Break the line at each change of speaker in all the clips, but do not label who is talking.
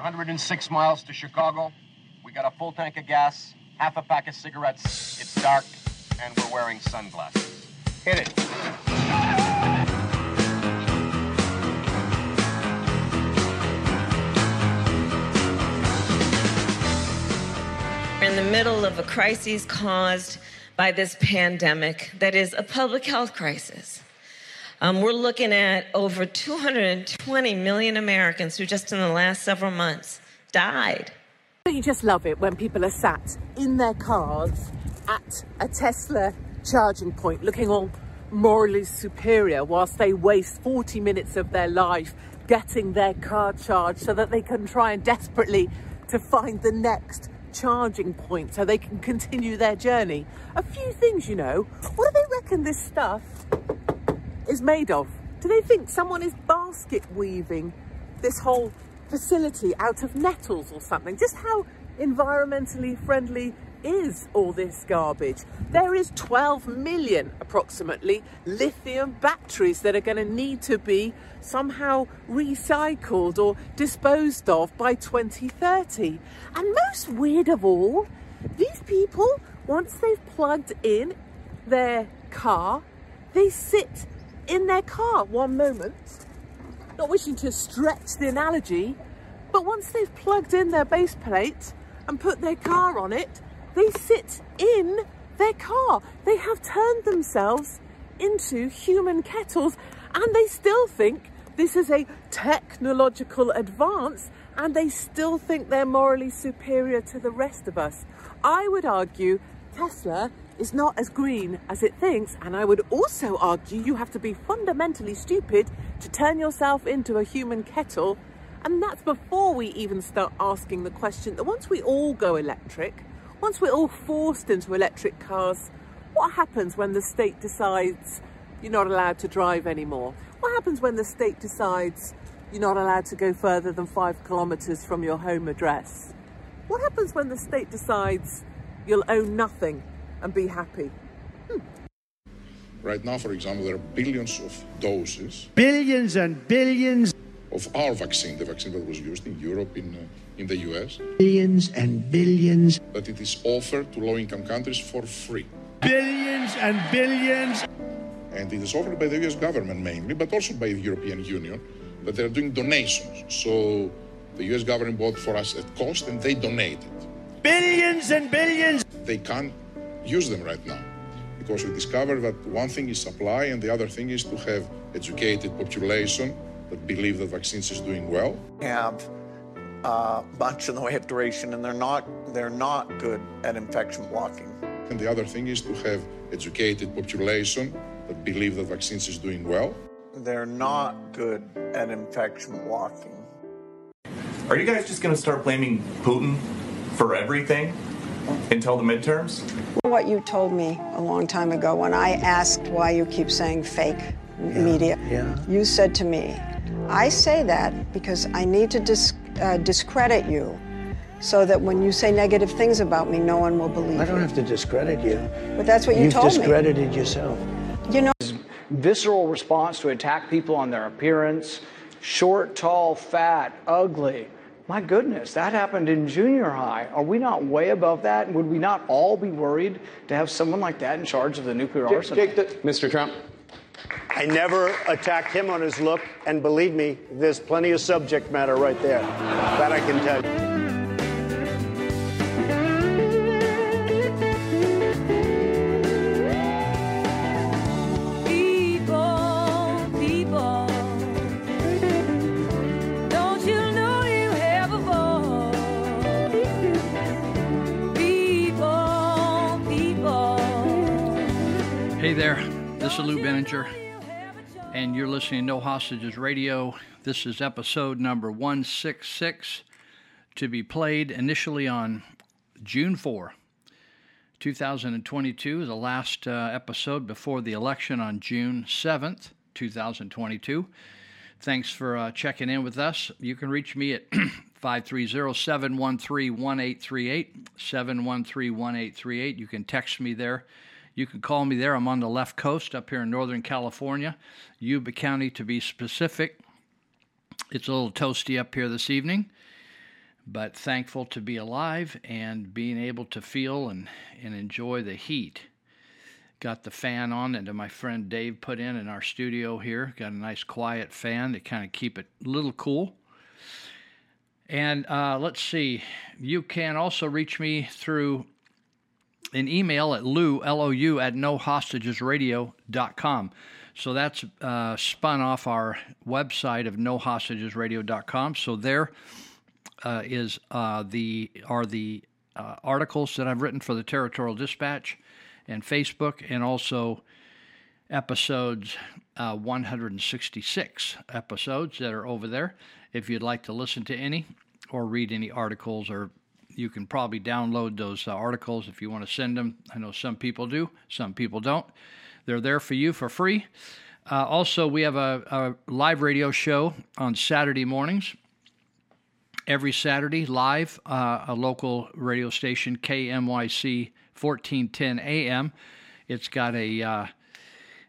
106 miles to Chicago. We got a full tank of gas, half a pack of cigarettes. It's dark, and we're wearing sunglasses. Hit it.
We're in the middle of a crisis caused by this pandemic that is a public health crisis. Um, we're looking at over 220 million Americans who just in the last several months died.
You just love it when people are sat in their cars at a Tesla charging point looking all morally superior whilst they waste 40 minutes of their life getting their car charged so that they can try and desperately to find the next charging point so they can continue their journey. A few things, you know. What do they reckon this stuff is made of? Do they think someone is basket weaving this whole facility out of nettles or something? Just how environmentally friendly is all this garbage? There is 12 million approximately lithium batteries that are going to need to be somehow recycled or disposed of by 2030. And most weird of all, these people, once they've plugged in their car, they sit in their car one moment, not wishing to stretch the analogy, but once they've plugged in their base plate and put their car on it, they sit in their car. They have turned themselves into human kettles and they still think this is a technological advance and they still think they're morally superior to the rest of us. I would argue Tesla is not as green as it thinks and I would also argue you have to be fundamentally stupid to turn yourself into a human kettle and that's before we even start asking the question that once we all go electric, once we're all forced into electric cars, what happens when the state decides you're not allowed to drive anymore? What happens when the state decides you're not allowed to go further than five kilometres from your home address? What happens when the state decides you'll own nothing and be happy?
Right now, for example, there are billions of doses
Billions and billions,
of our vaccine, the vaccine that was used in Europe, in, uh, in the US,
billions and billions,
that it is offered to low income countries for free.
billions and billions.
And it is offered by the US government mainly, but also by the European Union, that they're doing donations. So the US government bought for us at cost and they donated.
Billions and billions.
They can't use them right now because we discovered that one thing is supply and the other thing is to have educated population that believe that vaccines is doing well.
have uh, much in the way of duration, and they're not they're not good at infection blocking.
And the other thing is to have educated population that believe that vaccines is doing well.
They're not good at infection blocking.
Are you guys just going to start blaming Putin for everything until the midterms?
What you told me a long time ago when I asked why you keep saying fake media,
yeah.
you said to me, I say that because I need to dis- uh, discredit you so that when you say negative things about me, no one will believe
I don't
you.
have to discredit you.
But that's what you
You've
told me.
discredited yourself.
You know,
visceral response to attack people on their appearance short, tall, fat, ugly. My goodness, that happened in junior high. Are we not way above that? Would we not all be worried to have someone like that in charge of the nuclear arsenal?
Mr. Trump. I never attacked him on his look, and believe me, there's plenty of subject matter right there. That I can tell you.
Hey there, this is Lou Benninger, and you're listening to No Hostages Radio. This is episode number 166 to be played initially on June 4, 2022, the last uh, episode before the election on June 7th, 2022. Thanks for uh, checking in with us. You can reach me at 530 713 1838. 713 1838. You can text me there. You can call me there. I'm on the left coast up here in Northern California, Yuba County to be specific. It's a little toasty up here this evening. but thankful to be alive and being able to feel and, and enjoy the heat. Got the fan on that my friend Dave put in in our studio here. Got a nice quiet fan to kind of keep it a little cool. And uh, let's see, you can also reach me through an email at lou, L-O-U, at nohostagesradio.com. So that's uh, spun off our website of nohostagesradio.com. So there uh, is uh, the are the uh, articles that I've written for the Territorial Dispatch and Facebook, and also episodes uh, 166 episodes that are over there. If you'd like to listen to any or read any articles, or you can probably download those uh, articles if you want to send them. I know some people do, some people don't. They're there for you for free. Uh, also, we have a, a live radio show on Saturday mornings every Saturday live, uh, a local radio station, KMYC 1410 AM. It's got a, uh,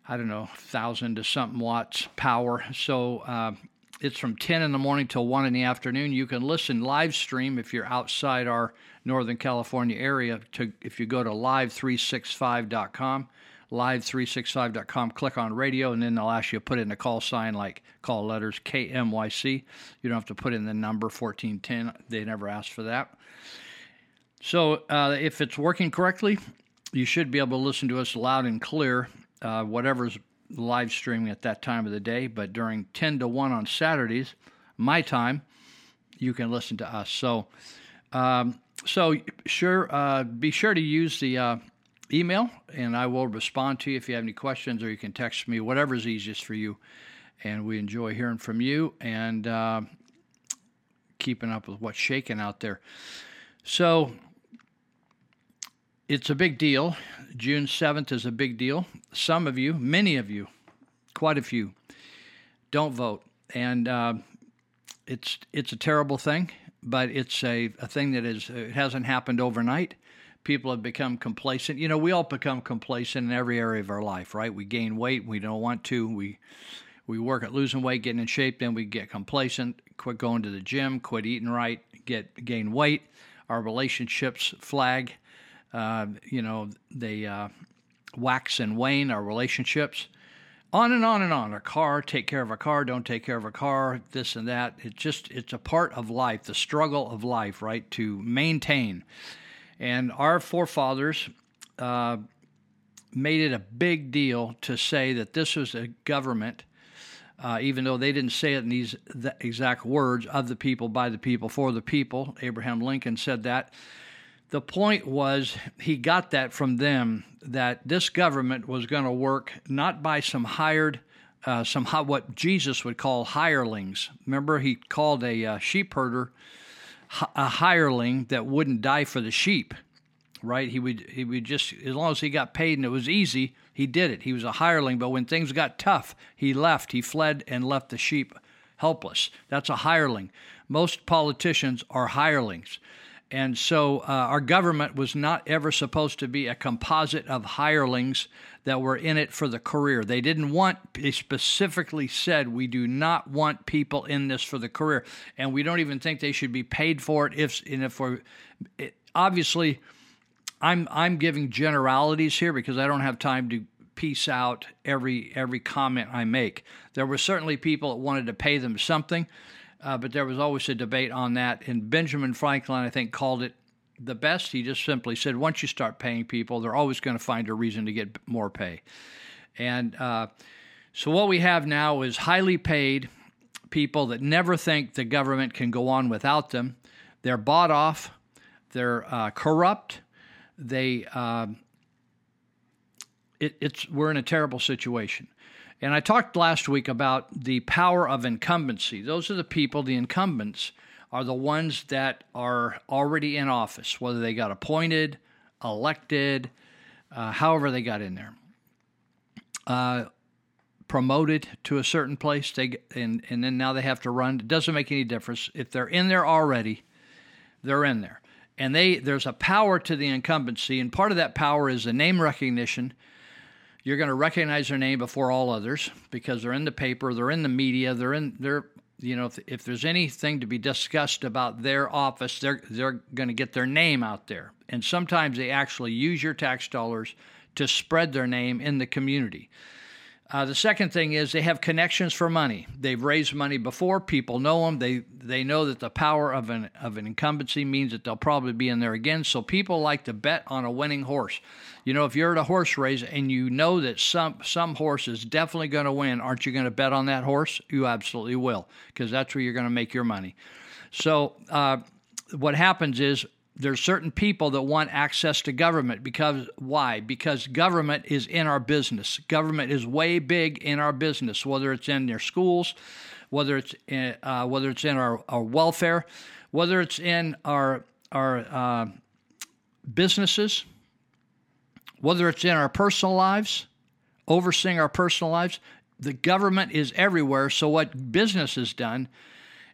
I don't know, thousand to something watts power. So uh, it's from 10 in the morning till 1 in the afternoon. You can listen live stream if you're outside our Northern California area. To if you go to live365.com, live365.com, click on radio, and then they'll ask you to put in a call sign like call letters KMYC. You don't have to put in the number 1410. They never ask for that. So uh, if it's working correctly, you should be able to listen to us loud and clear, uh, whatever's live streaming at that time of the day. But during 10 to 1 on Saturdays, my time, you can listen to us. So, um, so sure, uh, be sure to use the uh, email, and I will respond to you if you have any questions, or you can text me, whatever's easiest for you. And we enjoy hearing from you and uh, keeping up with what's shaking out there. So, it's a big deal. June 7th is a big deal. Some of you, many of you, quite a few, don't vote. And uh, it's, it's a terrible thing, but it's a, a thing that is, it hasn't happened overnight. People have become complacent. You know, we all become complacent in every area of our life, right? We gain weight, we don't want to. We, we work at losing weight, getting in shape, then we get complacent, quit going to the gym, quit eating right, get gain weight. Our relationships flag uh, you know, they uh, wax and wane our relationships. On and on and on. Our car, take care of our car, don't take care of our car, this and that. It's just, it's a part of life, the struggle of life, right, to maintain. And our forefathers uh, made it a big deal to say that this was a government, uh, even though they didn't say it in these exact words, of the people, by the people, for the people. Abraham Lincoln said that the point was he got that from them that this government was going to work not by some hired uh, some what Jesus would call hirelings. Remember, he called a uh, sheep herder a hireling that wouldn't die for the sheep. Right? He would he would just as long as he got paid and it was easy, he did it. He was a hireling, but when things got tough, he left. He fled and left the sheep helpless. That's a hireling. Most politicians are hirelings. And so uh, our government was not ever supposed to be a composite of hirelings that were in it for the career. They didn't want, they specifically said, we do not want people in this for the career. And we don't even think they should be paid for it. If, and if we're, it, obviously, I'm, I'm giving generalities here because I don't have time to piece out every, every comment I make. There were certainly people that wanted to pay them something uh, but there was always a debate on that. And Benjamin Franklin, I think, called it the best. He just simply said, once you start paying people, they're always going to find a reason to get more pay. And uh, so what we have now is highly paid people that never think the government can go on without them. They're bought off, they're uh, corrupt, they. Uh, it, it's we're in a terrible situation. And I talked last week about the power of incumbency. Those are the people, the incumbents, are the ones that are already in office, whether they got appointed, elected, uh, however they got in there. Uh, promoted to a certain place, they and and then now they have to run. It doesn't make any difference if they're in there already. They're in there, and they there's a power to the incumbency, and part of that power is the name recognition you're going to recognize their name before all others because they're in the paper, they're in the media, they're in they're you know, if, if there's anything to be discussed about their office, they're they're going to get their name out there, and sometimes they actually use your tax dollars to spread their name in the community. Uh, the second thing is they have connections for money. They've raised money before. People know them. They they know that the power of an of an incumbency means that they'll probably be in there again. So people like to bet on a winning horse. You know, if you're at a horse race and you know that some some horse is definitely going to win, aren't you going to bet on that horse? You absolutely will, because that's where you're going to make your money. So uh, what happens is there's certain people that want access to government because why? Because government is in our business. Government is way big in our business, whether it's in their schools, whether it's in, uh, whether it's in our, our welfare, whether it's in our our uh, businesses, whether it's in our personal lives, overseeing our personal lives. The government is everywhere. So what business has done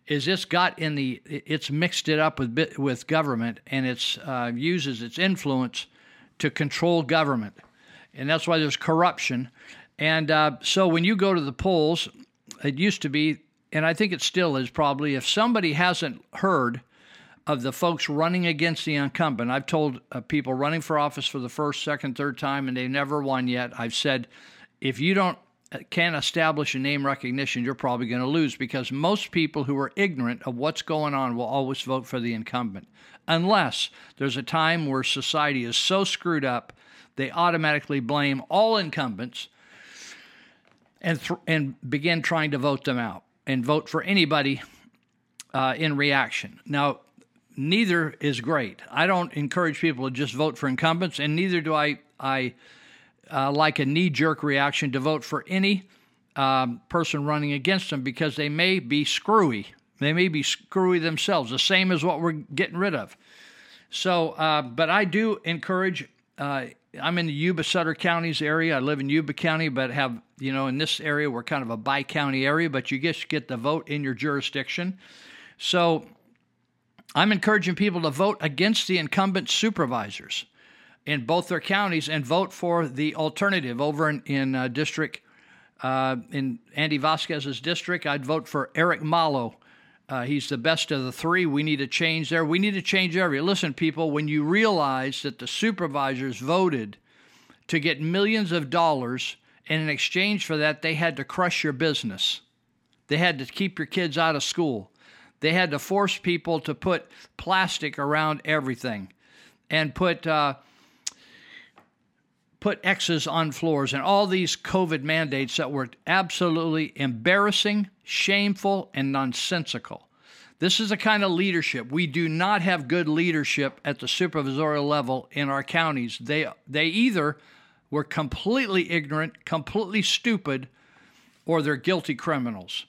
is it's got in the it's mixed it up with with government and it's uh, uses its influence to control government, and that's why there's corruption. And uh, so when you go to the polls, it used to be, and I think it still is probably, if somebody hasn't heard of the folks running against the incumbent, I've told uh, people running for office for the first, second, third time, and they've never won yet. I've said, if you don't can't establish a name recognition, you're probably going to lose because most people who are ignorant of what's going on will always vote for the incumbent. Unless there's a time where society is so screwed up, they automatically blame all incumbents and, th- and begin trying to vote them out and vote for anybody uh, in reaction. Now, neither is great. I don't encourage people to just vote for incumbents, and neither do I. I uh, like a knee jerk reaction to vote for any um, person running against them because they may be screwy. They may be screwy themselves, the same as what we're getting rid of. So, uh, but I do encourage. Uh, I'm in the Yuba Sutter counties area. I live in Yuba County, but have you know in this area we're kind of a bi county area, but you just get the vote in your jurisdiction. So, I'm encouraging people to vote against the incumbent supervisors in both their counties and vote for the alternative over in, in uh, district uh, in Andy Vasquez's district. I'd vote for Eric Malo. Uh, he's the best of the three. We need to change there. We need to change every. Listen, people, when you realize that the supervisors voted to get millions of dollars, and in exchange for that, they had to crush your business. They had to keep your kids out of school. They had to force people to put plastic around everything and put uh, put X's on floors and all these COVID mandates that were absolutely embarrassing, shameful, and nonsensical. This is the kind of leadership. We do not have good leadership at the supervisorial level in our counties. They, they either were completely ignorant, completely stupid, or they're guilty criminals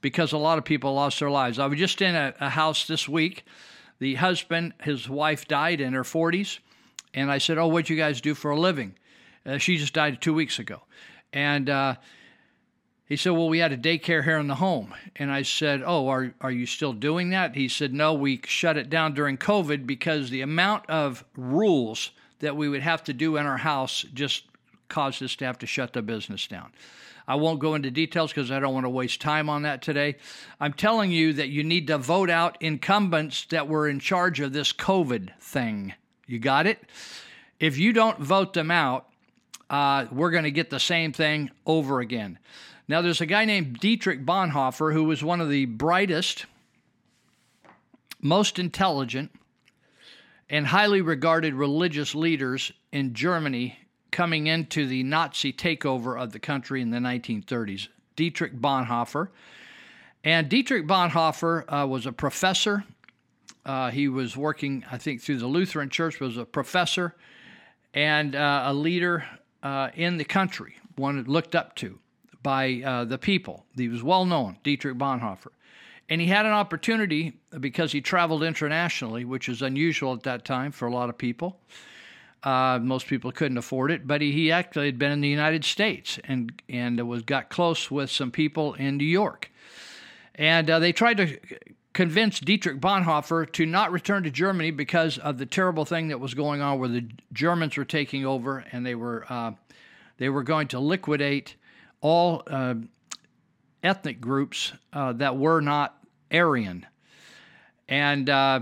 because a lot of people lost their lives. I was just in a, a house this week. The husband, his wife died in her 40s. And I said, Oh, what'd you guys do for a living? Uh, she just died two weeks ago. And uh, he said, Well, we had a daycare here in the home. And I said, Oh, are, are you still doing that? He said, No, we shut it down during COVID because the amount of rules that we would have to do in our house just caused us to have to shut the business down. I won't go into details because I don't want to waste time on that today. I'm telling you that you need to vote out incumbents that were in charge of this COVID thing. You got it? If you don't vote them out, uh, we're going to get the same thing over again. Now, there's a guy named Dietrich Bonhoeffer who was one of the brightest, most intelligent, and highly regarded religious leaders in Germany coming into the Nazi takeover of the country in the 1930s. Dietrich Bonhoeffer. And Dietrich Bonhoeffer uh, was a professor. Uh, he was working, I think, through the Lutheran Church, was a professor and uh, a leader uh, in the country, one looked up to by uh, the people. He was well known, Dietrich Bonhoeffer. And he had an opportunity because he traveled internationally, which is unusual at that time for a lot of people. Uh, most people couldn't afford it, but he, he, actually had been in the United States and and was got close with some people in New York, and uh, they tried to convince Dietrich Bonhoeffer to not return to Germany because of the terrible thing that was going on, where the Germans were taking over and they were uh, they were going to liquidate all uh, ethnic groups uh, that were not Aryan. And uh,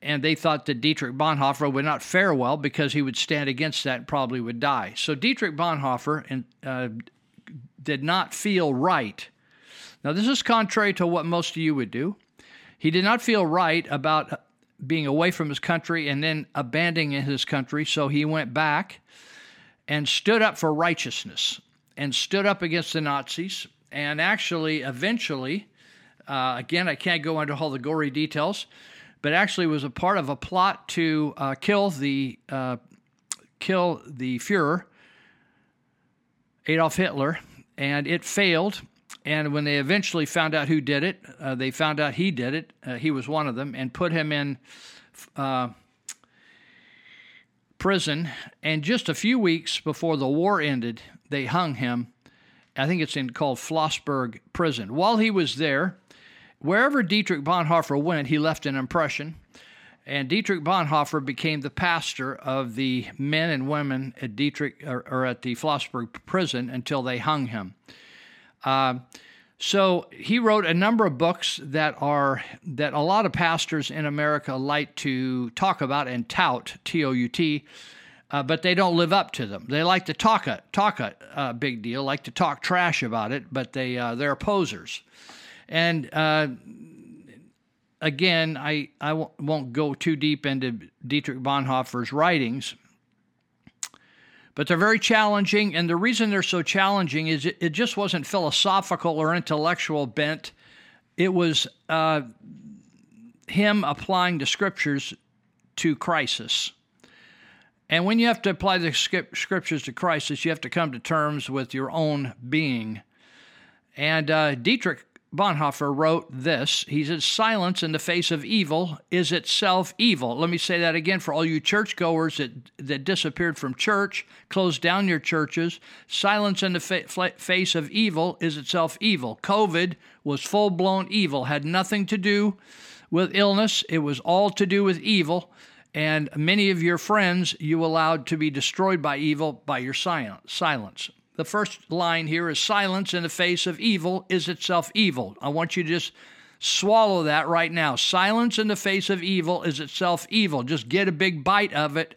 and they thought that Dietrich Bonhoeffer would not fare well because he would stand against that and probably would die. So Dietrich Bonhoeffer and, uh, did not feel right. Now, this is contrary to what most of you would do. He did not feel right about being away from his country and then abandoning his country, so he went back and stood up for righteousness and stood up against the Nazis. And actually, eventually, uh, again, I can't go into all the gory details, but actually was a part of a plot to uh, kill the uh, kill the Führer, Adolf Hitler, and it failed. And when they eventually found out who did it, uh, they found out he did it. Uh, he was one of them, and put him in uh, prison. And just a few weeks before the war ended, they hung him. I think it's in called Flossburg Prison. While he was there, wherever Dietrich Bonhoeffer went, he left an impression. And Dietrich Bonhoeffer became the pastor of the men and women at Dietrich or, or at the Flossburg prison until they hung him. Uh, so he wrote a number of books that are that a lot of pastors in America like to talk about and tout T O U T, uh, but they don't live up to them. They like to talk a talk a uh, big deal, like to talk trash about it, but they uh, they're opposers. And uh, again, I won't go too deep into Dietrich Bonhoeffer's writings, but they're very challenging. And the reason they're so challenging is it, it just wasn't philosophical or intellectual bent. It was uh, him applying the scriptures to crisis. And when you have to apply the scriptures to crisis, you have to come to terms with your own being. And uh, Dietrich Bonhoeffer wrote this. He said, Silence in the face of evil is itself evil. Let me say that again for all you churchgoers that, that disappeared from church, closed down your churches. Silence in the fa- face of evil is itself evil. COVID was full blown evil, had nothing to do with illness, it was all to do with evil. And many of your friends you allowed to be destroyed by evil by your silence. The first line here is silence in the face of evil is itself evil. I want you to just swallow that right now. Silence in the face of evil is itself evil. Just get a big bite of it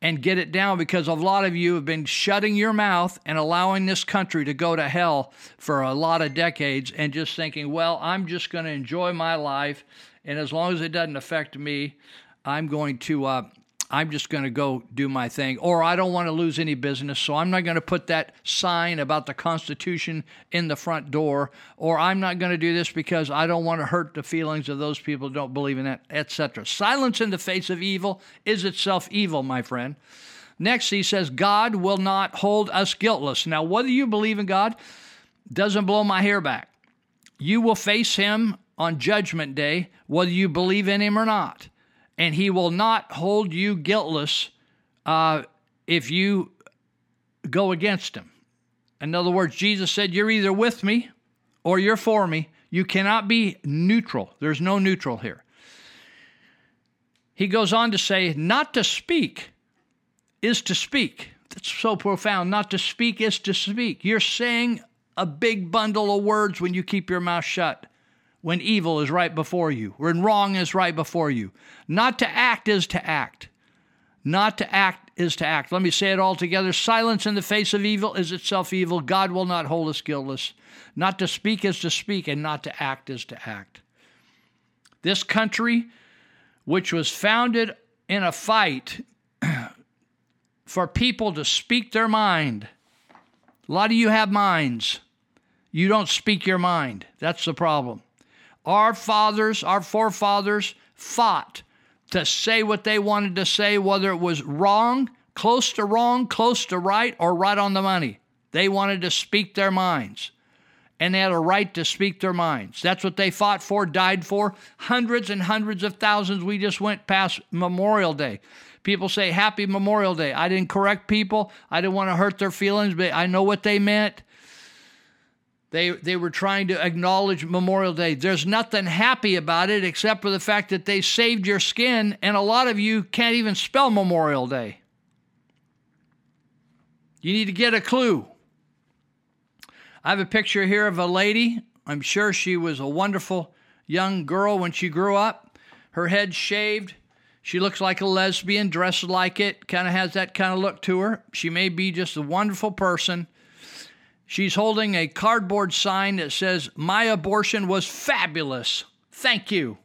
and get it down because a lot of you have been shutting your mouth and allowing this country to go to hell for a lot of decades and just thinking, well, I'm just going to enjoy my life. And as long as it doesn't affect me, I'm going to uh, I'm just going to go do my thing, or I don't want to lose any business, so I'm not going to put that sign about the Constitution in the front door, or I'm not going to do this because I don't want to hurt the feelings of those people who don't believe in that, etc. Silence in the face of evil is itself evil, my friend. Next, he says, God will not hold us guiltless. Now, whether you believe in God doesn't blow my hair back. You will face him on Judgment Day, whether you believe in him or not and he will not hold you guiltless uh, if you go against him. In other words, Jesus said, You're either with me or you're for me. You cannot be neutral. There's no neutral here. He goes on to say, Not to speak is to speak. That's so profound. Not to speak is to speak. You're saying a big bundle of words when you keep your mouth shut when evil is right before you, when wrong is right before you. Not to act is to act. Not to act is to act. Let me say it all together. Silence in the face of evil is itself evil. God will not hold us guiltless. Not to speak is to speak, and not to act is to act. This country, which was founded in a fight for people to speak their mind, a lot of you have minds. You don't speak your mind. That's the problem. Our fathers, our forefathers fought to say what they wanted to say, whether it was wrong, close to wrong, close to right, or right on the money. They wanted to speak their minds. And they had a right to speak their minds. That's what they fought for, died for. Hundreds and hundreds of thousands. We just went past Memorial Day. People say, Happy Memorial Day. I didn't correct people. I didn't want to hurt their feelings, but I know what they meant. They, they were trying to acknowledge Memorial Day. There's nothing happy about it except for the fact that they saved your skin, and a lot of you can't even spell Memorial Day. You need to get a clue. I have a picture here of a lady. I'm sure she was a wonderful young girl when she grew up. Her head shaved. She looks like a lesbian, dressed like it, kind of has that kind of look to her. She may be just a wonderful person. She's holding a cardboard sign that says, My abortion was fabulous. Thank you.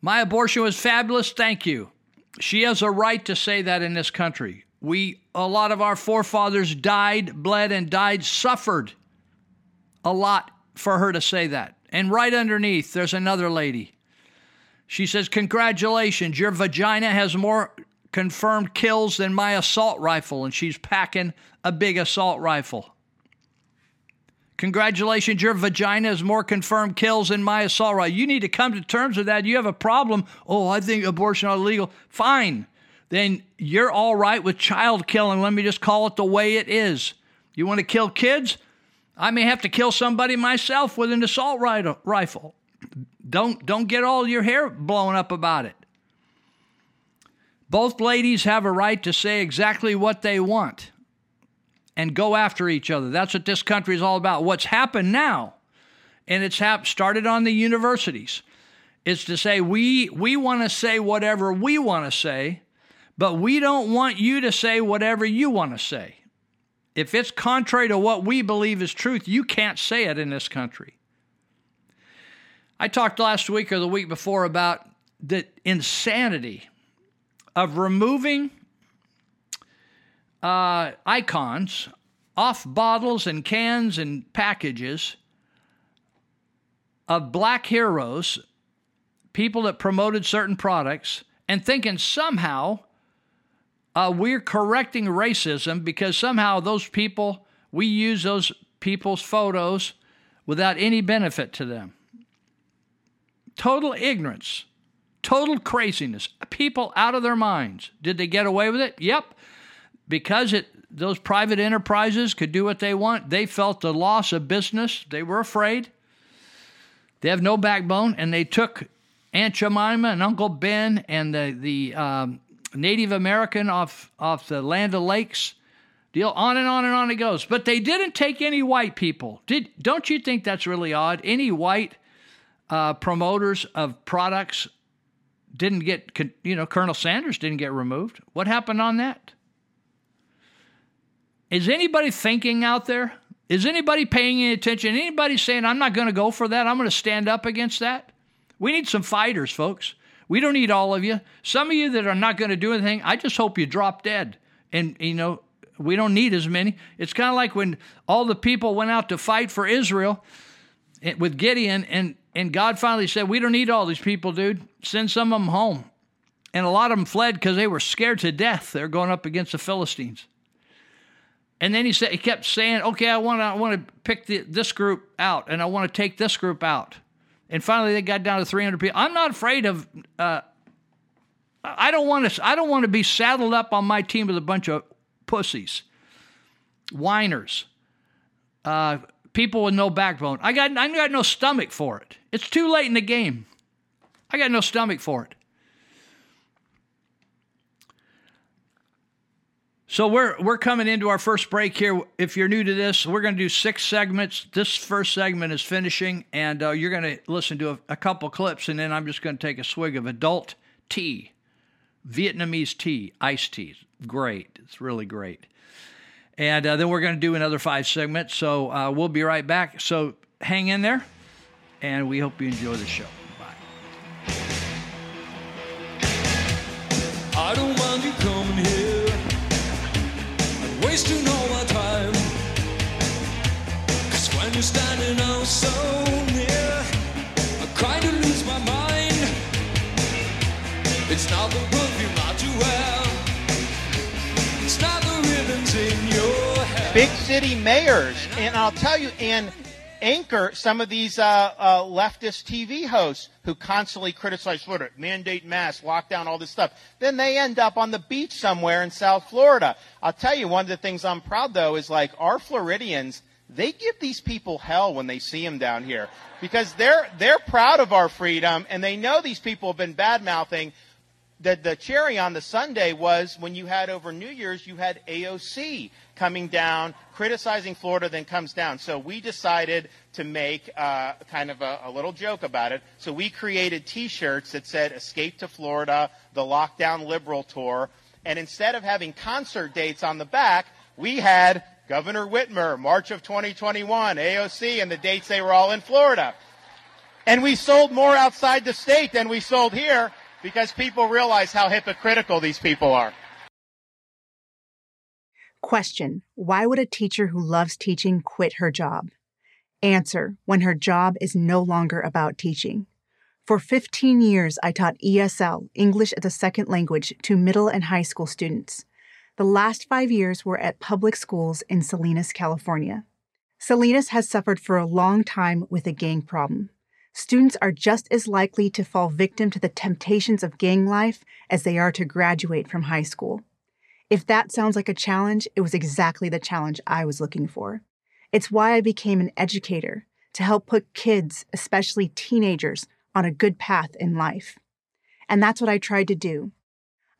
My abortion was fabulous. Thank you. She has a right to say that in this country. We, a lot of our forefathers died, bled, and died, suffered a lot for her to say that. And right underneath, there's another lady. She says, Congratulations, your vagina has more confirmed kills than my assault rifle. And she's packing a big assault rifle. Congratulations, your vagina has more confirmed kills than my assault rifle. You need to come to terms with that. You have a problem. Oh, I think abortion is illegal. Fine. Then you're all right with child killing. Let me just call it the way it is. You want to kill kids? I may have to kill somebody myself with an assault rifle. Don't don't get all your hair blown up about it. Both ladies have a right to say exactly what they want and go after each other. That's what this country is all about. What's happened now, and it's hap- started on the universities, is to say we we want to say whatever we want to say, but we don't want you to say whatever you want to say. If it's contrary to what we believe is truth, you can't say it in this country. I talked last week or the week before about the insanity of removing uh, icons off bottles and cans and packages of black heroes, people that promoted certain products, and thinking somehow uh, we're correcting racism because somehow those people, we use those people's photos without any benefit to them. Total ignorance, total craziness, people out of their minds. Did they get away with it? Yep because it those private enterprises could do what they want, they felt the loss of business. They were afraid. They have no backbone, and they took Aunt Jemima and Uncle Ben and the the um, Native American off off the Land O'Lakes. Deal on and on and on it goes. But they didn't take any white people. Did don't you think that's really odd? Any white uh, promoters of products didn't get you know Colonel Sanders didn't get removed. What happened on that? Is anybody thinking out there? Is anybody paying any attention? Anybody saying, I'm not going to go for that? I'm going to stand up against that? We need some fighters, folks. We don't need all of you. Some of you that are not going to do anything, I just hope you drop dead. And, you know, we don't need as many. It's kind of like when all the people went out to fight for Israel eh, with Gideon, and, and God finally said, We don't need all these people, dude. Send some of them home. And a lot of them fled because they were scared to death. They're going up against the Philistines. And then he said he kept saying, "Okay, I want to I want to pick the, this group out, and I want to take this group out." And finally, they got down to 300 people. I'm not afraid of. Uh, I don't want to. I don't want to be saddled up on my team with a bunch of pussies, whiners, uh, people with no backbone. I got. I got no stomach for it. It's too late in the game. I got no stomach for it. So we're we're coming into our first break here. If you're new to this, we're going to do six segments. This first segment is finishing, and uh, you're going to listen to a, a couple clips, and then I'm just going to take a swig of adult tea, Vietnamese tea, iced tea. Great, it's really great. And uh, then we're going to do another five segments. So uh, we'll be right back. So hang in there, and we hope you enjoy the show. Bye.
Wasting all my time. Cause when you're standing out so near, I kind of lose my mind. It's not the perfume that you wear, it's not the ribbons in your hair.
Big city mayors, and I'll tell you, and anchor some of these uh, uh, leftist TV hosts who constantly criticize Florida, mandate masks, lockdown, all this stuff. Then they end up on the beach somewhere in South Florida. I'll tell you, one of the things I'm proud though is like our Floridians, they give these people hell when they see them down here because they're they're proud of our freedom and they know these people have been bad mouthing the, the cherry on the sundae was when you had over New Year's, you had AOC coming down, criticizing Florida, then comes down. So we decided to make uh, kind of a, a little joke about it. So we created T-shirts that said "Escape to Florida," the Lockdown Liberal Tour, and instead of having concert dates on the back, we had Governor Whitmer, March of 2021, AOC, and the dates they were all in Florida. And we sold more outside the state than we sold here because people realize how hypocritical these people are.
Question Why would a teacher who loves teaching quit her job? Answer When her job is no longer about teaching. For 15 years, I taught ESL, English as a Second Language, to middle and high school students. The last five years were at public schools in Salinas, California. Salinas has suffered for a long time with a gang problem students are just as likely to fall victim to the temptations of gang life as they are to graduate from high school. If that sounds like a challenge, it was exactly the challenge I was looking for. It's why I became an educator to help put kids, especially teenagers, on a good path in life. And that's what I tried to do.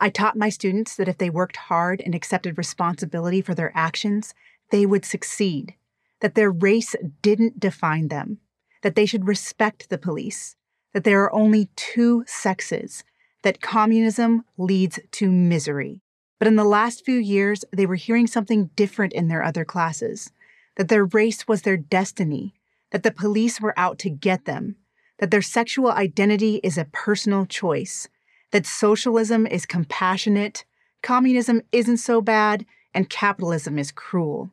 I taught my students that if they worked hard and accepted responsibility for their actions, they would succeed, that their race didn't define them, that they should respect the police, that there are only two sexes, that communism leads to misery. But in the last few years, they were hearing something different in their other classes that their race was their destiny, that the police were out to get them, that their sexual identity is a personal choice, that socialism is compassionate, communism isn't so bad, and capitalism is cruel.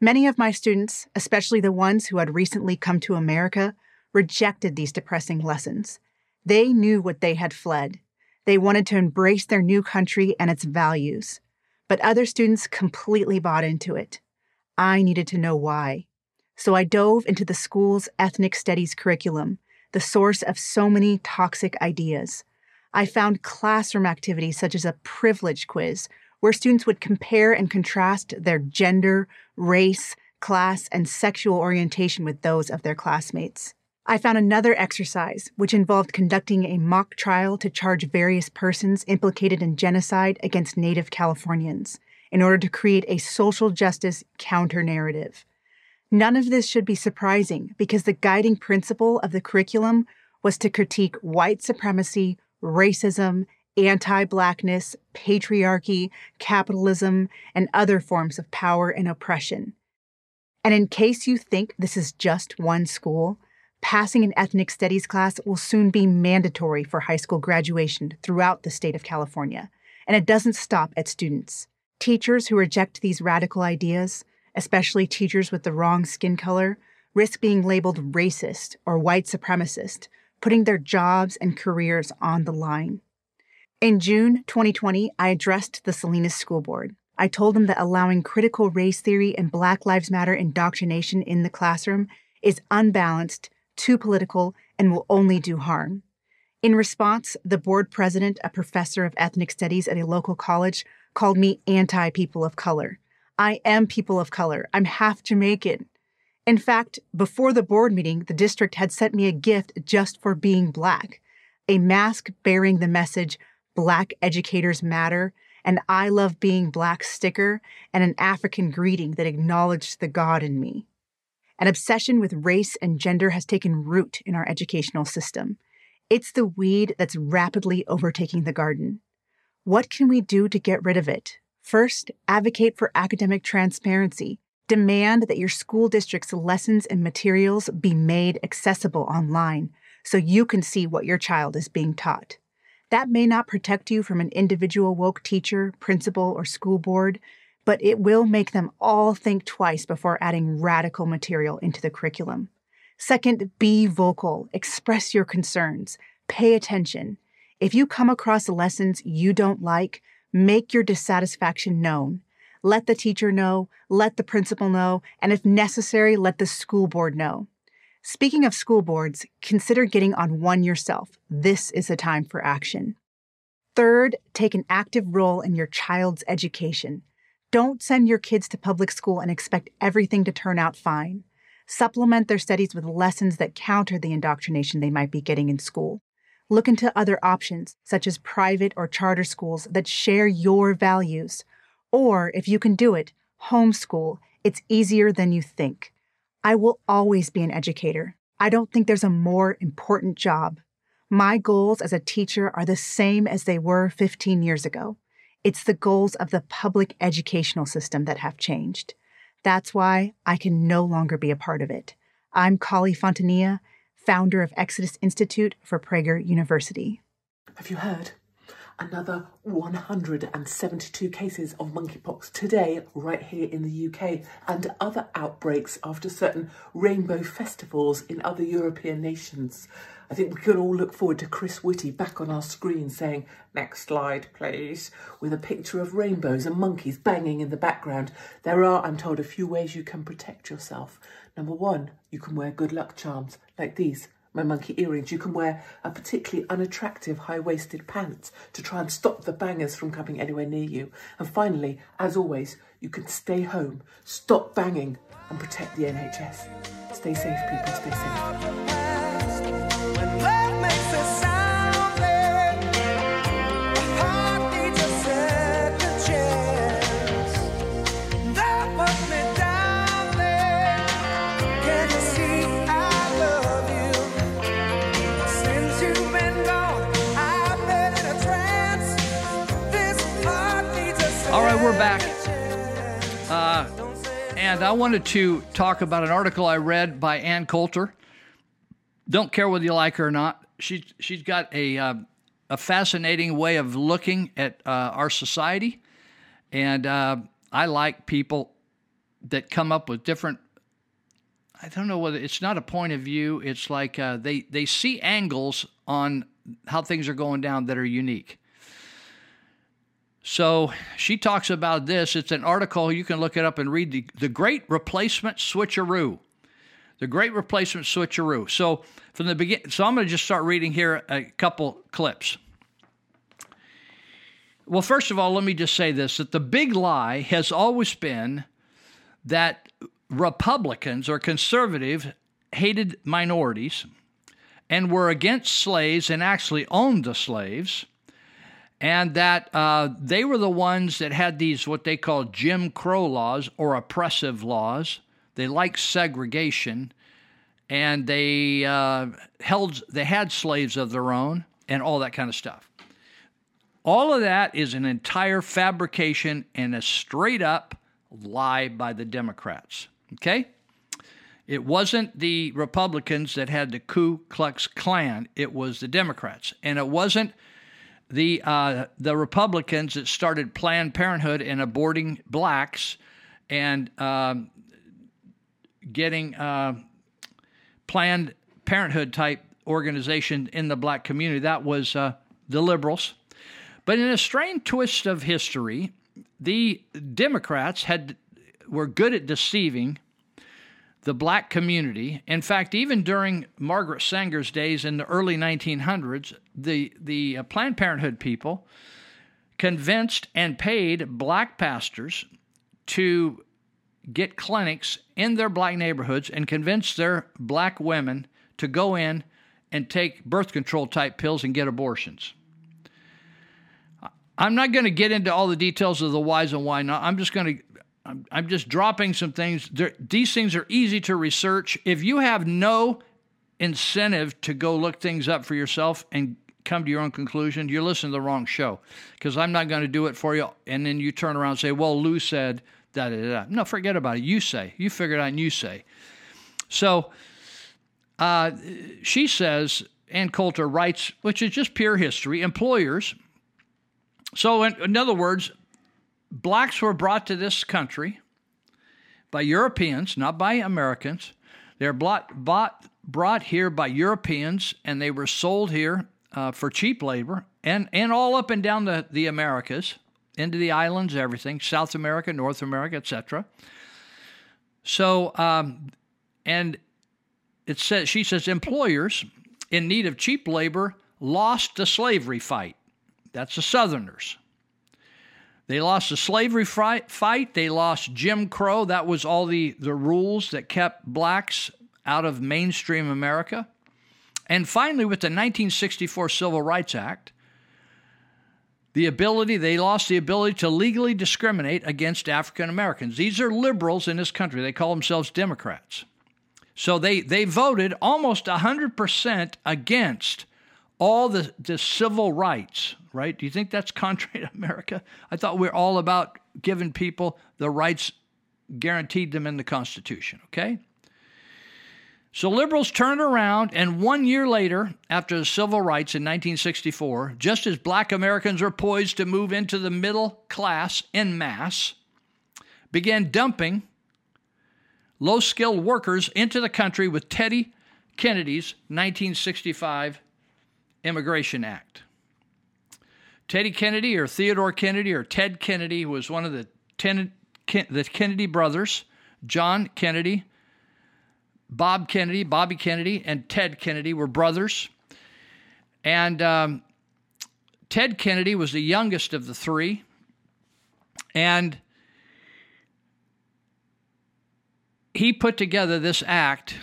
Many of my students, especially the ones who had recently come to America, rejected these depressing lessons. They knew what they had fled. They wanted to embrace their new country and its values. But other students completely bought into it. I needed to know why. So I dove into the school's ethnic studies curriculum, the source of so many toxic ideas. I found classroom activities such as a privilege quiz where students would compare and contrast their gender, race, class, and sexual orientation with those of their classmates. I found another exercise, which involved conducting a mock trial to charge various persons implicated in genocide against Native Californians in order to create a social justice counter narrative. None of this should be surprising because the guiding principle of the curriculum was to critique white supremacy, racism, anti blackness, patriarchy, capitalism, and other forms of power and oppression. And in case you think this is just one school, passing an ethnic studies class will soon be mandatory for high school graduation throughout the state of California. And it doesn't stop at students. Teachers who reject these radical ideas, especially teachers with the wrong skin color, risk being labeled racist or white supremacist, putting their jobs and careers on the line. In June 2020, I addressed the Salinas School Board. I told them that allowing critical race theory and Black Lives Matter indoctrination in the classroom is unbalanced, too political, and will only do harm. In response, the board president, a professor of ethnic studies at a local college, called me anti people of color. I am people of color. I'm half Jamaican. In fact, before the board meeting, the district had sent me a gift just for being black a mask bearing the message Black Educators Matter, an I Love Being Black sticker, and an African greeting that acknowledged the God in me. An obsession with race and gender has taken root in our educational system. It's the weed that's rapidly overtaking the garden. What can we do to get rid of it? First, advocate for academic transparency. Demand that your school district's lessons and materials be made accessible online so you can see what your child is being taught. That may not protect you from an individual woke teacher, principal, or school board, but it will make them all think twice before adding radical material into the curriculum. Second, be vocal, express your concerns, pay attention. If you come across lessons you don't like, make your dissatisfaction known. Let the teacher know, let the principal know, and if necessary, let the school board know. Speaking of school boards, consider getting on one yourself. This is a time for action. Third, take an active role in your child's education. Don't send your kids to public school and expect everything to turn out fine. Supplement their studies with lessons that counter the indoctrination they might be getting in school. Look into other options, such as private or charter schools that share your values. Or, if you can do it, homeschool. It's easier than you think. I will always be an educator. I don't think there's a more important job. My goals as a teacher are the same as they were 15 years ago. It's the goals of the public educational system that have changed. That's why I can no longer be a part of it. I'm Kali Fontanilla, founder of Exodus Institute for Prager University.
Have you heard? Another 172 cases of monkeypox today, right here in the UK, and other outbreaks after certain rainbow festivals in other European nations. I think we can all look forward to Chris Whitty back on our screen saying, Next slide, please, with a picture of rainbows and monkeys banging in the background. There are, I'm told, a few ways you can protect yourself. Number one, you can wear good luck charms like these my monkey earrings. You can wear a particularly unattractive high-waisted pants to try and stop the bangers from coming anywhere near you. And finally, as always, you can stay home, stop banging and protect the NHS. Stay safe, people, stay safe.
And I wanted to talk about an article I read by Ann Coulter. Don't care whether you like her or not. She, she's got a, uh, a fascinating way of looking at uh, our society. And uh, I like people that come up with different. I don't know whether it's not a point of view. It's like uh, they, they see angles on how things are going down that are unique. So she talks about this. It's an article. You can look it up and read the, the Great Replacement Switcheroo. The Great Replacement Switcheroo. So from the begin, so I'm going to just start reading here a couple clips. Well, first of all, let me just say this: that the big lie has always been that Republicans or conservative hated minorities and were against slaves and actually owned the slaves and that uh, they were the ones that had these what they call Jim Crow laws or oppressive laws. They liked segregation, and they uh, held they had slaves of their own and all that kind of stuff. All of that is an entire fabrication and a straight up lie by the Democrats. Okay. It wasn't the Republicans that had the Ku Klux Klan. It was the Democrats. And it wasn't the uh, the Republicans that started Planned Parenthood and aborting blacks and um, getting uh, Planned Parenthood type organization in the black community. That was uh, the liberals. But in a strange twist of history, the Democrats had were good at deceiving the black community. In fact, even during Margaret Sanger's days in the early 1900s, the, the uh, Planned Parenthood people convinced and paid black pastors to get clinics in their black neighborhoods and convince their black women to go in and take birth control type pills and get abortions. I'm not going to get into all the details of the whys and why not. I'm just going to I'm, I'm just dropping some things. These things are easy to research. If you have no incentive to go look things up for yourself and come to your own conclusion, you're listening to the wrong show because I'm not going to do it for you. And then you turn around and say, well, Lou said da da da. No, forget about it. You say. You figure it out and you say. So uh, she says, Ann Coulter writes, which is just pure history, employers. So, in, in other words, blacks were brought to this country by Europeans, not by Americans. They're brought, bought, brought here by Europeans and they were sold here uh, for cheap labor and, and all up and down the, the Americas, into the islands, everything, South America, North America, etc. So, um, and it says, she says, employers in need of cheap labor lost the slavery fight. That's the Southerners. They lost the slavery fight. They lost Jim Crow. That was all the, the rules that kept blacks out of mainstream America. And finally, with the 1964 Civil Rights Act, the ability, they lost the ability to legally discriminate against African Americans. These are liberals in this country. They call themselves Democrats. So they, they voted almost 100% against all the, the civil rights, right? Do you think that's contrary to America? I thought we are all about giving people the rights guaranteed them in the Constitution, okay? So liberals turned around, and one year later, after the civil rights in 1964, just as black Americans were poised to move into the middle class en masse, began dumping low skilled workers into the country with Teddy Kennedy's 1965 Immigration Act. Teddy Kennedy, or Theodore Kennedy, or Ted Kennedy, was one of the, ten, the Kennedy brothers, John Kennedy, Bob Kennedy, Bobby Kennedy, and Ted Kennedy were brothers. And um, Ted Kennedy was the youngest of the three. And he put together this act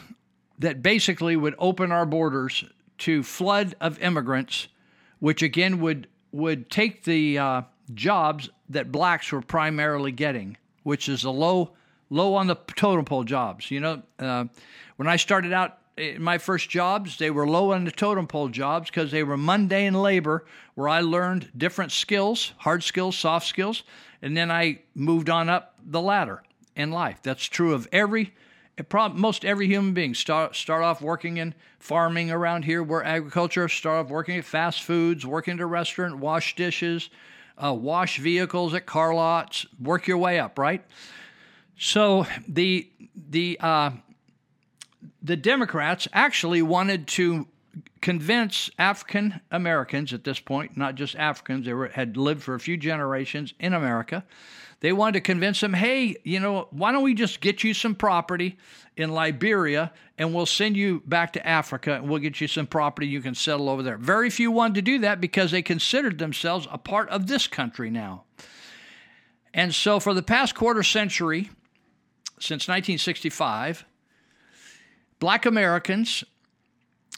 that basically would open our borders to flood of immigrants, which again would would take the uh, jobs that blacks were primarily getting, which is a low low on the totem pole jobs. You know, uh, when I started out in my first jobs, they were low on the totem pole jobs because they were mundane labor where I learned different skills, hard skills, soft skills, and then I moved on up the ladder in life. That's true of every most every human being start start off working in farming around here, where agriculture, start off working at fast foods, working at a restaurant, wash dishes, uh, wash vehicles at car lots, work your way up, right? So the the uh, the Democrats actually wanted to convince African Americans at this point, not just Africans, they were, had lived for a few generations in America, they wanted to convince them, hey, you know, why don't we just get you some property in Liberia and we'll send you back to Africa and we'll get you some property you can settle over there. Very few wanted to do that because they considered themselves a part of this country now. And so for the past quarter century, since 1965, black Americans,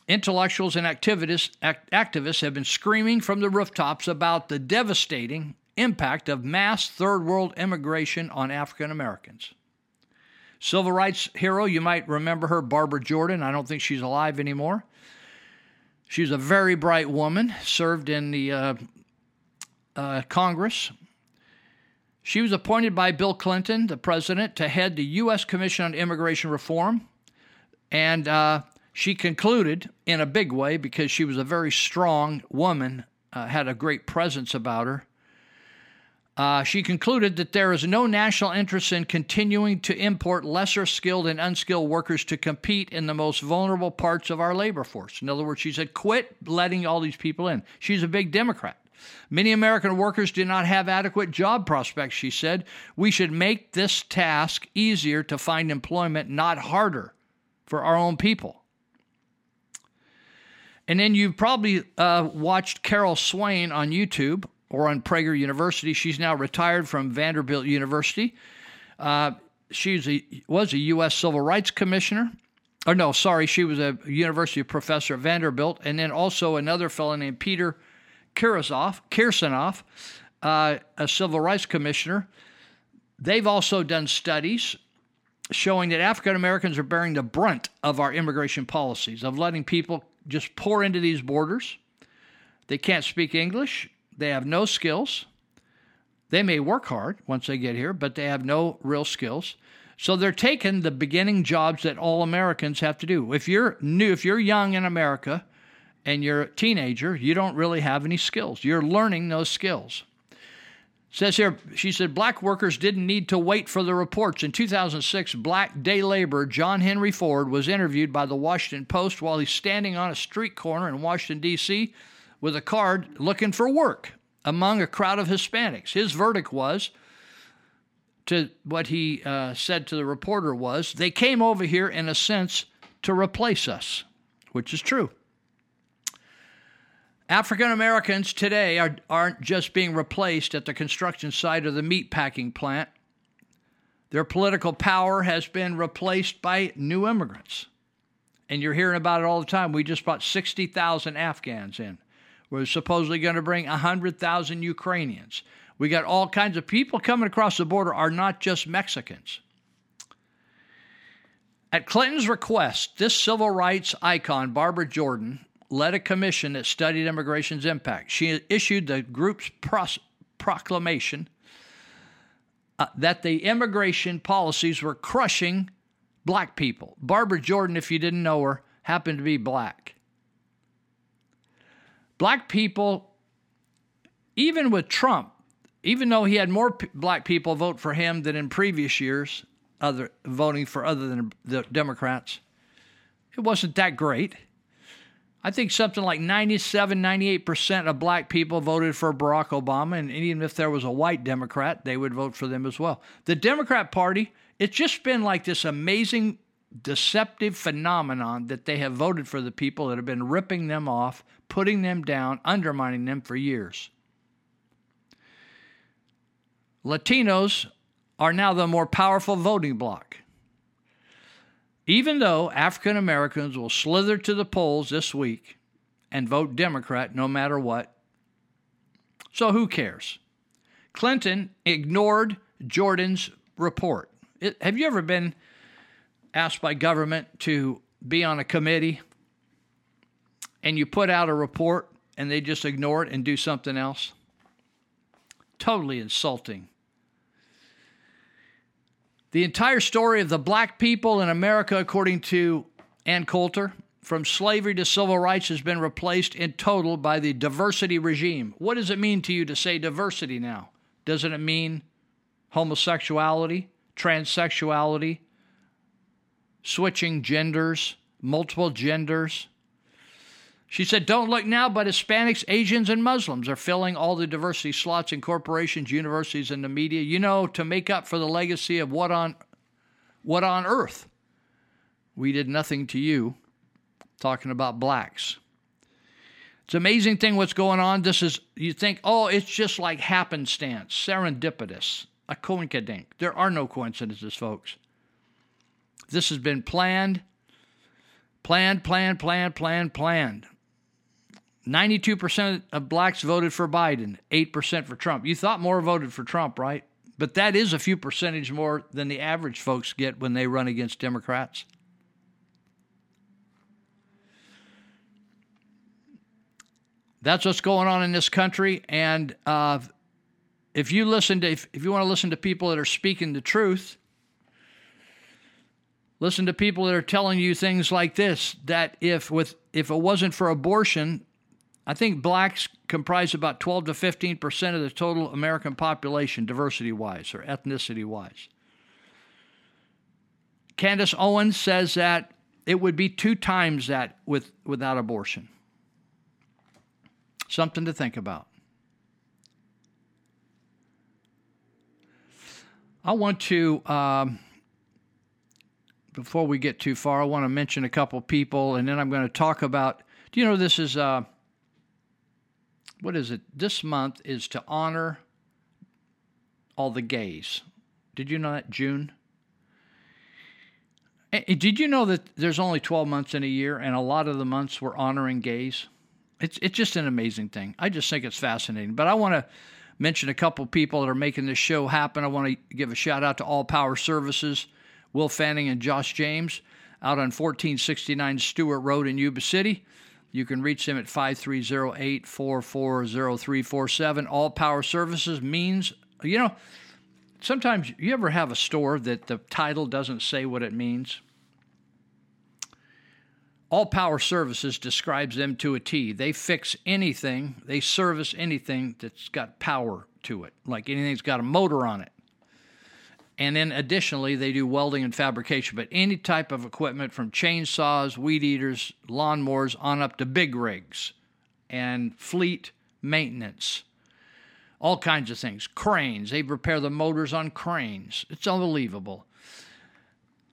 intellectuals, and activists, act, activists have been screaming from the rooftops about the devastating impact of mass third world immigration on African Americans. Civil rights hero, you might remember her, Barbara Jordan. I don't think she's alive anymore. She's a very bright woman, served in the uh, uh, Congress. She was appointed by Bill Clinton, the president, to head the U.S. Commission on Immigration Reform. And uh, she concluded in a big way because she was a very strong woman, uh, had a great presence about her. Uh, she concluded that there is no national interest in continuing to import lesser skilled and unskilled workers to compete in the most vulnerable parts of our labor force. In other words, she said, quit letting all these people in. She's a big Democrat. Many American workers do not have adequate job prospects, she said. We should make this task easier to find employment, not harder for our own people. And then you've probably uh, watched Carol Swain on YouTube or on Prager University. She's now retired from Vanderbilt University. Uh, she was a U.S. Civil Rights Commissioner. Or no, sorry, she was a university professor at Vanderbilt, and then also another fellow named Peter Kirsonoff, Kirsonoff uh, a civil rights commissioner. They've also done studies showing that African Americans are bearing the brunt of our immigration policies, of letting people just pour into these borders. They can't speak English. They have no skills. They may work hard once they get here, but they have no real skills. So they're taking the beginning jobs that all Americans have to do. If you're new, if you're young in America and you're a teenager, you don't really have any skills. You're learning those skills. Says here, she said, black workers didn't need to wait for the reports. In 2006, black day laborer John Henry Ford was interviewed by the Washington Post while he's standing on a street corner in Washington, D.C with a card looking for work among a crowd of Hispanics. His verdict was to what he uh, said to the reporter was they came over here in a sense to replace us, which is true. African Americans today are, aren't just being replaced at the construction site of the meat packing plant. Their political power has been replaced by new immigrants. And you're hearing about it all the time. We just brought 60,000 Afghans in. We're supposedly going to bring 100,000 Ukrainians. We got all kinds of people coming across the border are not just Mexicans. At Clinton's request, this civil rights icon, Barbara Jordan, led a commission that studied immigration's impact. She issued the group's pros- proclamation uh, that the immigration policies were crushing black people. Barbara Jordan, if you didn't know her, happened to be black. Black people, even with Trump, even though he had more p- black people vote for him than in previous years, other voting for other than the Democrats, it wasn't that great. I think something like 97, 98% of black people voted for Barack Obama, and even if there was a white Democrat, they would vote for them as well. The Democrat Party, it's just been like this amazing, deceptive phenomenon that they have voted for the people that have been ripping them off, putting them down, undermining them for years. Latinos are now the more powerful voting bloc. Even though African Americans will slither to the polls this week and vote Democrat no matter what. So who cares? Clinton ignored Jordan's report. It, have you ever been asked by government to be on a committee and you put out a report and they just ignore it and do something else? Totally insulting. The entire story of the black people in America, according to Ann Coulter, from slavery to civil rights has been replaced in total by the diversity regime. What does it mean to you to say diversity now? Doesn't it mean homosexuality, transsexuality, switching genders, multiple genders? She said, Don't look now, but Hispanics, Asians, and Muslims are filling all the diversity slots in corporations, universities, and the media, you know, to make up for the legacy of what on, what on earth? We did nothing to you, talking about blacks. It's amazing thing what's going on. This is, you think, oh, it's just like happenstance, serendipitous, a coincidence. There are no coincidences, folks. This has been planned, planned, planned, planned, planned, planned. 92% of blacks voted for Biden, 8% for Trump. You thought more voted for Trump, right? But that is a few percentage more than the average folks get when they run against Democrats. That's what's going on in this country. And uh, if you listen to, if, if you want to listen to people that are speaking the truth, listen to people that are telling you things like this that if with if it wasn't for abortion I think blacks comprise about 12 to 15 percent of the total American population, diversity wise or ethnicity wise. Candace Owens says that it would be two times that with, without abortion. Something to think about. I want to, um, before we get too far, I want to mention a couple people, and then I'm going to talk about. Do you know this is uh, what is it? This month is to honor all the gays. Did you know that June? Eh, eh, did you know that there's only 12 months in a year, and a lot of the months we're honoring gays? It's it's just an amazing thing. I just think it's fascinating. But I want to mention a couple people that are making this show happen. I want to give a shout out to All Power Services, Will Fanning and Josh James, out on 1469 Stewart Road in Yuba City. You can reach them at 530 844 0347. All Power Services means, you know, sometimes you ever have a store that the title doesn't say what it means? All Power Services describes them to a T. They fix anything, they service anything that's got power to it, like anything that's got a motor on it. And then additionally, they do welding and fabrication, but any type of equipment from chainsaws, weed eaters, lawnmowers, on up to big rigs and fleet maintenance. All kinds of things. Cranes, they repair the motors on cranes. It's unbelievable.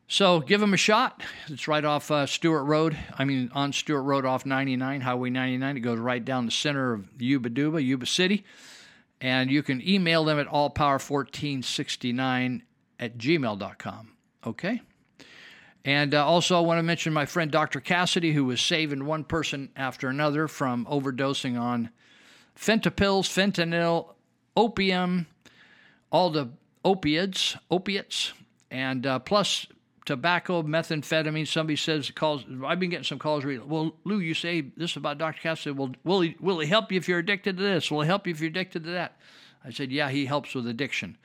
So give them a shot. It's right off uh, Stewart Road. I mean, on Stewart Road off 99, Highway 99. It goes right down the center of Yuba Duba, Yuba City. And you can email them at allpower1469 at gmail.com. Okay? And uh, also, I want to mention my friend Dr. Cassidy, who was saving one person after another from overdosing on fentanyls, fentanyl, opium, all the opiates, opiates, and uh, plus tobacco, methamphetamine. Somebody says calls. I've been getting some calls. Well, Lou, you say this about Dr. Cassidy. Well, will he will he help you if you're addicted to this? Will he help you if you're addicted to that? I said, yeah, he helps with addiction.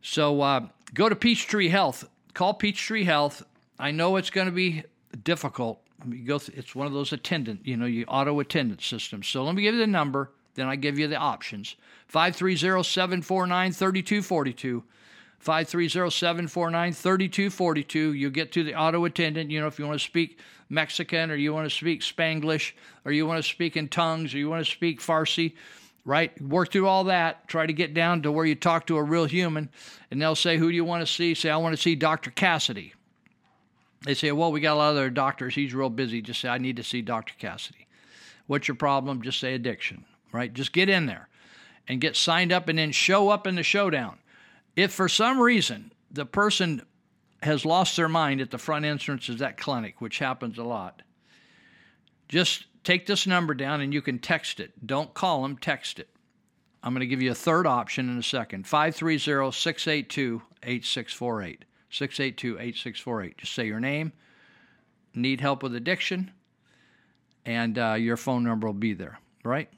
So uh, go to Peachtree Health. Call Peachtree Health. I know it's going to be difficult. You go. It's one of those attendant, you know, you auto attendant systems. So let me give you the number. Then I give you the options. 530-749-3242. 530-749-3242. You'll get to the auto attendant. You know, if you want to speak Mexican or you want to speak Spanglish or you want to speak in tongues or you want to speak Farsi, right? Work through all that. Try to get down to where you talk to a real human. And they'll say, who do you want to see? Say, I want to see Dr. Cassidy. They say, well, we got a lot of other doctors. He's real busy. Just say, I need to see Dr. Cassidy. What's your problem? Just say addiction, right? Just get in there and get signed up and then show up in the showdown. If for some reason the person has lost their mind at the front entrance of that clinic, which happens a lot, just take this number down and you can text it. Don't call them, text it. I'm going to give you a third option in a second 530 682 8648. 682 8648. Just say your name, need help with addiction, and uh, your phone number will be there, right?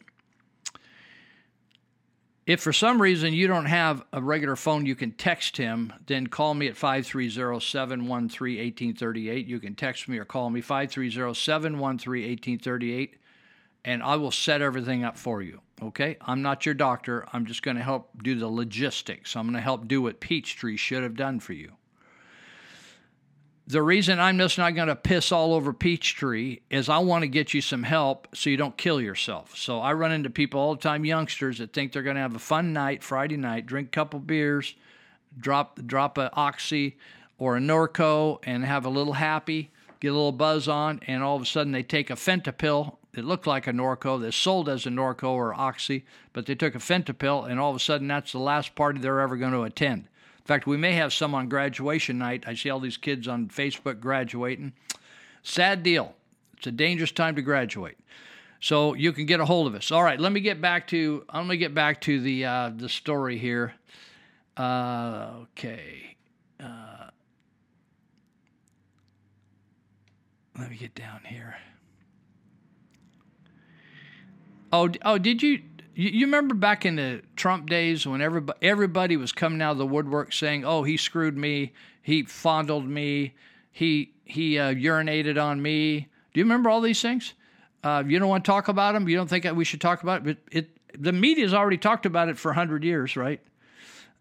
If for some reason you don't have a regular phone, you can text him, then call me at 530 713 1838. You can text me or call me 530 713 1838, and I will set everything up for you. Okay? I'm not your doctor. I'm just going to help do the logistics. I'm going to help do what Peachtree should have done for you. The reason I'm just not going to piss all over Peachtree is I want to get you some help so you don't kill yourself. So I run into people all the time, youngsters that think they're going to have a fun night, Friday night, drink a couple beers, drop drop a oxy or a Norco, and have a little happy, get a little buzz on, and all of a sudden they take a Fentapill. It looked like a Norco. They're sold as a Norco or Oxy, but they took a Fentapill, and all of a sudden that's the last party they're ever going to attend. In fact, we may have some on graduation night. I see all these kids on Facebook graduating. Sad deal. It's a dangerous time to graduate. So you can get a hold of us. All right, let me get back to going to get back to the uh, the story here. Uh, okay. Uh, let me get down here. Oh, oh, did you you, you remember back in the Trump days when everybody everybody was coming out of the woodwork saying, "Oh, he screwed me. He fondled me. He he uh, urinated on me." Do you remember all these things? Uh, you don't want to talk about them. You don't think we should talk about it, but it the media's already talked about it for hundred years, right?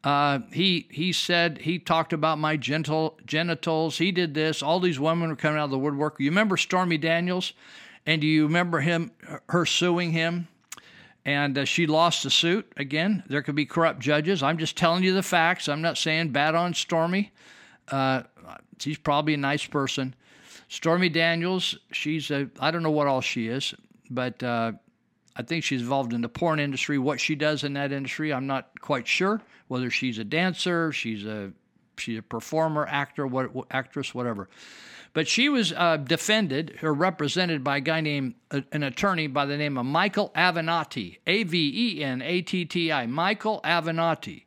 Uh, he he said he talked about my gentle genitals. He did this. All these women were coming out of the woodwork. You remember Stormy Daniels, and do you remember him her suing him? And uh, she lost the suit. Again, there could be corrupt judges. I'm just telling you the facts. I'm not saying bad on Stormy. Uh, she's probably a nice person. Stormy Daniels, she's a, I don't know what all she is, but uh, I think she's involved in the porn industry. What she does in that industry, I'm not quite sure. Whether she's a dancer, she's a she's a performer, actor, what, actress, whatever. But she was uh, defended or represented by a guy named, uh, an attorney by the name of Michael Avenatti, A V E N A T T I, Michael Avenatti.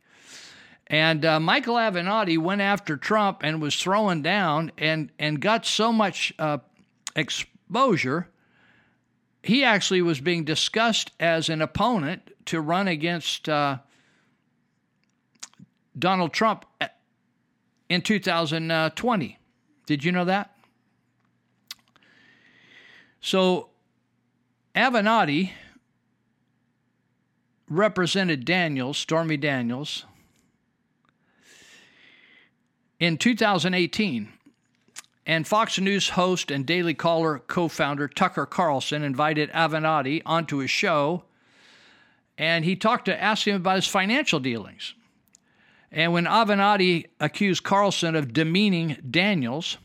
And uh, Michael Avenatti went after Trump and was thrown down and, and got so much uh, exposure. He actually was being discussed as an opponent to run against uh, Donald Trump in 2020. Did you know that? So, Avenatti represented Daniels, Stormy Daniels, in 2018. And Fox News host and Daily Caller co founder Tucker Carlson invited Avenatti onto his show, and he talked to ask him about his financial dealings. And when Avenatti accused Carlson of demeaning Daniels,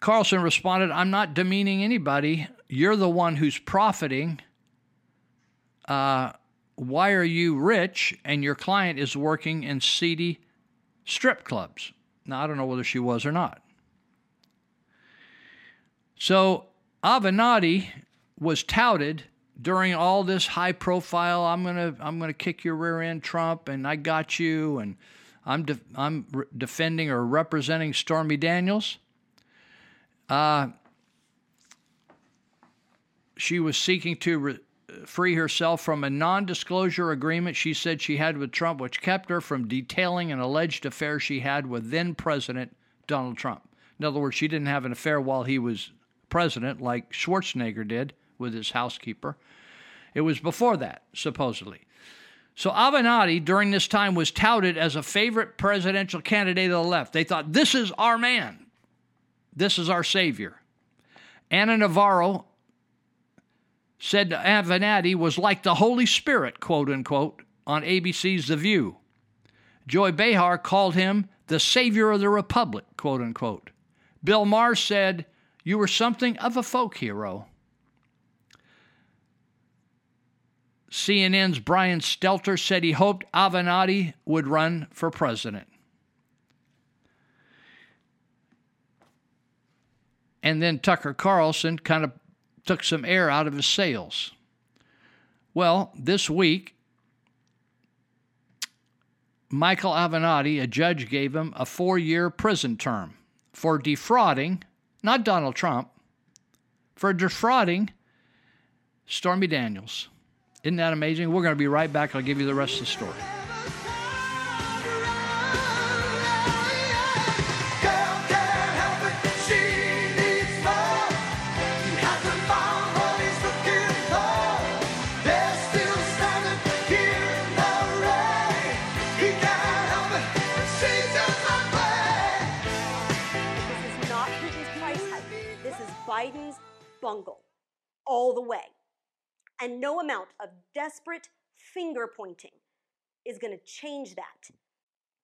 Carlson responded, I'm not demeaning anybody. You're the one who's profiting. Uh, why are you rich and your client is working in seedy strip clubs? Now, I don't know whether she was or not. So Avenatti was touted during all this high profile I'm going to I'm going to kick your rear end Trump and I got you and I'm de- I'm re- defending or representing Stormy Daniels. Uh, she was seeking to re- free herself from a non disclosure agreement she said she had with Trump, which kept her from detailing an alleged affair she had with then President Donald Trump. In other words, she didn't have an affair while he was president, like Schwarzenegger did with his housekeeper. It was before that, supposedly. So Avenatti, during this time, was touted as a favorite presidential candidate of the left. They thought, this is our man. This is our savior. Ana Navarro said Avenatti was like the Holy Spirit, quote unquote, on ABC's The View. Joy Behar called him the savior of the republic, quote unquote. Bill Maher said, You were something of a folk hero. CNN's Brian Stelter said he hoped Avenatti would run for president. And then Tucker Carlson kind of took some air out of his sails. Well, this week, Michael Avenatti, a judge gave him a four year prison term for defrauding, not Donald Trump, for defrauding Stormy Daniels. Isn't that amazing? We're going to be right back. I'll give you the rest of the story.
All the way. And no amount of desperate finger pointing is going to change that.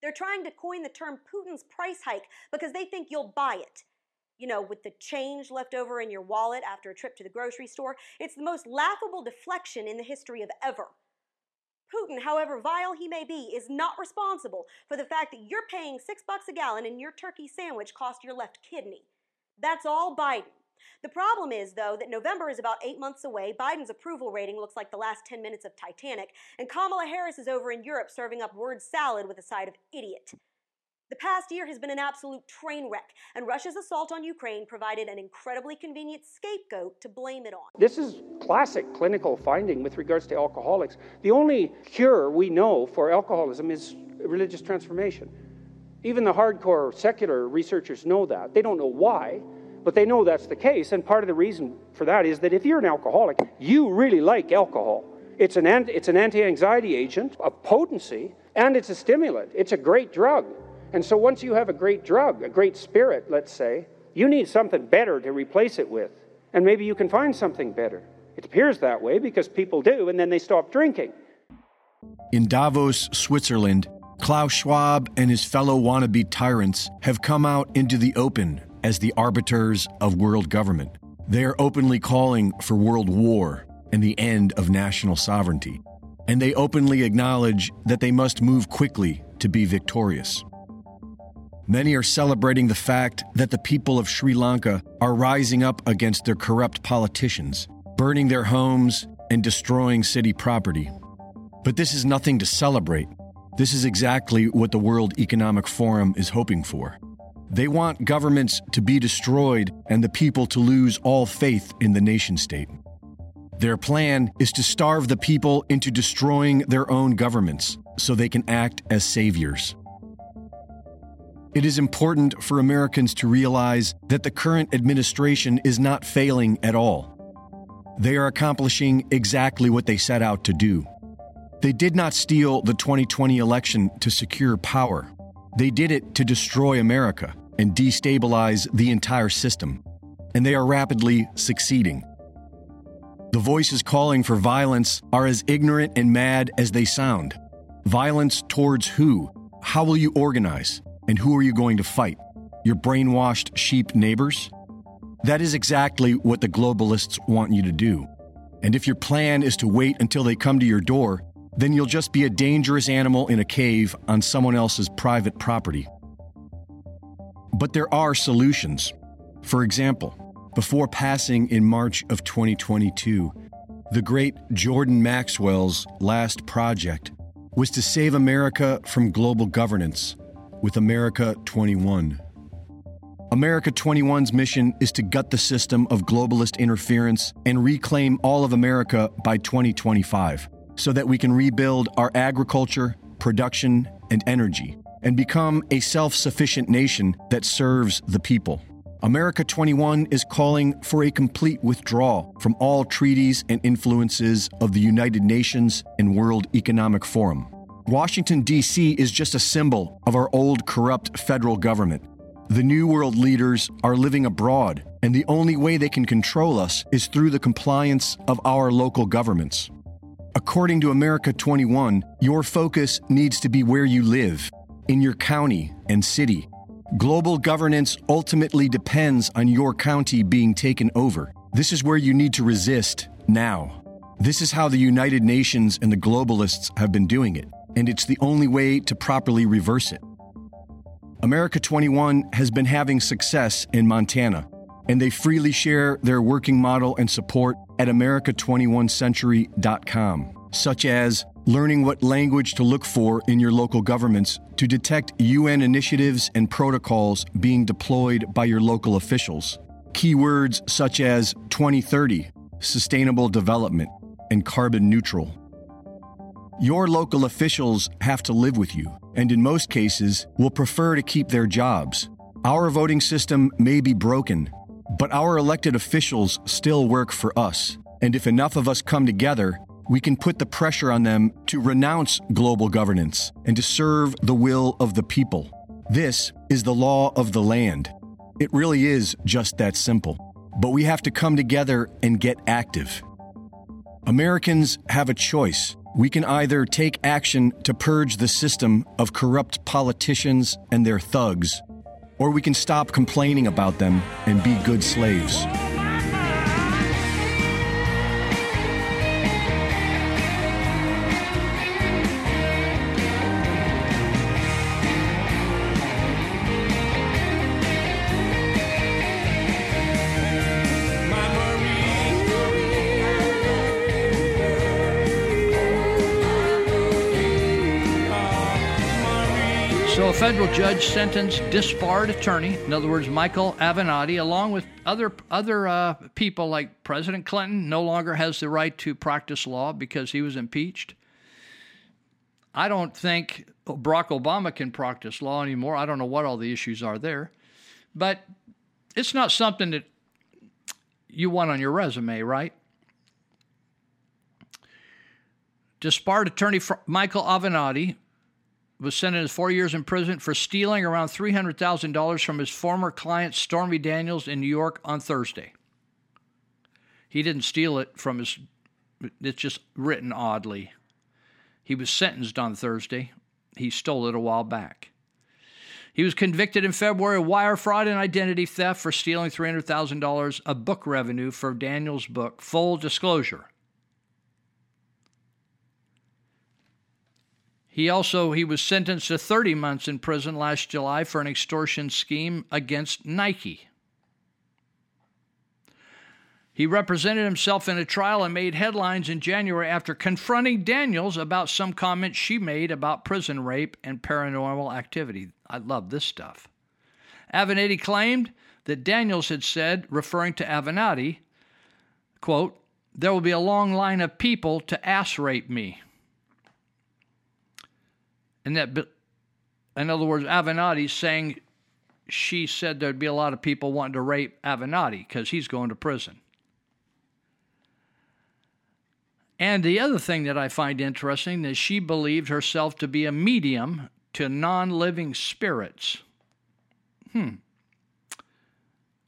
They're trying to coin the term Putin's price hike because they think you'll buy it. You know, with the change left over in your wallet after a trip to the grocery store. It's the most laughable deflection in the history of ever. Putin, however vile he may be, is not responsible for the fact that you're paying six bucks a gallon and your turkey sandwich cost your left kidney. That's all Biden. The problem is, though, that November is about eight months away. Biden's approval rating looks like the last 10 minutes of Titanic, and Kamala Harris is over in Europe serving up word salad with a side of idiot. The past year has been an absolute train wreck, and Russia's assault on Ukraine provided an incredibly convenient scapegoat to blame it on.
This is classic clinical finding with regards to alcoholics. The only cure we know for alcoholism is religious transformation. Even the hardcore secular researchers know that. They don't know why, but they know that's the case. And part of the reason for that is that if you're an alcoholic, you really like alcohol. It's an, it's an anti anxiety agent of potency, and it's a stimulant. It's a great drug. And so once you have a great drug, a great spirit, let's say, you need something better to replace it with. And maybe you can find something better. It appears that way because people do, and then they stop drinking.
In Davos, Switzerland, Klaus Schwab and his fellow wannabe tyrants have come out into the open as the arbiters of world government. They are openly calling for world war and the end of national sovereignty. And they openly acknowledge that they must move quickly to be victorious. Many are celebrating the fact that the people of Sri Lanka are rising up against their corrupt politicians, burning their homes and destroying city property. But this is nothing to celebrate. This is exactly what the World Economic Forum is hoping for. They want governments to be destroyed and the people to lose all faith in the nation state. Their plan is to starve the people into destroying their own governments so they can act as saviors. It is important for Americans to realize that the current administration is not failing at all. They are accomplishing exactly what they set out to do. They did not steal the 2020 election to secure power. They did it to destroy America and destabilize the entire system. And they are rapidly succeeding. The voices calling for violence are as ignorant and mad as they sound. Violence towards who? How will you organize? And who are you going to fight? Your brainwashed sheep neighbors? That is exactly what the globalists want you to do. And if your plan is to wait until they come to your door, then you'll just be a dangerous animal in a cave on someone else's private property. But there are solutions. For example, before passing in March of 2022, the great Jordan Maxwell's last project was to save America from global governance with America 21. America 21's mission is to gut the system of globalist interference and reclaim all of America by 2025 so that we can rebuild our agriculture, production, and energy and become a self sufficient nation that serves the people. America 21 is calling for a complete withdrawal from all treaties and influences of the United Nations and World Economic Forum. Washington, D.C. is just a symbol of our old corrupt federal government. The New World leaders are living abroad, and the only way they can control us is through the compliance of our local governments. According to America 21, your focus needs to be where you live, in your county and city. Global governance ultimately depends on your county being taken over. This is where you need to resist now. This is how the United Nations and the globalists have been doing it, and it's the only way to properly reverse it. America 21 has been having success in Montana, and they freely share their working model and support at America21century.com, such as learning what language to look for in your local governments to detect UN initiatives and protocols being deployed by your local officials. Keywords such as 2030, sustainable development, and carbon neutral. Your local officials have to live with you, and in most cases, will prefer to keep their jobs. Our voting system may be broken, but our elected officials still work for us. And if enough of us come together, we can put the pressure on them to renounce global governance and to serve the will of the people. This is the law of the land. It really is just that simple. But we have to come together and get active. Americans have a choice. We can either take action to purge the system of corrupt politicians and their thugs, or we can stop complaining about them and be good slaves.
Federal judge sentenced disbarred attorney, in other words, Michael Avenatti, along with other other uh, people like President Clinton, no longer has the right to practice law because he was impeached. I don't think Barack Obama can practice law anymore. I don't know what all the issues are there, but it's not something that you want on your resume, right? Disbarred attorney Michael Avenatti was sentenced to four years in prison for stealing around $300,000 from his former client Stormy Daniels in New York on Thursday. He didn't steal it from his, it's just written oddly. He was sentenced on Thursday. He stole it a while back. He was convicted in February of wire fraud and identity theft for stealing $300,000 of book revenue for Daniels' book, Full Disclosure. He also he was sentenced to 30 months in prison last July for an extortion scheme against Nike. He represented himself in a trial and made headlines in January after confronting Daniels about some comments she made about prison rape and paranormal activity. I love this stuff. Avenatti claimed that Daniels had said, referring to Avenatti, quote, there will be a long line of people to ass rape me. And that, in other words, Avenatti saying she said there'd be a lot of people wanting to rape Avenatti because he's going to prison. And the other thing that I find interesting is she believed herself to be a medium to non living spirits. Hmm.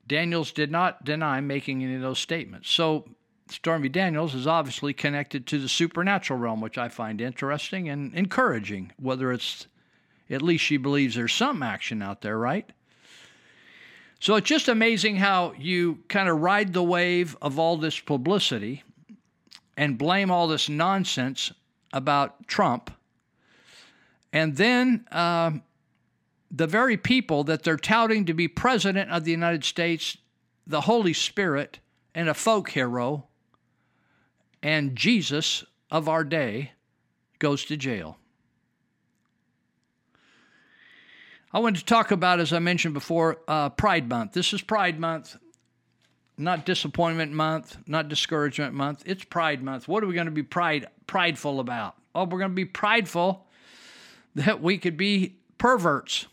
Daniels did not deny making any of those statements. So Stormy Daniels is obviously connected to the supernatural realm, which I find interesting and encouraging, whether it's at least she believes there's some action out there, right? So it's just amazing how you kind of ride the wave of all this publicity and blame all this nonsense about Trump. And then uh, the very people that they're touting to be president of the United States, the Holy Spirit, and a folk hero, and Jesus of our day, goes to jail. I want to talk about, as I mentioned before, uh, Pride Month. This is Pride Month, not Disappointment Month, not Discouragement Month. It's Pride Month. What are we going to be pride prideful about? Oh, we're going to be prideful that we could be perverts.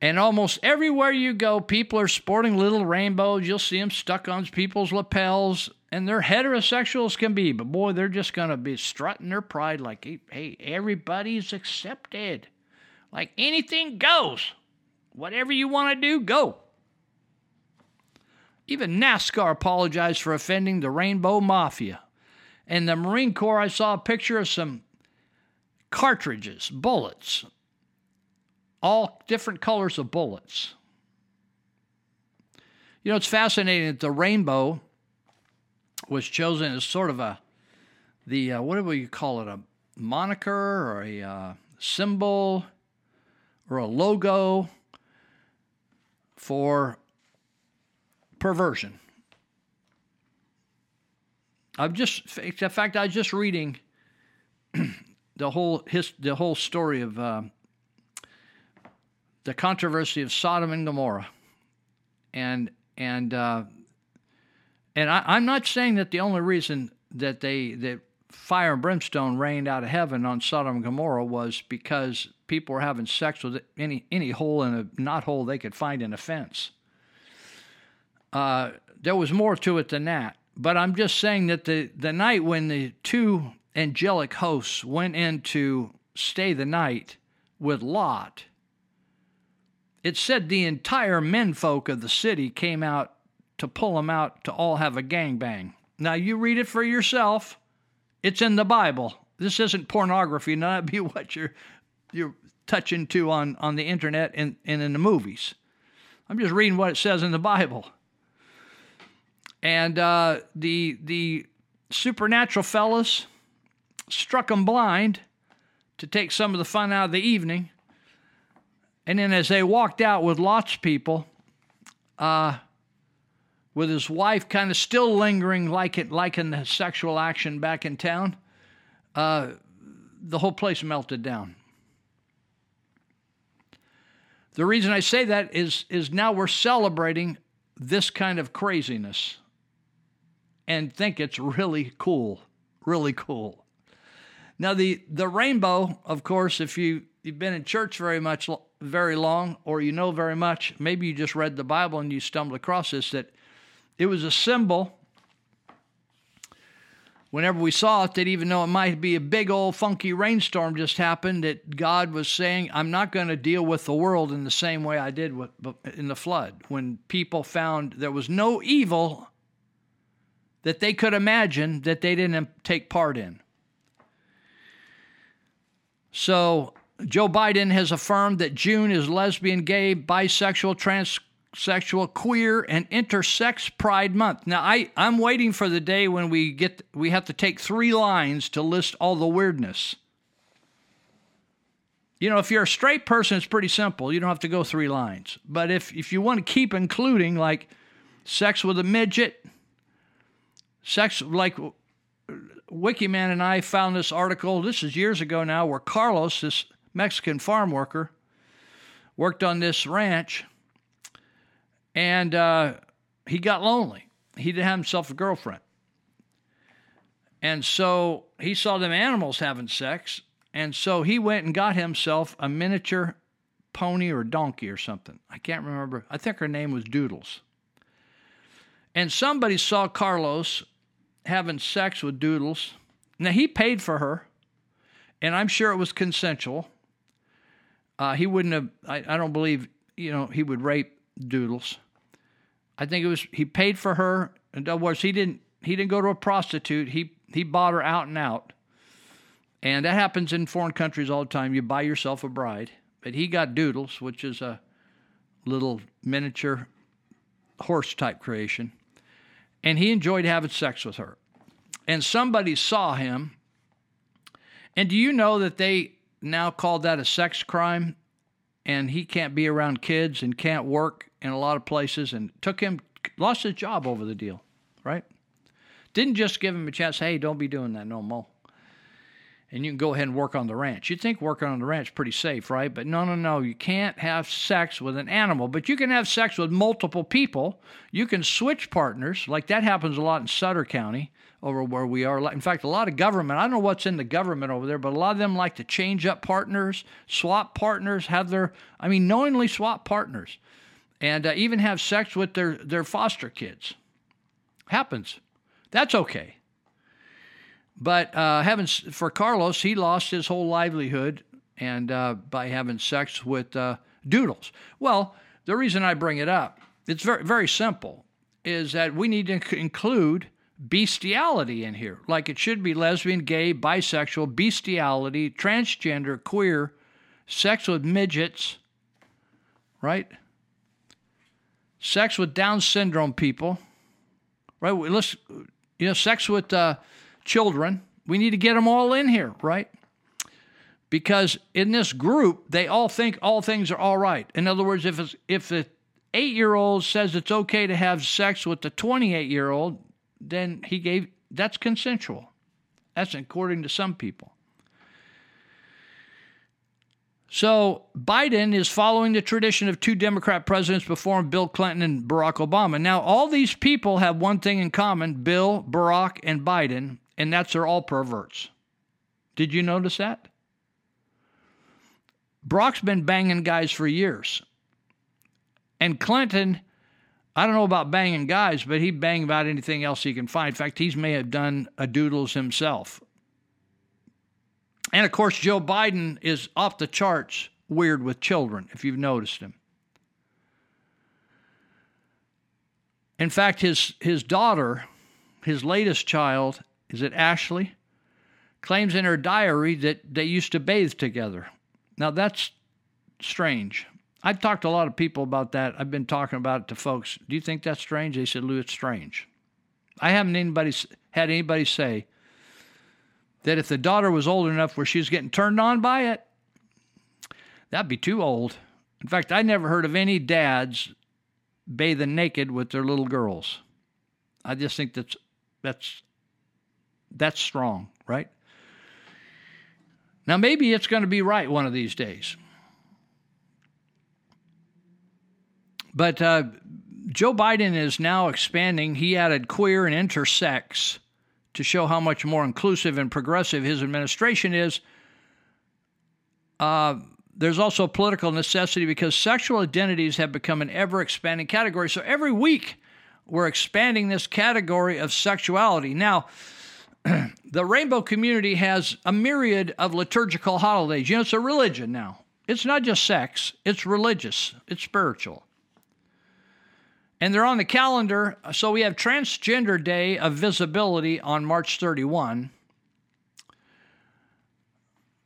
And almost everywhere you go, people are sporting little rainbows. You'll see them stuck on people's lapels, and they're heterosexual as can be. But boy, they're just going to be strutting their pride like, hey, everybody's accepted. Like anything goes. Whatever you want to do, go. Even NASCAR apologized for offending the Rainbow Mafia. And the Marine Corps, I saw a picture of some cartridges, bullets, all different colors of bullets. You know, it's fascinating that the rainbow was chosen as sort of a, the, uh, what do we call it, a moniker or a uh, symbol or a logo for perversion. I've just, in fact, I was just reading the whole his, the whole story of uh, the controversy of Sodom and Gomorrah, and and uh, and I, am not saying that the only reason that they that fire and brimstone rained out of heaven on Sodom and Gomorrah was because people were having sex with any any hole in a knot hole they could find in a fence. Uh, there was more to it than that. But I'm just saying that the, the night when the two angelic hosts went in to stay the night with Lot, it said the entire menfolk of the city came out to pull them out to all have a gangbang. Now you read it for yourself. It's in the Bible. This isn't pornography. Of be what you're you're touching to on, on the internet and, and in the movies. I'm just reading what it says in the Bible and uh, the the supernatural fellas struck him blind to take some of the fun out of the evening. And then as they walked out with Lot's of people, uh, with his wife kind of still lingering like it, like in the sexual action back in town, uh, the whole place melted down. The reason I say that is, is now we're celebrating this kind of craziness and think it's really cool, really cool. Now the the rainbow, of course, if you you've been in church very much very long or you know very much, maybe you just read the Bible and you stumbled across this that it was a symbol whenever we saw it that even though it might be a big old funky rainstorm just happened that god was saying i'm not going to deal with the world in the same way i did with, in the flood when people found there was no evil that they could imagine that they didn't take part in. So, Joe Biden has affirmed that June is lesbian, gay, bisexual, transsexual, queer, and intersex Pride Month. Now, I, I'm waiting for the day when we get we have to take three lines to list all the weirdness. You know, if you're a straight person, it's pretty simple. You don't have to go three lines. But if, if you want to keep including like sex with a midget, sex like Wikiman and I found this article. This is years ago now, where Carlos, this Mexican farm worker, worked on this ranch, and uh, he got lonely. He didn't have himself a girlfriend, and so he saw them animals having sex, and so he went and got himself a miniature pony or donkey or something. I can't remember. I think her name was Doodles. And somebody saw Carlos having sex with Doodles. Now, he paid for her, and I'm sure it was consensual. Uh, he wouldn't have, I, I don't believe, you know, he would rape Doodles. I think it was, he paid for her. In other words, he didn't, he didn't go to a prostitute. He, he bought her out and out. And that happens in foreign countries all the time. You buy yourself a bride. But he got Doodles, which is a little miniature horse type creation and he enjoyed having sex with her. And somebody saw him. And do you know that they now called that a sex crime, and he can't be around kids and can't work in a lot of places, and took him lost his job over the deal, right? Didn't just give him a chance. Hey, don't be doing that no more. And you can go ahead and work on the ranch. You'd think working on the ranch pretty safe, right? But no, no, no. You can't have sex with an animal, but you can have sex with multiple people. You can switch partners. Like that happens a lot in Sutter County over where we are. In fact, a lot of government, I don't know what's in the government over there, but a lot of them like to change up partners, swap partners, have their, I mean, knowingly swap partners, and uh, even have sex with their, their foster kids. Happens. That's okay. But uh, having for Carlos, he lost his whole livelihood and uh, by having sex with uh, doodles. Well, the reason I bring it up, it's very very simple, is that we need to include bestiality in here, like it should be lesbian, gay, bisexual, bestiality, transgender, queer, sex with midgets, right? Sex with Down syndrome people, right? Let's you know, sex with uh, children. We need to get them all in here, right? Because in this group, they all think all things are all right. In other words, if it's, if the eight year old says it's okay to have sex with the 28 year old, then he gave that's consensual. That's according to some people. So Biden is following the tradition of two Democrat presidents before him, Bill Clinton and Barack Obama. Now, all these people have one thing in common Bill, Barack, and Biden, and that's they're all perverts. Did you notice that? Barack's been banging guys for years. And Clinton, I don't know about banging guys, but he banged about anything else he can find. In fact, he may have done a doodles himself. And of course, Joe Biden is off the charts weird with children, if you've noticed him. In fact, his, his daughter, his latest child, is it Ashley? Claims in her diary that they used to bathe together. Now that's strange. I've talked to a lot of people about that. I've been talking about it to folks. Do you think that's strange? They said, Lou, it's strange. I haven't anybody had anybody say that if the daughter was old enough where she was getting turned on by it, that'd be too old. In fact, I never heard of any dads bathing naked with their little girls. I just think that's that's that's strong, right? Now maybe it's going to be right one of these days. But uh, Joe Biden is now expanding. He added queer and intersex to show how much more inclusive and progressive his administration is. Uh, there's also political necessity because sexual identities have become an ever expanding category. So every week, we're expanding this category of sexuality. Now, the rainbow community has a myriad of liturgical holidays. You know, it's a religion now. It's not just sex, it's religious, it's spiritual and they're on the calendar. So we have Transgender Day of Visibility on March 31.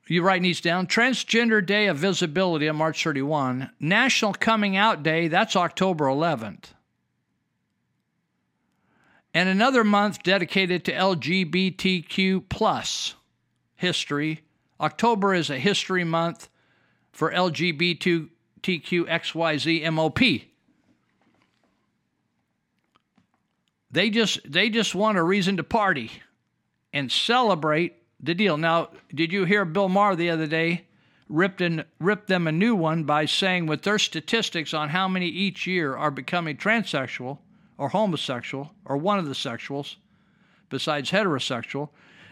You write these down. Transgender Day of Visibility on March 31. National Coming Out Day, that's October 11th. And another month dedicated to LGBTQ plus history. October is a history month for LGBTQXYZ MOP. They just they just want a reason to party and celebrate the deal. Now, did you hear Bill Maher the other day ripped and ripped them a new one by saying with their statistics on how many each year are becoming transsexual or homosexual or one of the sexuals besides heterosexual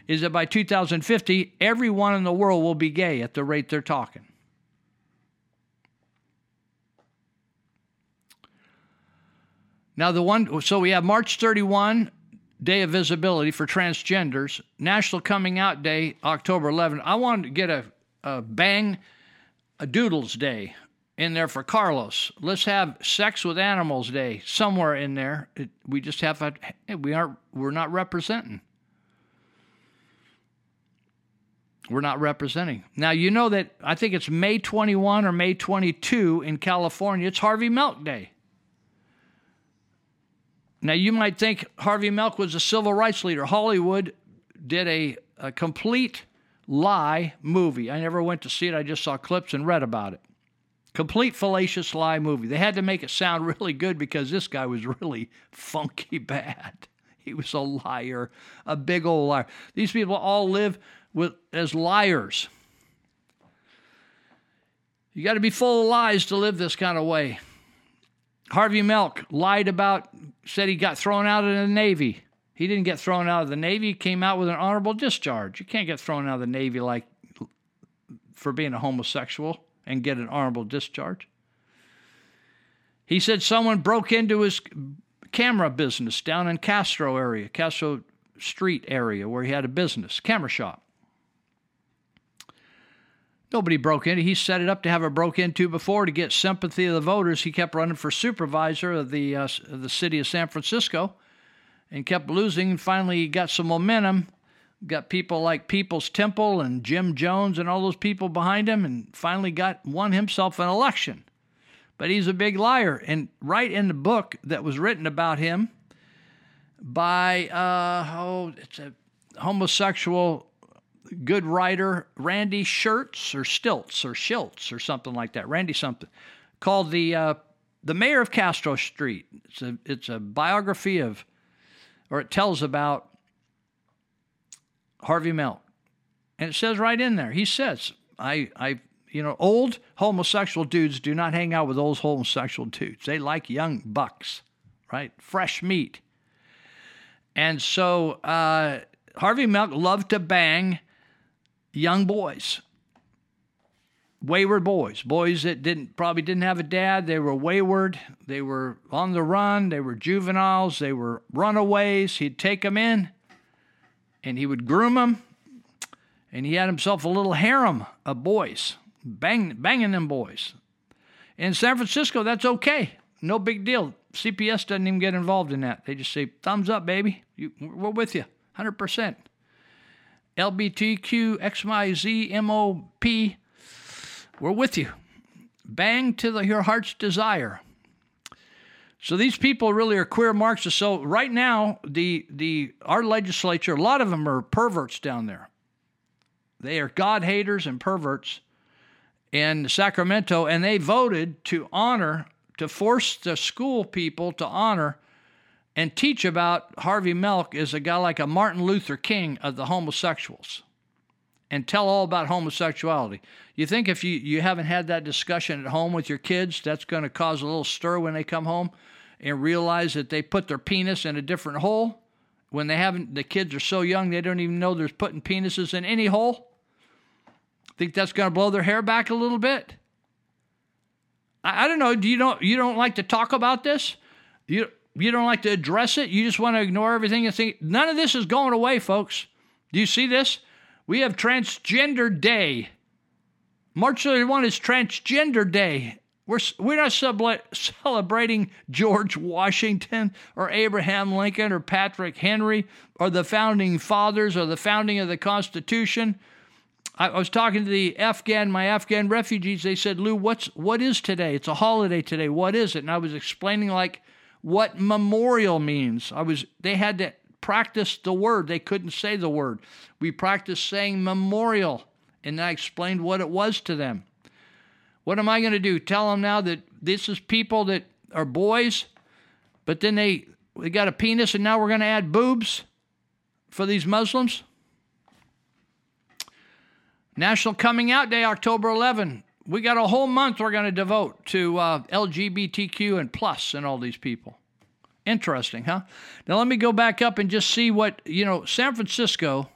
is that by 2050 everyone in the world will be gay at the rate they're talking. Now, the one, so we have March 31, Day of Visibility for Transgenders, National Coming Out Day, October 11. I wanted to get a, a bang, a Doodles Day in there for Carlos. Let's have Sex with Animals Day somewhere in there. It, we just have a, we aren't, we're not representing. We're not representing. Now, you know that I think it's May 21 or May 22 in California, it's Harvey Milk Day. Now, you might think Harvey Milk was a civil rights leader. Hollywood did a, a complete lie movie. I never went to see it, I just saw clips and read about it. Complete fallacious lie movie. They had to make it sound really good because this guy was really funky bad. He was a liar, a big old liar. These people all live with as liars. You got to be full of lies to live this kind of way. Harvey Milk lied about, said he got thrown out of the Navy. He didn't get thrown out of the Navy. Came out with an honorable discharge. You can't get thrown out of the Navy like for being a homosexual and get an honorable discharge. He said someone broke into his camera business down in Castro area, Castro Street area, where he had a business, camera shop. Nobody broke in. He set it up to have it broke into before to get sympathy of the voters. He kept running for supervisor of the uh, of the city of San Francisco, and kept losing. Finally, he got some momentum. Got people like People's Temple and Jim Jones and all those people behind him, and finally got won himself an election. But he's a big liar. And right in the book that was written about him by uh, oh, it's a homosexual good writer Randy Shirts or Stilts or Schiltz or something like that. Randy something called the uh, the Mayor of Castro Street. It's a it's a biography of, or it tells about Harvey Milk, and it says right in there. He says, "I I you know old homosexual dudes do not hang out with old homosexual dudes. They like young bucks, right? Fresh meat." And so uh, Harvey Milk loved to bang young boys, wayward boys, boys that didn't probably didn't have a dad. They were wayward. They were on the run. They were juveniles. They were runaways. He'd take them in, and he would groom them, and he had himself a little harem of boys, bang, banging them boys. In San Francisco, that's okay. No big deal. CPS doesn't even get involved in that. They just say, thumbs up, baby. You, we're with you, 100%. LBTQ, XYZ, MOP, we're with you. Bang to the, your heart's desire. So these people really are queer Marxists. So right now, the the our legislature, a lot of them are perverts down there. They are God haters and perverts in Sacramento, and they voted to honor, to force the school people to honor and teach about Harvey Milk as a guy like a Martin Luther King of the homosexuals and tell all about homosexuality. You think if you, you haven't had that discussion at home with your kids, that's going to cause a little stir when they come home and realize that they put their penis in a different hole? When they haven't, the kids are so young they don't even know they're putting penises in any hole? Think that's going to blow their hair back a little bit? I, I don't know. Do you don't you don't like to talk about this? You you don't like to address it. You just want to ignore everything and think none of this is going away, folks. Do you see this? We have Transgender Day. March 31 is Transgender Day. We're, we're not celebrating George Washington or Abraham Lincoln or Patrick Henry or the founding fathers or the founding of the Constitution. I was talking to the Afghan, my Afghan refugees. They said, "Lou, what's what is today? It's a holiday today. What is it?" And I was explaining like what memorial means. I was they had to practice the word. They couldn't say the word. We practiced saying memorial, and I explained what it was to them. What am I going to do? Tell them now that this is people that are boys, but then they they got a penis, and now we're going to add boobs for these Muslims? National Coming Out Day, October 11 we got a whole month we're going to devote to uh, LGBTQ and plus and all these people. Interesting, huh? Now let me go back up and just see what, you know, San Francisco.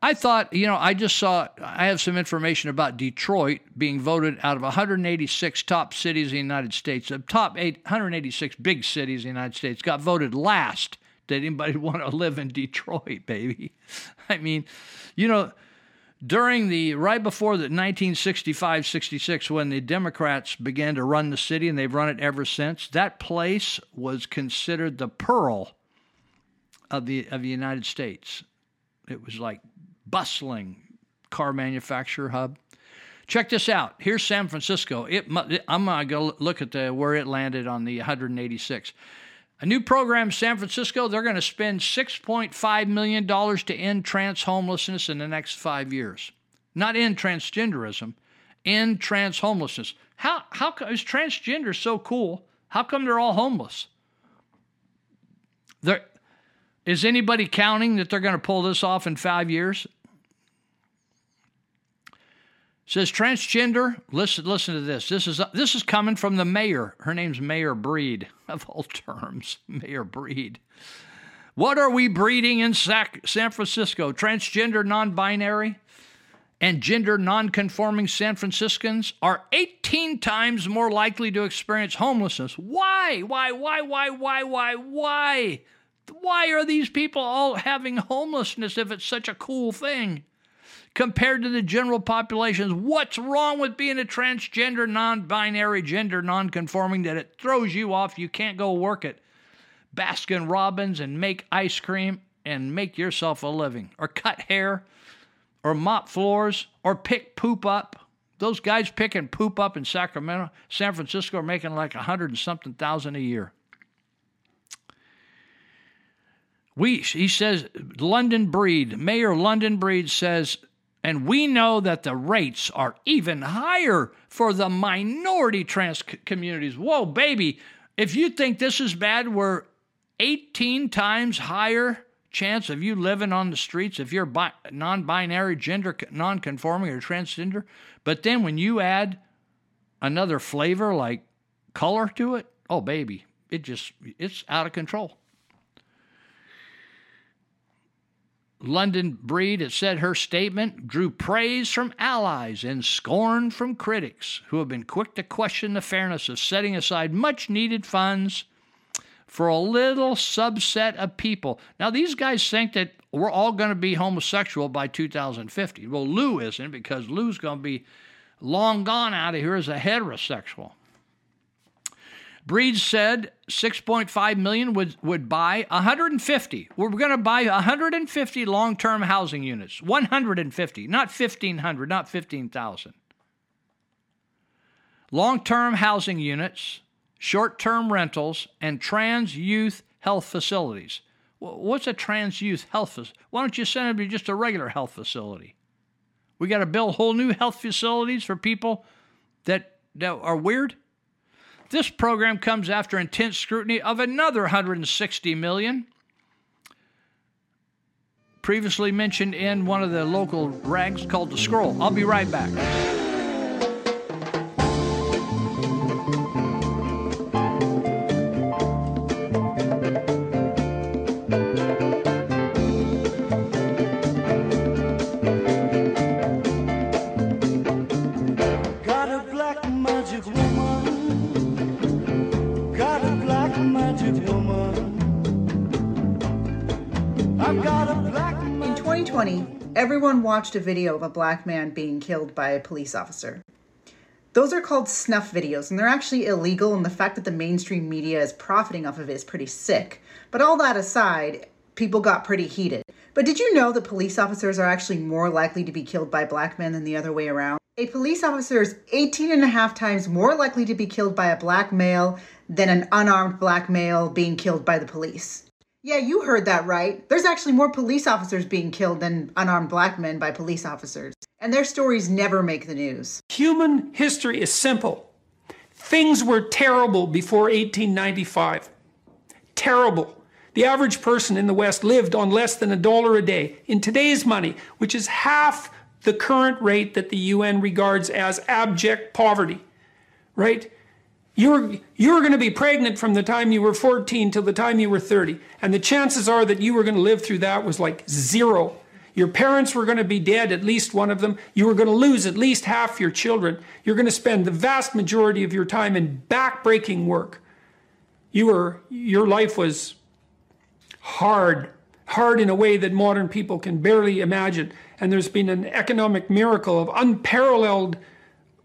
I thought, you know, I just saw, I have some information about Detroit being voted out of 186 top cities in the United States. The top eight, 186 big cities in the United States got voted last. Did anybody want to live in Detroit, baby? I mean, you know, during the right before the 1965 66 when the democrats began to run the city and they've run it ever since that place was considered the pearl of the of the united states. It was like bustling car manufacturer hub. Check this out. Here's san francisco. It i'm going to go look at the where it landed on the 186 A new program in San Francisco, they're going to spend $6.5 million to end trans homelessness in the next five years. Not end transgenderism, end trans homelessness. How, how is transgender so cool? How come they're all homeless? Is anybody counting that they're going to pull this off in five years? Says transgender. Listen, listen to this. This is this is coming from the mayor. Her name's Mayor Breed of all terms. Mayor Breed. What are we breeding in Sac- San Francisco? Transgender, non-binary, and gender non-conforming San Franciscans are 18 times more likely to experience homelessness. Why? Why? Why? Why? Why? Why? Why? Why are these people all having homelessness if it's such a cool thing? Compared to the general population. What's wrong with being a transgender, non binary, gender non conforming that it throws you off? You can't go work at Baskin Robbins and make ice cream and make yourself a living, or cut hair, or mop floors, or pick poop up. Those guys picking poop up in Sacramento, San Francisco are making like a hundred and something thousand a year. We, he says, London Breed, Mayor London Breed says and we know that the rates are even higher for the minority trans communities. Whoa, baby, if you think this is bad, we're 18 times higher chance of you living on the streets if you're bi- non-binary, gender non-conforming or transgender. But then when you add another flavor like color to it, oh baby, it just it's out of control. London Breed, it said her statement drew praise from allies and scorn from critics who have been quick to question the fairness of setting aside much needed funds for a little subset of people. Now, these guys think that we're all going to be homosexual by 2050. Well, Lou isn't because Lou's going to be long gone out of here as a heterosexual. Breed said 6.5 million would, would buy 150. We're going to buy 150 long-term housing units. 150, not 1500, not 15,000. Long-term housing units, short-term rentals, and trans youth health facilities. What's a trans youth health facility? Why don't you send them to just a regular health facility? We got to build whole new health facilities for people that, that are weird? This program comes after intense scrutiny of another 160 million previously mentioned in one of the local rags called the Scroll. I'll be right back.
Everyone watched a video of a black man being killed by a police officer. Those are called snuff videos, and they're actually illegal, and the fact that the mainstream media is profiting off of it is pretty sick. But all that aside, people got pretty heated. But did you know that police officers are actually more likely to be killed by black men than the other way around? A police officer is 18 and a half times more likely to be killed by a black male than an unarmed black male being killed by the police. Yeah, you heard that right. There's actually more police officers being killed than unarmed black men by police officers. And their stories never make the news.
Human history is simple. Things were terrible before 1895. Terrible. The average person in the West lived on less than a dollar a day. In today's money, which is half the current rate that the UN regards as abject poverty, right? You were, you were going to be pregnant from the time you were 14 till the time you were 30. And the chances are that you were going to live through that was like zero. Your parents were going to be dead, at least one of them. You were going to lose at least half your children. You're going to spend the vast majority of your time in backbreaking work. You were, your life was hard, hard in a way that modern people can barely imagine. And there's been an economic miracle of unparalleled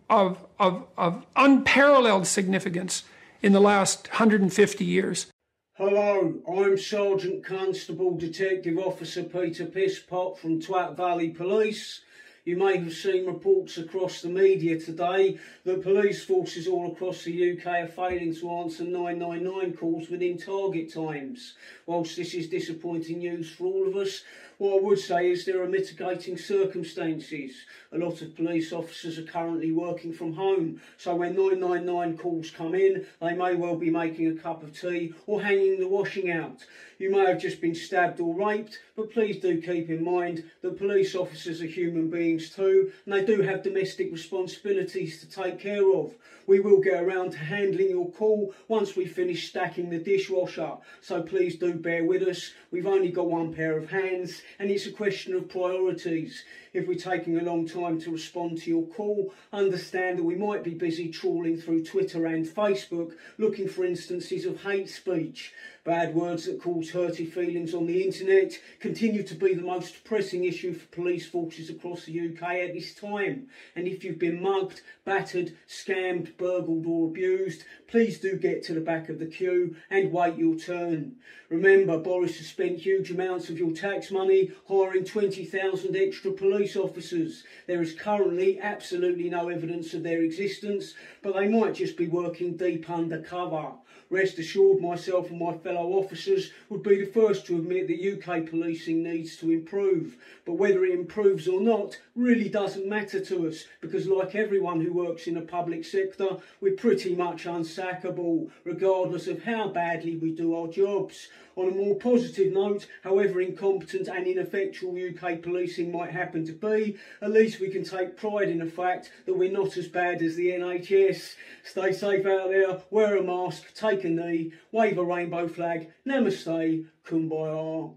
of, of, of unparalleled significance in the last 150 years.
Hello, I'm Sergeant Constable Detective Officer Peter Pisspot from Twat Valley Police. You may have seen reports across the media today that police forces all across the UK are failing to answer 999 calls within target times. Whilst this is disappointing news for all of us, what I would say is there are mitigating circumstances. A lot of police officers are currently working from home, so when 999 calls come in, they may well be making a cup of tea or hanging the washing out. You may have just been stabbed or raped, but please do keep in mind that police officers are human beings too, and they do have domestic responsibilities to take care of. We will get around to handling your call once we finish stacking the dishwasher, so please do bear with us. We've only got one pair of hands, and it's a question of priorities. If we're taking a long time to respond to your call, understand that we might be busy trawling through Twitter and Facebook looking for instances of hate speech. Bad words that cause hurty feelings on the internet continue to be the most pressing issue for police forces across the UK at this time. And if you've been mugged, battered, scammed, burgled, or abused, please do get to the back of the queue and wait your turn. Remember, Boris has spent huge amounts of your tax money hiring 20,000 extra police officers. There is currently absolutely no evidence of their existence, but they might just be working deep undercover. Rest assured, myself and my fellow officers would be the first to admit that UK policing needs to improve. But whether it improves or not really doesn't matter to us because, like everyone who works in the public sector, we're pretty much unsackable, regardless of how badly we do our jobs. On a more positive note, however incompetent and ineffectual UK policing might happen to be, at least we can take pride in the fact that we're not as bad as the NHS. Stay safe out there, wear a mask, take a knee, wave a rainbow flag, namaste, kumbaya.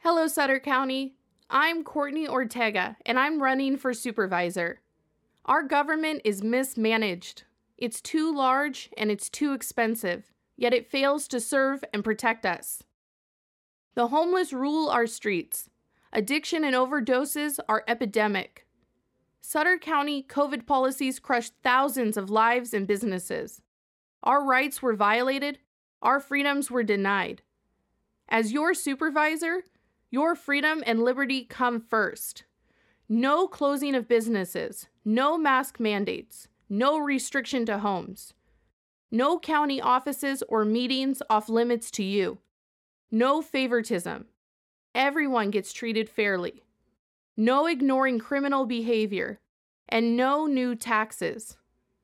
Hello, Sutter County. I'm Courtney Ortega, and I'm running for supervisor. Our government is mismanaged. It's too large and it's too expensive, yet it fails to serve and protect us. The homeless rule our streets. Addiction and overdoses are epidemic. Sutter County COVID policies crushed thousands of lives and businesses. Our rights were violated, our freedoms were denied. As your supervisor, your freedom and liberty come first. No closing of businesses, no mask mandates, no restriction to homes. No county offices or meetings off limits to you. No favoritism. Everyone gets treated fairly. No ignoring criminal behavior. And no new taxes.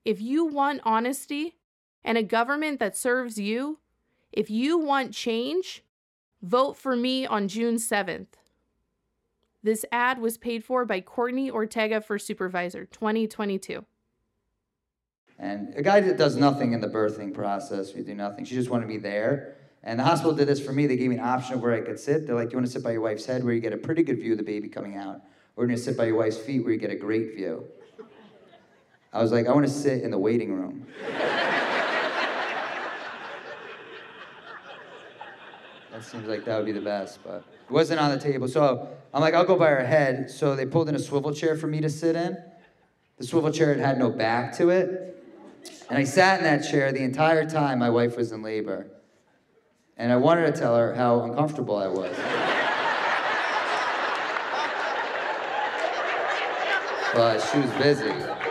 If you want honesty and a government that serves you, if you want change, vote for me on June 7th. This ad was paid for by Courtney Ortega for Supervisor 2022.
And a guy that does nothing in the birthing process, we do nothing. She just wanted me there. And the hospital did this for me. They gave me an option of where I could sit. They're like, you want to sit by your wife's head where you get a pretty good view of the baby coming out? Or you want to sit by your wife's feet where you get a great view? I was like, I want to sit in the waiting room. that seems like that would be the best, but it wasn't on the table. So I'm like, I'll go by her head. So they pulled in a swivel chair for me to sit in. The swivel chair had, had no back to it. And I sat in that chair the entire time my wife was in labor. And I wanted to tell her how uncomfortable I was. but she was busy.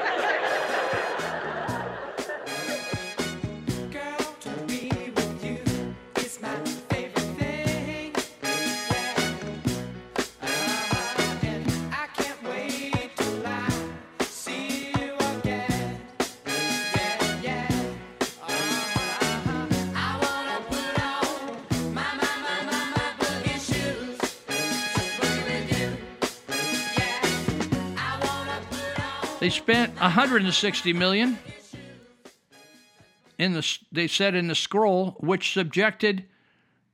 160 million in the they said in the scroll which subjected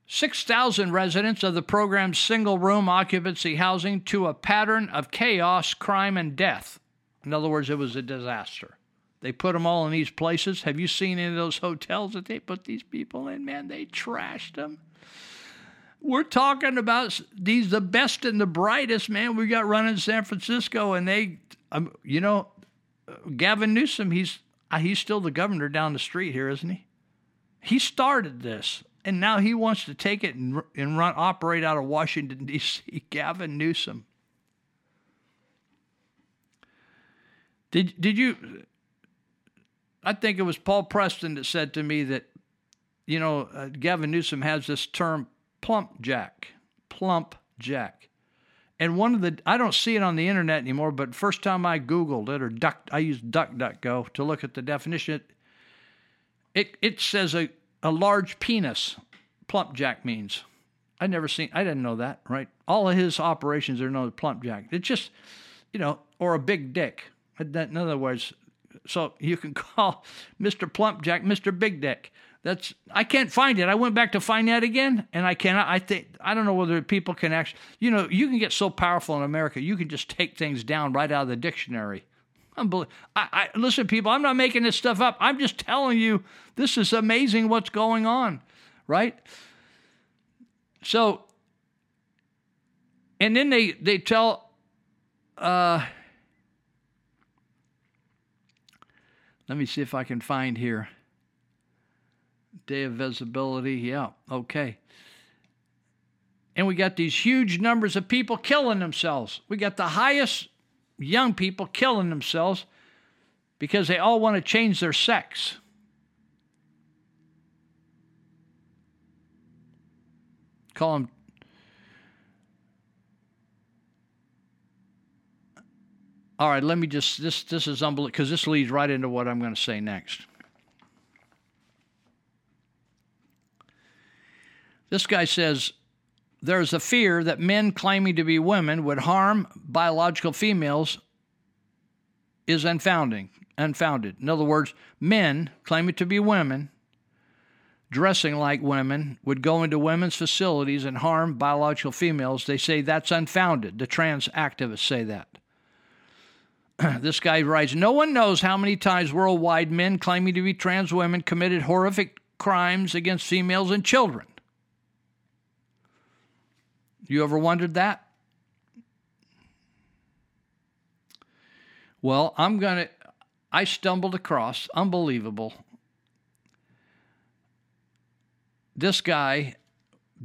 6,000 residents of the program's single room occupancy housing to a pattern of chaos, crime and death. In other words, it was a disaster. They put them all in these places. Have you seen any of those hotels that they put these people in? Man, they trashed them. We're talking about these the best and the brightest, man. We got running San Francisco, and they, um, you know, Gavin Newsom. He's uh, he's still the governor down the street here, isn't he? He started this, and now he wants to take it and, and run operate out of Washington D.C. Gavin Newsom. Did did you? I think it was Paul Preston that said to me that, you know, uh, Gavin Newsom has this term plump jack, plump jack, and one of the I don't see it on the internet anymore. But first time I Googled it or duck, I used DuckDuckGo to look at the definition. It it, it says a a large penis. Plump jack means. I never seen. I didn't know that. Right. All of his operations are known as plump jack. It's just, you know, or a big dick. In other words, so you can call Mr. Plump Jack Mr. Big Dick. That's I can't find it. I went back to find that again, and I cannot. I think I don't know whether people can actually. You know, you can get so powerful in America. You can just take things down right out of the dictionary. I, I listen, people. I'm not making this stuff up. I'm just telling you this is amazing. What's going on, right? So, and then they they tell. Uh, let me see if I can find here. Day of visibility. Yeah, okay. And we got these huge numbers of people killing themselves. We got the highest young people killing themselves because they all want to change their sex. Call them All right, let me just this this is unbelievable because this leads right into what I'm going to say next. This guy says there's a fear that men claiming to be women would harm biological females is unfounding, unfounded. In other words, men claiming to be women dressing like women would go into women's facilities and harm biological females. They say that's unfounded. The trans activists say that. this guy writes No one knows how many times worldwide men claiming to be trans women committed horrific crimes against females and children. You ever wondered that? Well, I'm going to, I stumbled across, unbelievable. This guy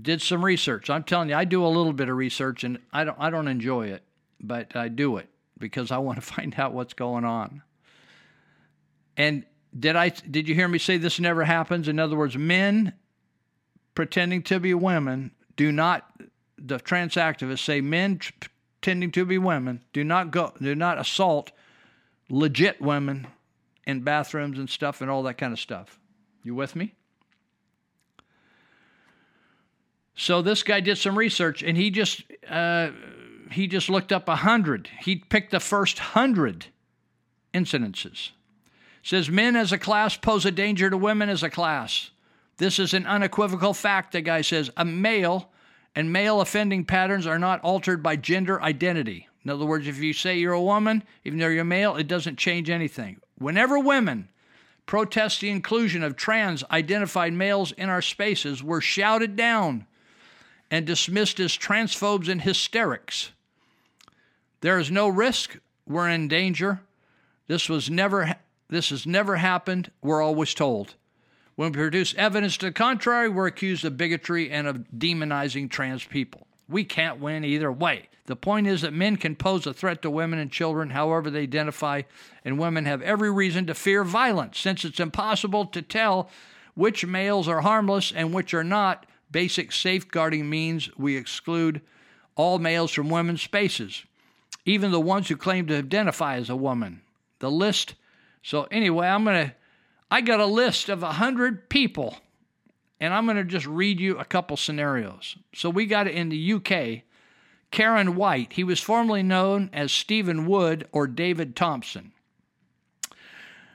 did some research. I'm telling you, I do a little bit of research and I don't, I don't enjoy it, but I do it because I want to find out what's going on. And did I did you hear me say this never happens? In other words, men pretending to be women do not the trans activists say men tending to be women do not go do not assault legit women in bathrooms and stuff and all that kind of stuff. You with me? So this guy did some research and he just uh, he just looked up a hundred. He picked the first hundred incidences. Says men as a class pose a danger to women as a class. This is an unequivocal fact, the guy says. A male and male offending patterns are not altered by gender identity. In other words, if you say you're a woman, even though you're male, it doesn't change anything. Whenever women protest the inclusion of trans identified males in our spaces, we're shouted down and dismissed as transphobes and hysterics. There is no risk. We're in danger. This was never this has never happened. We're always told. When we produce evidence to the contrary, we're accused of bigotry and of demonizing trans people. We can't win either way. The point is that men can pose a threat to women and children however they identify, and women have every reason to fear violence since it's impossible to tell which males are harmless and which are not. Basic safeguarding means we exclude all males from women's spaces even the ones who claim to identify as a woman. The list. So, anyway, I'm going to, I got a list of 100 people, and I'm going to just read you a couple scenarios. So, we got it in the UK. Karen White, he was formerly known as Stephen Wood or David Thompson.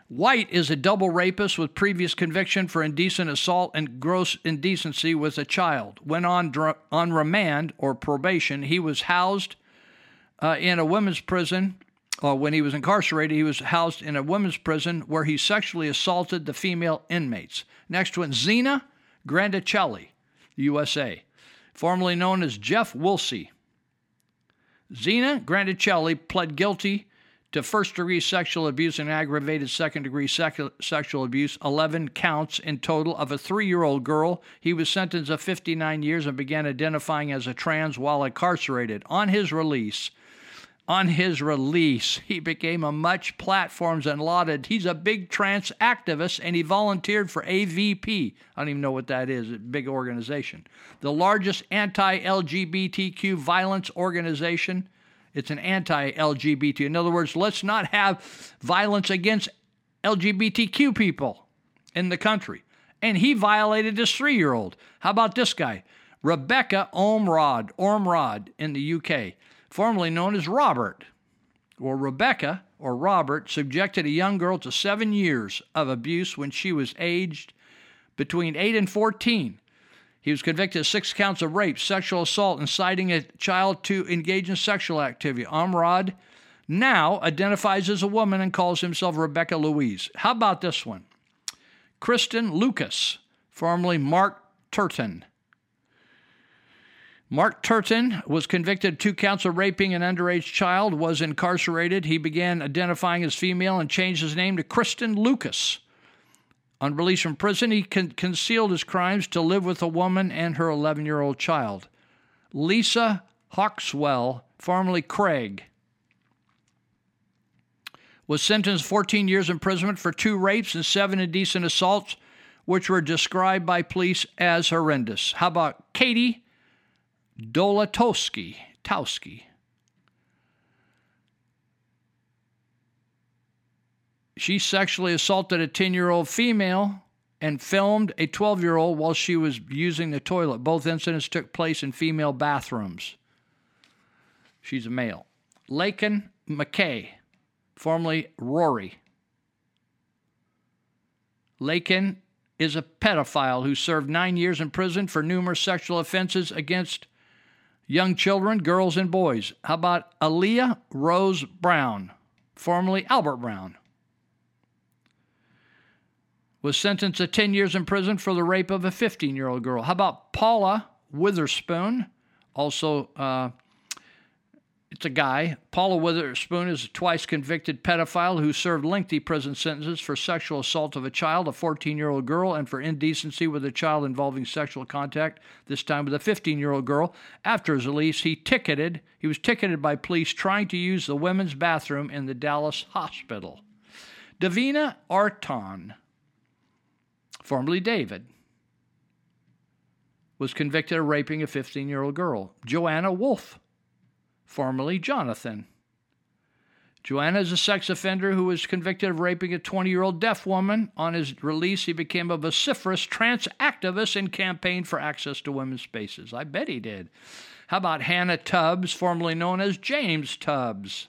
White is a double rapist with previous conviction for indecent assault and gross indecency with a child. When on, on remand or probation, he was housed uh, in a women's prison, or when he was incarcerated, he was housed in a women's prison where he sexually assaulted the female inmates. Next one, Zena Grandicelli, USA, formerly known as Jeff Woolsey. Zena Grandicelli pled guilty to first degree sexual abuse and aggravated second degree sec- sexual abuse, 11 counts in total of a three year old girl. He was sentenced to 59 years and began identifying as a trans while incarcerated. On his release, On his release, he became a much platforms and lauded. He's a big trans activist and he volunteered for AVP. I don't even know what that is, a big organization. The largest anti LGBTQ violence organization. It's an anti LGBT. In other words, let's not have violence against LGBTQ people in the country. And he violated his three year old. How about this guy? Rebecca Ormrod, Ormrod in the UK, formerly known as Robert. or Rebecca, or Robert, subjected a young girl to seven years of abuse when she was aged between 8 and 14. He was convicted of six counts of rape, sexual assault, inciting a child to engage in sexual activity. Amrod now identifies as a woman and calls himself Rebecca Louise. How about this one? Kristen Lucas, formerly Mark Turton. Mark Turton was convicted of two counts of raping an underage child, was incarcerated. He began identifying as female and changed his name to Kristen Lucas. On release from prison, he con- concealed his crimes to live with a woman and her 11 year old child. Lisa Hawkswell, formerly Craig, was sentenced 14 years imprisonment for two rapes and seven indecent assaults, which were described by police as horrendous. How about Katie Dolatowski? Towski. She sexually assaulted a 10 year old female and filmed a 12 year old while she was using the toilet. Both incidents took place in female bathrooms. She's a male. Lakin McKay, formerly Rory. Lakin is a pedophile who served nine years in prison for numerous sexual offenses against young children, girls, and boys. How about Aaliyah Rose Brown, formerly Albert Brown? Was sentenced to 10 years in prison for the rape of a 15 year old girl. How about Paula Witherspoon, also uh, it's a guy. Paula Witherspoon is a twice convicted pedophile who served lengthy prison sentences for sexual assault of a child, a 14 year old girl, and for indecency with a child involving sexual contact, this time with a 15 year old girl. After his release, he ticketed, he was ticketed by police trying to use the women's bathroom in the Dallas hospital. Davina Ayrton, formerly David, was convicted of raping a 15 year old girl. Joanna Wolf, formerly Jonathan. Joanna is a sex offender who was convicted of raping a 20 year old deaf woman. On his release, he became a vociferous trans activist and campaigned for access to women's spaces. I bet he did. How about Hannah Tubbs, formerly known as James Tubbs?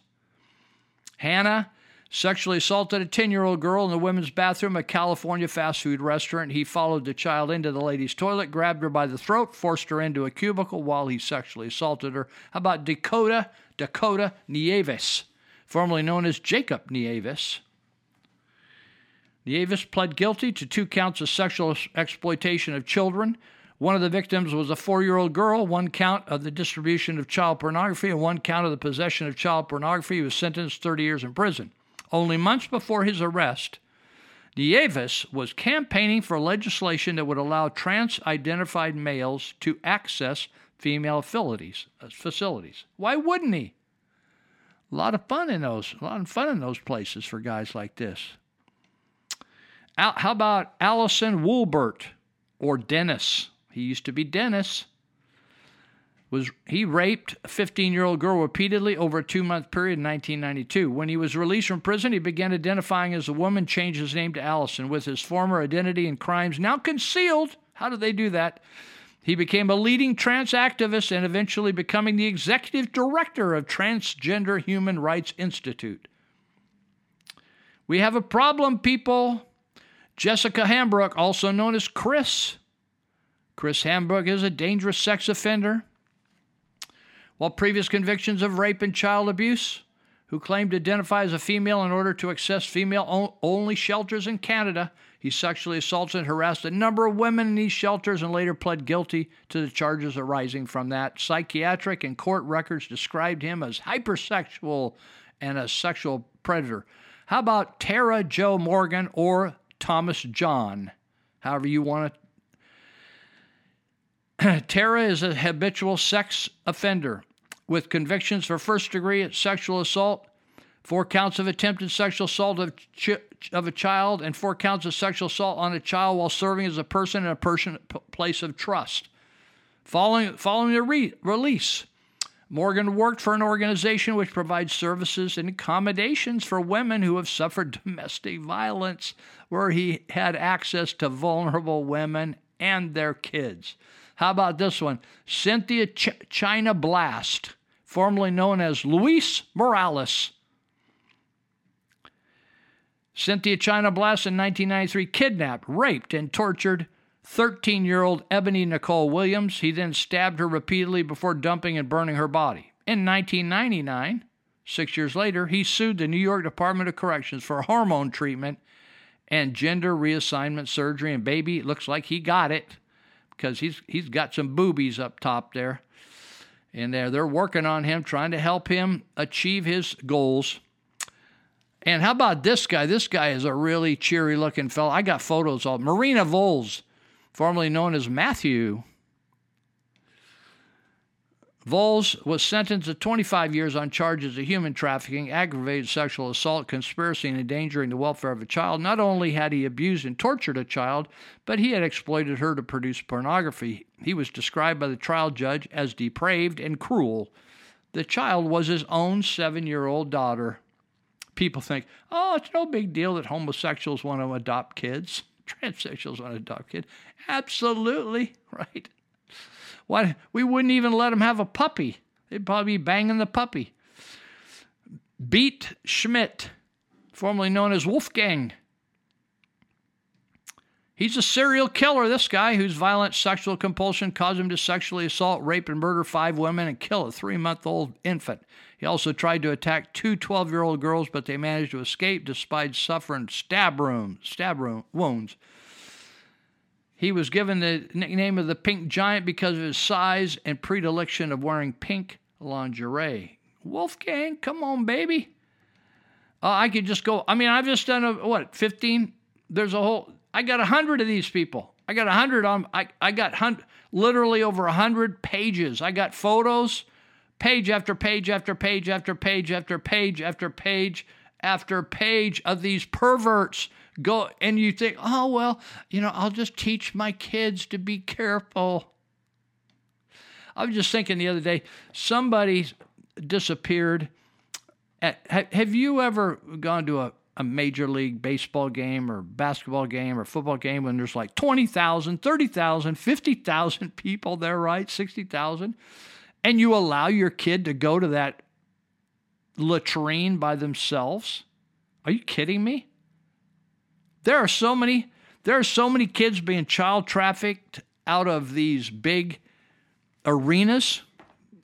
Hannah sexually assaulted a 10 year old girl in the women's bathroom at a California fast food restaurant. He followed the child into the lady's toilet, grabbed her by the throat, forced her into a cubicle while he sexually assaulted her. How about Dakota, Dakota Nieves, formerly known as Jacob Nieves? Nieves pled guilty to two counts of sexual exploitation of children. One of the victims was a four year old girl, one count of the distribution of child pornography, and one count of the possession of child pornography. He was sentenced 30 years in prison. Only months before his arrest, Nieves was campaigning for legislation that would allow trans identified males to access female facilities, uh, facilities. Why wouldn't he? A lot of fun in those, a lot of fun in those places for guys like this. How about Allison Woolbert or Dennis? He used to be Dennis was he raped a 15 year old girl repeatedly over a two month period in 1992. When he was released from prison, he began identifying as a woman, changed his name to Allison. With his former identity and crimes now concealed, how did they do that? He became a leading trans activist and eventually becoming the executive director of Transgender Human Rights Institute. We have a problem, people. Jessica Hambrook, also known as Chris. Chris Hambrook is a dangerous sex offender while previous convictions of rape and child abuse, who claimed to identify as a female in order to access female only shelters in Canada. He sexually assaulted and harassed a number of women in these shelters and later pled guilty to the charges arising from that. Psychiatric and court records described him as hypersexual and a sexual predator. How about Tara Joe Morgan or Thomas John? However, you want to Tara is a habitual sex offender with convictions for first degree sexual assault, four counts of attempted sexual assault of, of a child, and four counts of sexual assault on a child while serving as a person in a person, p- place of trust. Following, following the re- release, Morgan worked for an organization which provides services and accommodations for women who have suffered domestic violence, where he had access to vulnerable women and their kids. How about this one? Cynthia Ch- China Blast, formerly known as Luis Morales. Cynthia China Blast in 1993 kidnapped, raped, and tortured 13 year old Ebony Nicole Williams. He then stabbed her repeatedly before dumping and burning her body. In 1999, six years later, he sued the New York Department of Corrections for hormone treatment and gender reassignment surgery. And baby, it looks like he got it because he's, he's got some boobies up top there. And they're, they're working on him, trying to help him achieve his goals. And how about this guy? This guy is a really cheery looking fellow. I got photos of Marina Voles formerly known as Matthew. Voles was sentenced to 25 years on charges of human trafficking, aggravated sexual assault, conspiracy, and endangering the welfare of a child. Not only had he abused and tortured a child, but he had exploited her to produce pornography. He was described by the trial judge as depraved and cruel. The child was his own seven year old daughter. People think, oh, it's no big deal that homosexuals want to adopt kids transsexuals want to adopt kids. Absolutely, right? Why we wouldn't even let them have a puppy. They'd probably be banging the puppy. Beat Schmidt, formerly known as Wolfgang. He's a serial killer, this guy, whose violent sexual compulsion caused him to sexually assault, rape, and murder five women and kill a three month old infant. He also tried to attack two 12 year old girls, but they managed to escape despite suffering stab, wounds. stab wounds. He was given the nickname of the Pink Giant because of his size and predilection of wearing pink lingerie. Wolfgang, come on, baby. Uh, I could just go. I mean, I've just done a, what, 15? There's a whole, I got a 100 of these people. I got a 100 on, I, I got hun- literally over a 100 pages. I got photos, page after page after page after page after page after page after page of these perverts go and you think, oh, well, you know, I'll just teach my kids to be careful. I was just thinking the other day, somebody disappeared. At, have you ever gone to a, a major league baseball game or basketball game or football game when there's like 20,000, 30,000, 50,000 people there, right? 60,000? And you allow your kid to go to that latrine by themselves? Are you kidding me? There are so many there are so many kids being child trafficked out of these big arenas,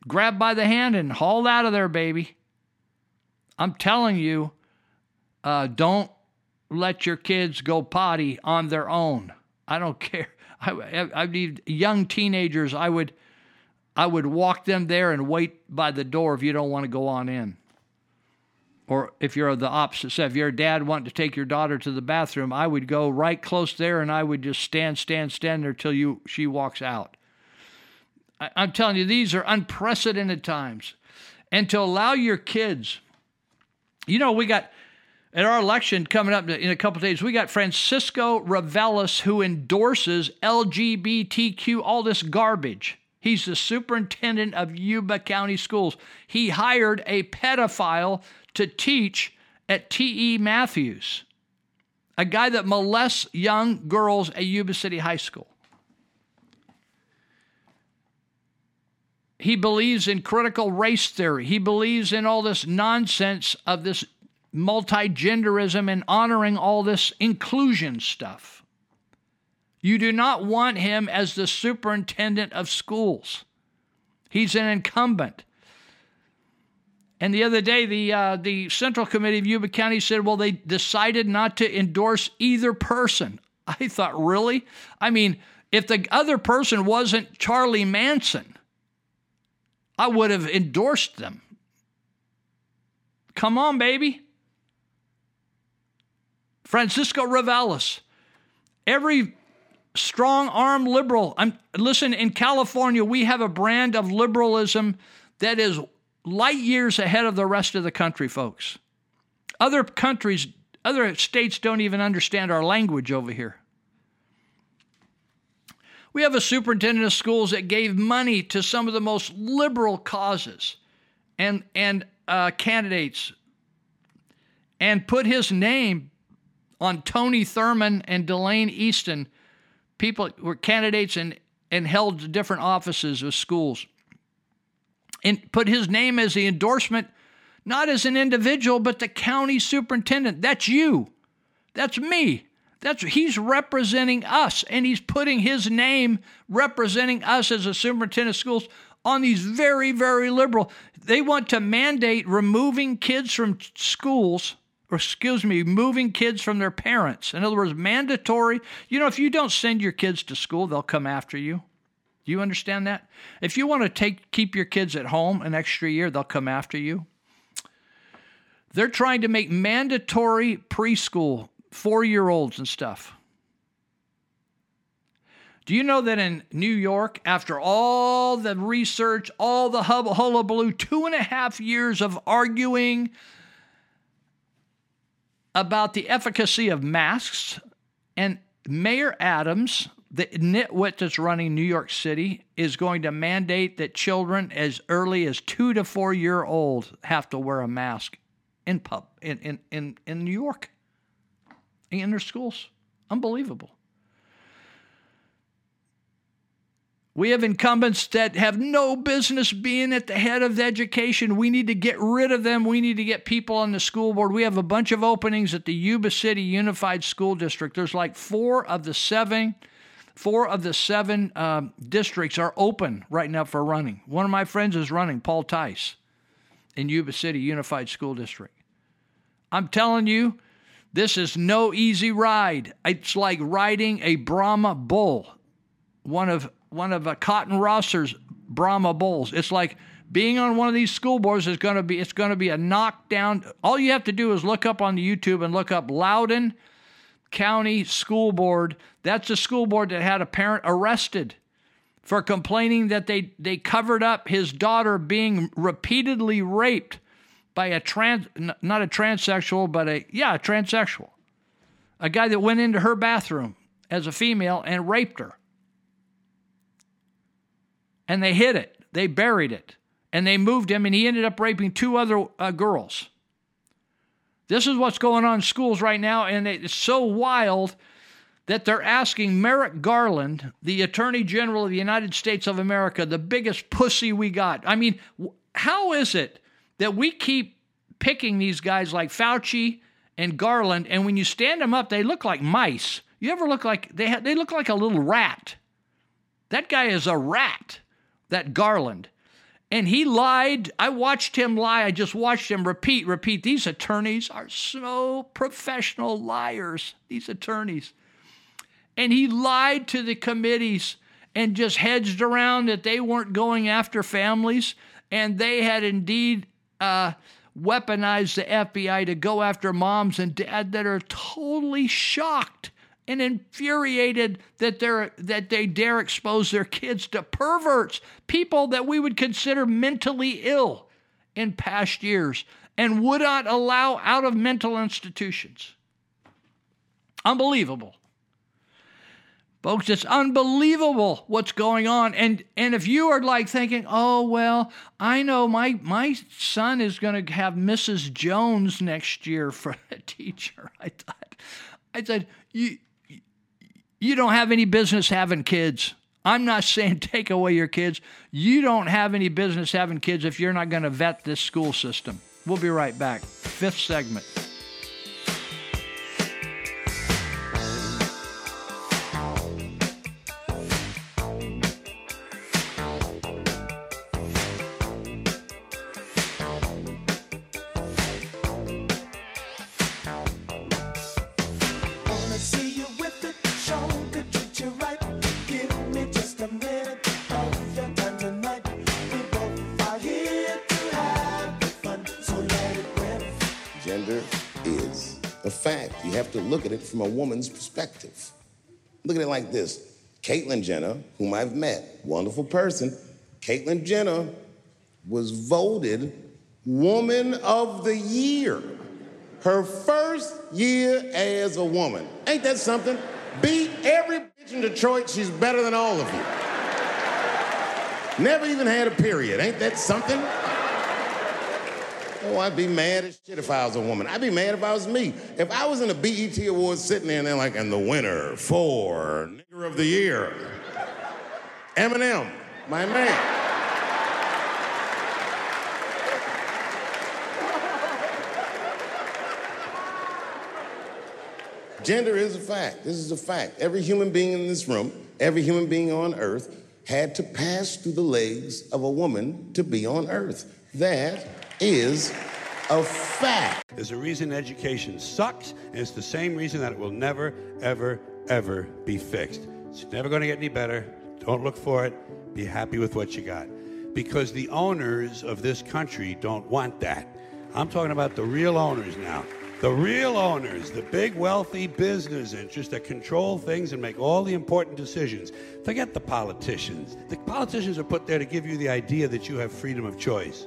grabbed by the hand and hauled out of there, baby. I'm telling you, uh, don't let your kids go potty on their own. I don't care. I, I need young teenagers. I would, I would walk them there and wait by the door if you don't want to go on in or if you're the opposite side, if your dad wanted to take your daughter to the bathroom, I would go right close there and I would just stand, stand, stand there till you she walks out. I, I'm telling you, these are unprecedented times. And to allow your kids, you know, we got at our election coming up in a couple days, we got Francisco Reveles who endorses LGBTQ, all this garbage. He's the superintendent of Yuba County Schools. He hired a pedophile to teach at T.E. Matthews, a guy that molests young girls at Yuba City High School. He believes in critical race theory. He believes in all this nonsense of this multigenderism and honoring all this inclusion stuff. You do not want him as the superintendent of schools. He's an incumbent. And the other day, the uh, the Central Committee of Yuba County said, well, they decided not to endorse either person. I thought, really? I mean, if the other person wasn't Charlie Manson, I would have endorsed them. Come on, baby. Francisco Reveles. Every strong arm liberal. I'm listen in California we have a brand of liberalism that is light years ahead of the rest of the country, folks. Other countries, other states don't even understand our language over here. We have a superintendent of schools that gave money to some of the most liberal causes and, and uh, candidates and put his name on Tony Thurmond and Delaine Eastin. People were candidates and, and held different offices of schools. And put his name as the endorsement, not as an individual, but the county superintendent. That's you. That's me. That's he's representing us, and he's putting his name representing us as a superintendent of schools on these very, very liberal. They want to mandate removing kids from schools, or excuse me, moving kids from their parents. In other words, mandatory. You know, if you don't send your kids to school, they'll come after you. Do you understand that? If you want to take keep your kids at home an extra year, they'll come after you. They're trying to make mandatory preschool four year olds and stuff. Do you know that in New York, after all the research, all the hullabaloo, two and a half years of arguing about the efficacy of masks, and Mayor Adams, the nitwit that's running New York City, is going to mandate that children as early as two to four year old have to wear a mask in pub in, in, in, in New York in their schools. Unbelievable. We have incumbents that have no business being at the head of education. We need to get rid of them. We need to get people on the school board. We have a bunch of openings at the Yuba City Unified School District. There's like four of the seven, four of the seven um, districts are open right now for running. One of my friends is running, Paul Tice, in Yuba City Unified School District. I'm telling you, this is no easy ride. It's like riding a Brahma bull, one of one of a Cotton Rosser's Brahma bulls. It's like being on one of these school boards is going to be it's going to be a knockdown. All you have to do is look up on the YouTube and look up Loudoun County School Board. That's the school board that had a parent arrested for complaining that they they covered up his daughter being repeatedly raped by a trans, not a transsexual, but a, yeah, a transsexual. A guy that went into her bathroom as a female and raped her. And they hid it, they buried it, and they moved him, and he ended up raping two other uh, girls. This is what's going on in schools right now, and it's so wild that they're asking Merrick Garland, the Attorney General of the United States of America, the biggest pussy we got. I mean, how is it that we keep picking these guys like Fauci and Garland, and when you stand them up, they look like mice. You ever look like they ha- they look like a little rat? That guy is a rat. That Garland. And he lied. I watched him lie. I just watched him repeat, repeat. These attorneys are so professional liars, these attorneys. And he lied to the committees and just hedged around that they weren't going after families. And they had indeed uh, weaponize the FBI to go after moms and dad that are totally shocked and infuriated that they're that they dare expose their kids to perverts, people that we would consider mentally ill in past years and would not allow out of mental institutions. Unbelievable. Folks, it's unbelievable what's going on. And and if you are like thinking, oh well, I know my my son is gonna have Mrs. Jones next year for a teacher. I thought I said, you you don't have any business having kids. I'm not saying take away your kids. You don't have any business having kids if you're not going to vet this school system. We'll be right back. Fifth segment.
From a woman's perspective. Look at it like this Caitlyn Jenner, whom I've met, wonderful person, Caitlyn Jenner was voted Woman of the Year. Her first year as a woman. Ain't that something? Beat every bitch in Detroit. She's better than all of you. Never even had a period. Ain't that something? Oh, I'd be mad as shit if I was a woman. I'd be mad if I was me. If I was in a BET Awards sitting there and they're like, and the winner for Nigger of the Year, Eminem, my man. Gender is a fact. This is a fact. Every human being in this room, every human being on earth, had to pass through the legs of a woman to be on earth. That is a fact.
There's a reason education sucks, and it's the same reason that it will never, ever, ever be fixed. It's never going to get any better. Don't look for it. Be happy with what you got. Because the owners of this country don't want that. I'm talking about the real owners now. The real owners, the big wealthy business interests that control things and make all the important decisions. Forget the politicians. The politicians are put there to give you the idea that you have freedom of choice.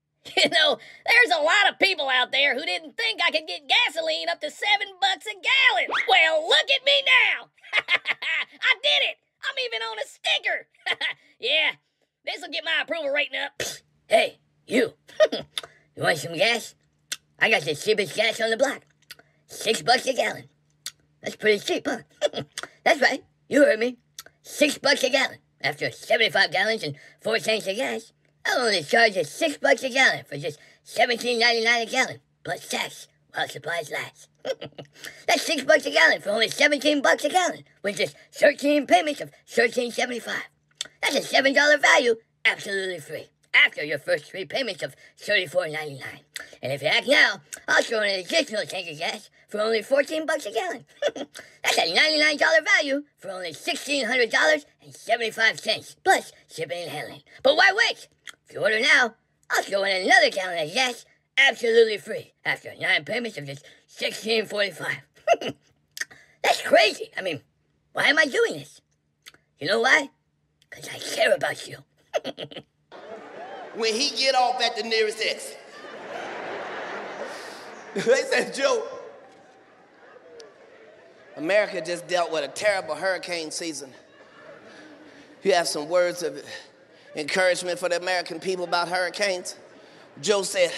You know, there's a lot of people out there who didn't think I could get gasoline up to seven bucks a gallon. Well, look at me now. I did it. I'm even on a sticker. yeah, this will get my approval rating up. hey, you. you want some gas? I got the cheapest gas on the block. Six bucks a gallon. That's pretty cheap, huh? That's right. You heard me. Six bucks a gallon. After 75 gallons and four cents of gas. I'll only charge you six bucks a gallon for just seventeen ninety nine a gallon, plus tax while supplies last. That's six bucks a gallon for only seventeen bucks a gallon, with just thirteen payments of thirteen seventy five. That's a seven dollar value, absolutely free. After your first three payments of thirty four ninety nine. And if you act now, I'll throw in an additional tank of gas for only fourteen bucks a gallon. That's a ninety nine dollar value for only sixteen hundred dollars and seventy five cents, plus shipping and handling. But why wait? If you order now, I'll throw in another gallon of gas absolutely free after nine payments of just sixteen forty five. That's crazy. I mean, why am I doing this? You know why? Because I care about you.
when he get off at the nearest exit. they said, Joe, America just dealt with a terrible hurricane season. You have some words of encouragement for the American people about hurricanes? Joe said,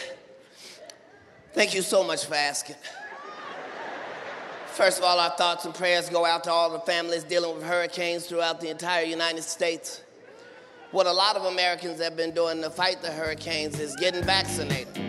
Thank you so much for asking. First of all, our thoughts and prayers go out to all the families dealing with hurricanes throughout the entire United States. What a lot of Americans have been doing to fight the hurricanes is getting vaccinated.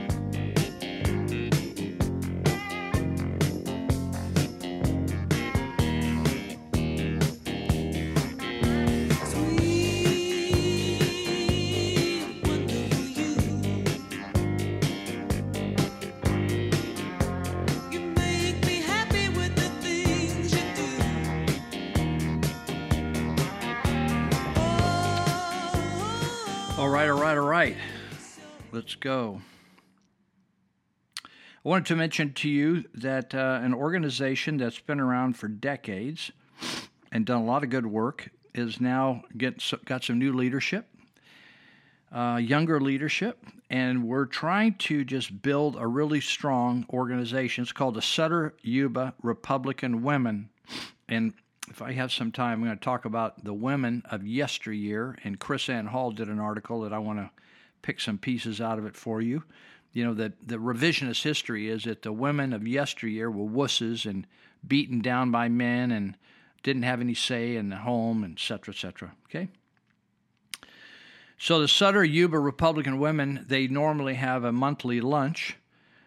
Go. I wanted to mention to you that uh, an organization that's been around for decades and done a lot of good work is now get, got some new leadership, uh, younger leadership, and we're trying to just build a really strong organization. It's called the Sutter Yuba Republican Women. And if I have some time, I'm going to talk about the women of yesteryear. And KrisAnne Hall did an article that I want to pick some pieces out of it for you. You know, that the revisionist history is that the women of yesteryear were wusses and beaten down by men and didn't have any say in the home, et cetera, et cetera. Okay? So the Sutter Yuba Republican women, they normally have a monthly lunch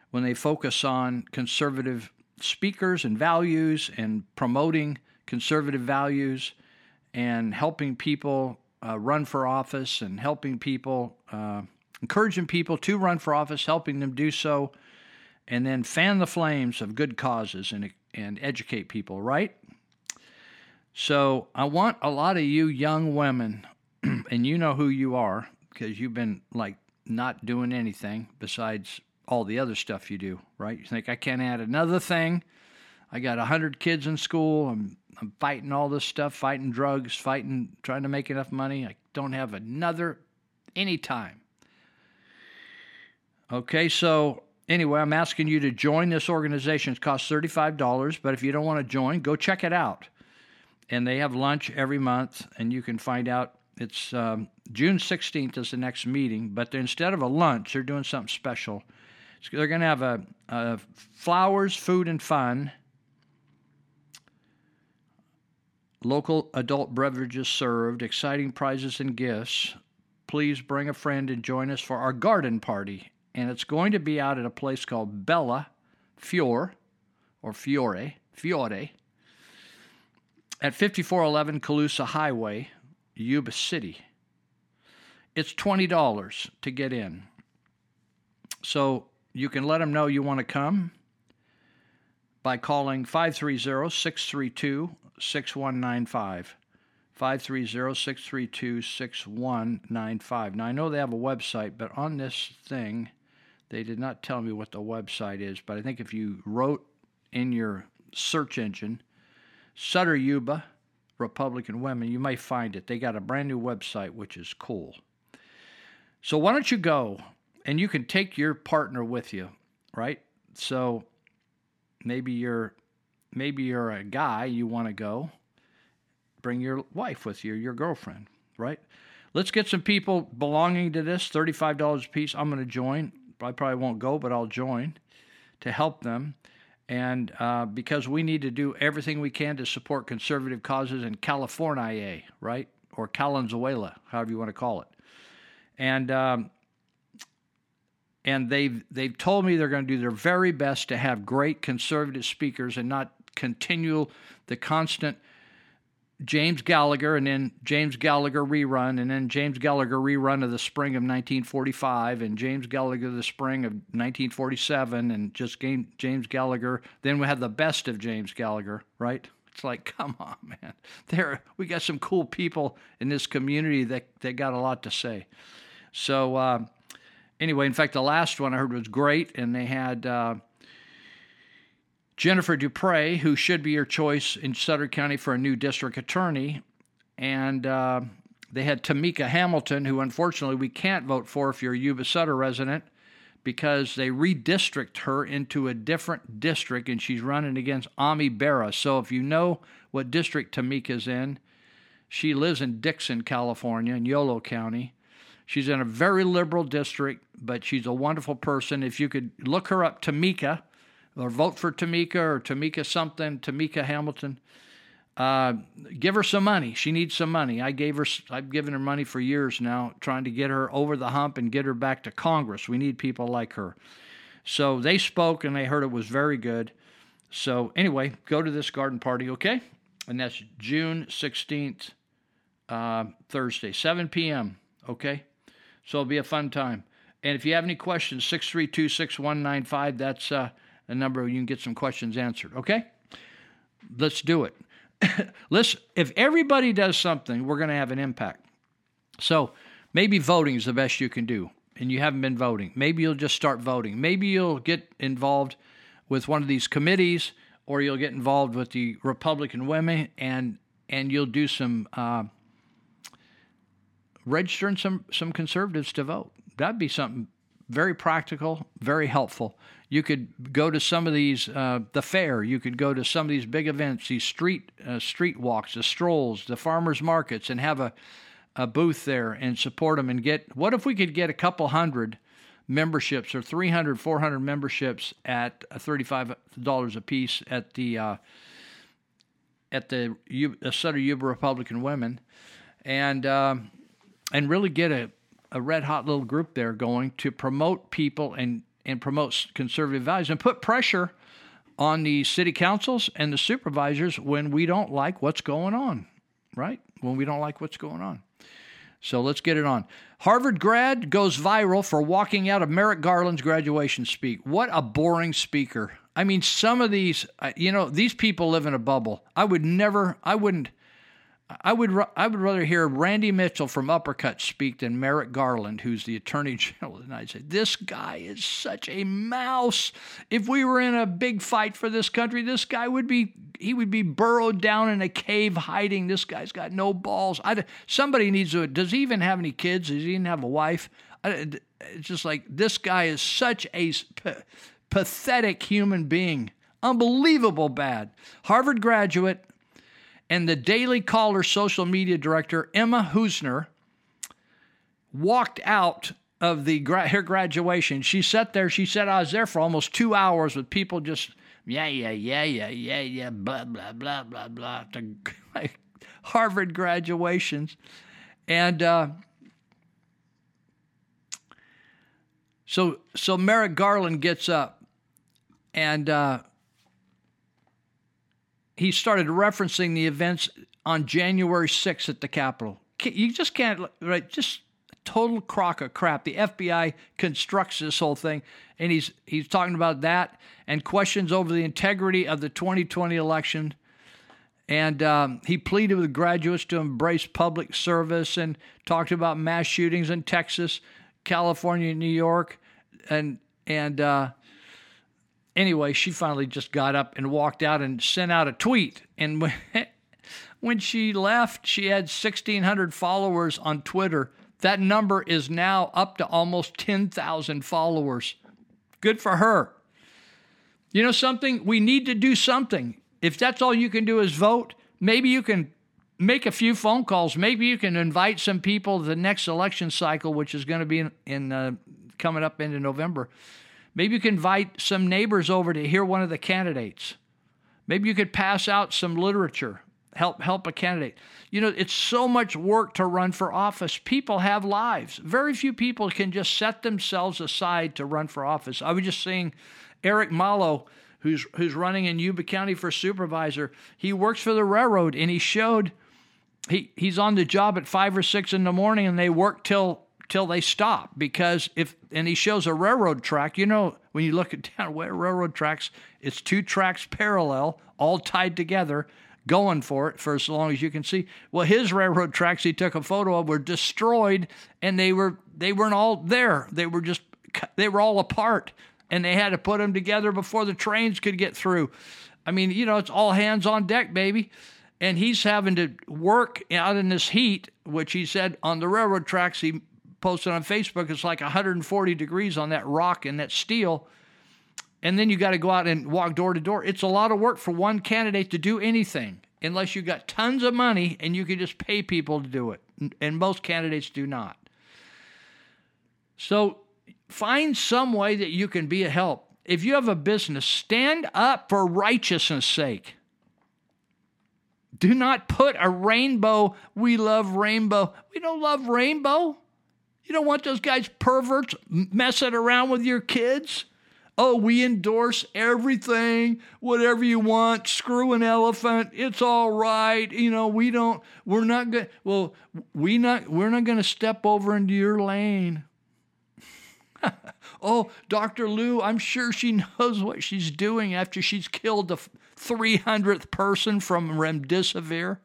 when they focus on conservative speakers and values and promoting conservative values and helping people uh, run for office and helping people uh, encouraging people to run for office, helping them do so, and then fan the flames of good causes and, and educate people, right? So I want a lot of you young women, and you know who you are because you've been like not doing anything besides all the other stuff you do, right? You think I can't add another thing? I got a hundred kids in school. I'm I'm fighting all this stuff, fighting drugs, fighting trying to make enough money. I don't have another any time. Okay, so anyway, I'm asking you to join this organization. It costs $35, but if you don't want to join, go check it out. And they have lunch every month, and you can find out. It's um, June 16th is the next meeting, but instead of a lunch, they're doing something special. So they're going to have a, a flowers, food, and fun local adult beverages served, exciting prizes and gifts. Please bring a friend and join us for our garden party. And it's going to be out at a place called Bella Fiore or Fiore, Fiore at 5411 Colusa Highway, Yuba City. It's $20 to get in. So you can let them know you want to come by calling 530 632 6195. 530 632 6195. Now, I know they have a website, but on this thing, they did not tell me what the website is. But I think if you wrote in your search engine, Sutter Yuba, Republican Women, you may find it. They got a brand new website, which is cool. So, why don't you go and you can take your partner with you, right? So, maybe you're maybe you're a guy, you want to go, bring your wife with you, your girlfriend, right? Let's get some people belonging to this, $35 a piece. I'm going to join. I probably won't go, but I'll join to help them. And uh, because we need to do everything we can to support conservative causes in California, right? Or Calenzuela, however you want to call it. And um, and they've they've told me they're going to do their very best to have great conservative speakers and not continual, the constant James Gallagher and then James Gallagher rerun and then James Gallagher rerun of the spring of 1945 and James Gallagher the spring of 1947 and just James Gallagher. Then we have the best of James Gallagher, right? It's like, come on, man. There, we got some cool people in this community that that got a lot to say. So uh, anyway, in fact, the last one I heard was great, and they had. Uh, Jennifer Dupre, who should be your choice in Sutter County for a new district attorney, and uh, they had Tamika Hamilton, who unfortunately we can't vote for if you're a Yuba Sutter resident because they redistrict her into a different district and she's running against Ami Bera. So if you know what district Tamika's in, she lives in Dixon, California, in Yolo County. She's in a very liberal district, but she's a wonderful person. If you could look her up, Tamika, or vote for Tamika or Tamika something, Tamika Hamilton. Uh, give her some money. She needs some money. I gave her. I've given her money for years now, trying to get her over the hump and get her back to Congress. We need people like her. So they spoke and they heard it was very good. So anyway, go to this garden party, okay? And that's June sixteenth, uh, Thursday, seven p.m. Okay, so it'll be a fun time. And if you have any questions, 632 6195, that's uh, a number you can get some questions answered. Okay? Let's do it. Let's if everybody does something, we're going to have an impact. So, maybe voting is the best you can do and you haven't been voting. Maybe you'll just start voting. Maybe you'll get involved with one of these committees or you'll get involved with the Republican women and and you'll do some uh, registering some some conservatives to vote. That'd be something very practical, very helpful. You could go to some of these, uh, the fair. You could go to some of these big events, these street uh, street walks, the strolls, the farmers markets, and have a a booth there and support them and get. What if we could get a couple hundred memberships or 300, 400 memberships at thirty-five dollars a piece at the uh, at the U- Sutter Yuba Republican Women, and um, and really get a a red hot little group there going to promote people and, and promote conservative values and put pressure on the city councils and the supervisors when we don't like what's going on, right? When we don't like what's going on. So let's get it on. Harvard grad goes viral for walking out of Merrick Garland's graduation speak. What a boring speaker. I mean, some of these, uh, you know, these people live in a bubble. I would never, I wouldn't, I would, I would rather hear Randy Mitchell from Uppercut speak than Merrick Garland, who's the Attorney General of the United States. This guy is such a mouse. If we were in a big fight for this country, this guy would be, he would be burrowed down in a cave hiding. This guy's got no balls. I, somebody needs to. Does he even have any kids? Does he even have a wife? I, it's just like this guy is such a pathetic human being. Unbelievable bad. Harvard graduate and the Daily Caller social media director, Emma Husner, walked out of the her graduation. She sat there. She said, I was there for almost two hours with people just, yeah, yeah, yeah, yeah, yeah, yeah, blah, blah, blah, blah, blah, to Harvard graduations. And uh, so, so Merrick Garland gets up and uh, he started referencing the events on January 6th at the Capitol. You just can't, right? Just total crock of crap. The FBI constructs this whole thing, and he's he's talking about that and questions over the integrity of the 2020 election. And um, he pleaded with graduates to embrace public service and talked about mass shootings in Texas, California, New York, and and uh, anyway, she finally just got up and walked out and sent out a tweet. And when, when she left, she had 1,600 followers on Twitter. That number is now up to almost 10,000 followers. Good for her. You know something? We need to do something. If that's all you can do is vote, maybe you can make a few phone calls. Maybe you can invite some people to the next election cycle, which is going to be in, in uh, coming up into November. Maybe you can invite some neighbors over to hear one of the candidates. Maybe you could pass out some literature, help help a candidate. You know, it's so much work to run for office. People have lives. Very few people can just set themselves aside to run for office. I was just seeing Eric Malo, who's who's running in Yuba County for supervisor. He works for the railroad and he showed he he's on the job at five or six in the morning and they work till till they stop because if and he shows a railroad track you know when you look at down where railroad tracks it's two tracks parallel all tied together going for it for as long as you can see. Well his railroad tracks he took a photo of were destroyed and they were they weren't all there. They were just they were all apart and they had to put them together before the trains could get through. I mean you know it's all hands on deck baby. And he's having to work out in this heat which he said on the railroad tracks he posted on Facebook, it's like 140 degrees on that rock and that steel. And then you got to go out and walk door to door. It's a lot of work for one candidate to do anything unless you got tons of money and you can just pay people to do it. And most candidates do not. So find some way that you can be a help. If you have a business, stand up for righteousness' sake. Do not put a rainbow, we love rainbow. We don't love rainbow. You don't want those guys perverts messing around with your kids. Oh, we endorse everything, whatever you want. Screw an elephant. It's all right. You know, we don't. We're not going. Well, we not. We're not going to step over into your lane. oh, Dr. Lou, I'm sure she knows what she's doing after she's killed the 300th person from remdesivir.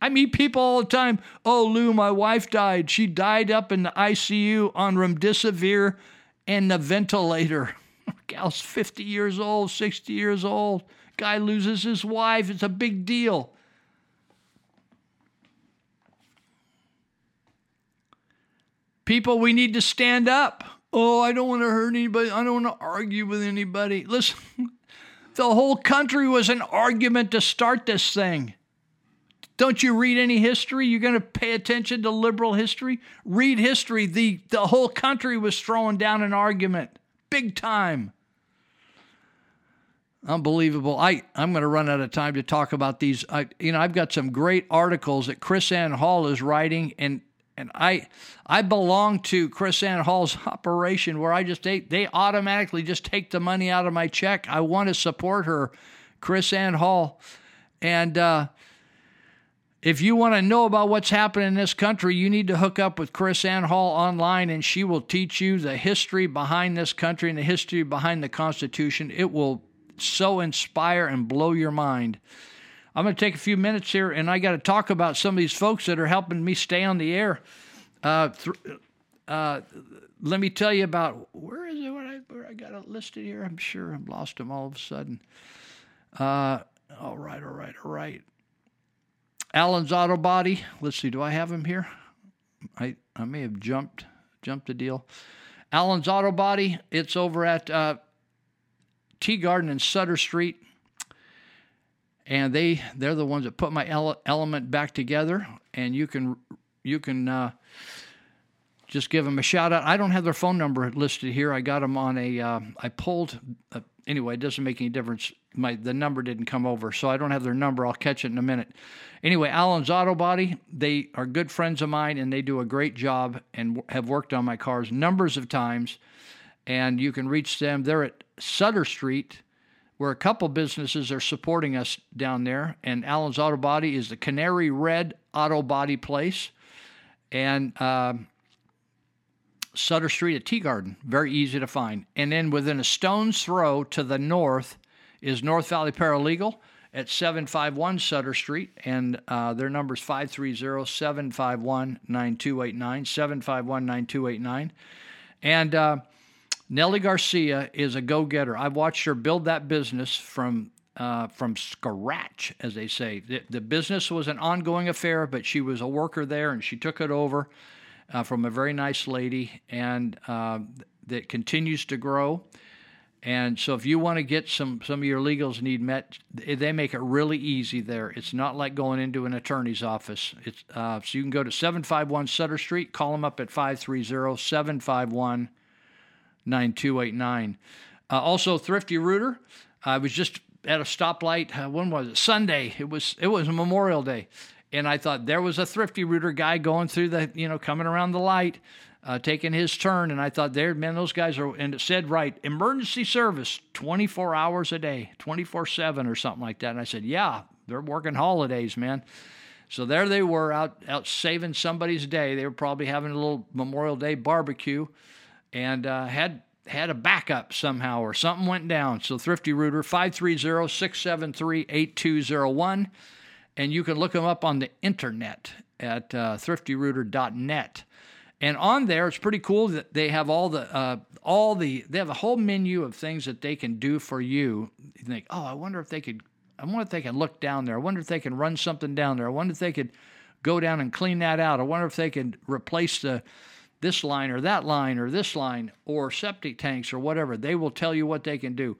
I meet people all the time. Oh, Lou, my wife died. She died up in the ICU on remdesivir and the ventilator. Gal's 50 years old, 60 years old. Guy loses his wife. It's a big deal. People, we need to stand up. Oh, I don't want to hurt anybody. I don't want to argue with anybody. Listen, the whole country was an argument to start this thing. Don't you read any history? You're going to pay attention to liberal history? Read history. The, the whole country was throwing down an argument, big time. Unbelievable. I, I'm going to run out of time to talk about these. I, you know, I've got some great articles that KrisAnne Hall is writing, and and I I belong to KrisAnne Hall's operation where I just they, they automatically just take the money out of my check. I want to support her, KrisAnne Hall, and uh, If you want to know about what's happening in this country, you need to hook up with KrisAnne Hall online, and she will teach you the history behind this country and the history behind the Constitution. It will so inspire and blow your mind. I'm going to take a few minutes here, and I got to talk about some of these folks that are helping me stay on the air. Uh, th- uh, let me tell you about where is it? Where I, where I got it listed here? I'm sure I've lost them all of a sudden. Uh, all right, all right, all right. Allen's Auto Body. Let's see. Do I have him here? I I may have jumped jumped the deal. Allen's Auto Body. It's over at uh, Tea Garden and Sutter Street, and they they're the ones that put my ele- element back together. And you can you can uh, just give them a shout out. I don't have their phone number listed here. I got them on a. Uh, I pulled. Uh, anyway, it doesn't make any difference. My the number didn't come over, so I don't have their number. I'll catch it in a minute. Anyway, Allen's Auto Body. They are good friends of mine, and they do a great job and have worked on my cars numbers of times. And you can reach them. They're at Sutter Street, where a couple businesses are supporting us down there. And Allen's Auto Body is the Canary Red Auto Body Place, and. Um, Sutter Street at Teegarden. Very easy to find. And then within a stone's throw to the north is North Valley Paralegal at 751 Sutter Street. And uh, their number is 530 751 9289. 751 9289. And uh, Nellie Garcia is a go getter. I've watched her build that business from. Uh, from scratch, as they say. The, the business was an ongoing affair, but she was a worker there and she took it over uh, from a very nice lady, and uh, that continues to grow. And so, if you want to get some some of your legals need met, they make it really easy there. It's not like going into an attorney's office. It's uh, so you can go to 751 Sutter Street, call them up at 530-751-9289. Uh, also, Thrifty Rooter. I was just at a stoplight. Uh, when was it? Sunday. It was it was Memorial Day, and I thought there was a thrifty rooter guy going through the, you know, coming around the light, uh, taking his turn, and I thought, there, man, those guys are, and it said right, emergency service, 24 hours a day, 24 seven or something like that. And I said, yeah, they're working holidays, man. So there they were out out saving somebody's day. They were probably having a little Memorial Day barbecue, and uh, had had a backup somehow or something went down. So Thrifty Rooter 530-673-8201 and you can look them up on the internet at uh, thriftyrooter.net. And on there, it's pretty cool that they have all the uh, all the they have a whole menu of things that they can do for you. You think, oh, I wonder if they could. I wonder if they can look down there. I wonder if they can run something down there. I wonder if they could go down and clean that out. I wonder if they could replace the this line or that line or this line or septic tanks or whatever. They will tell you what they can do,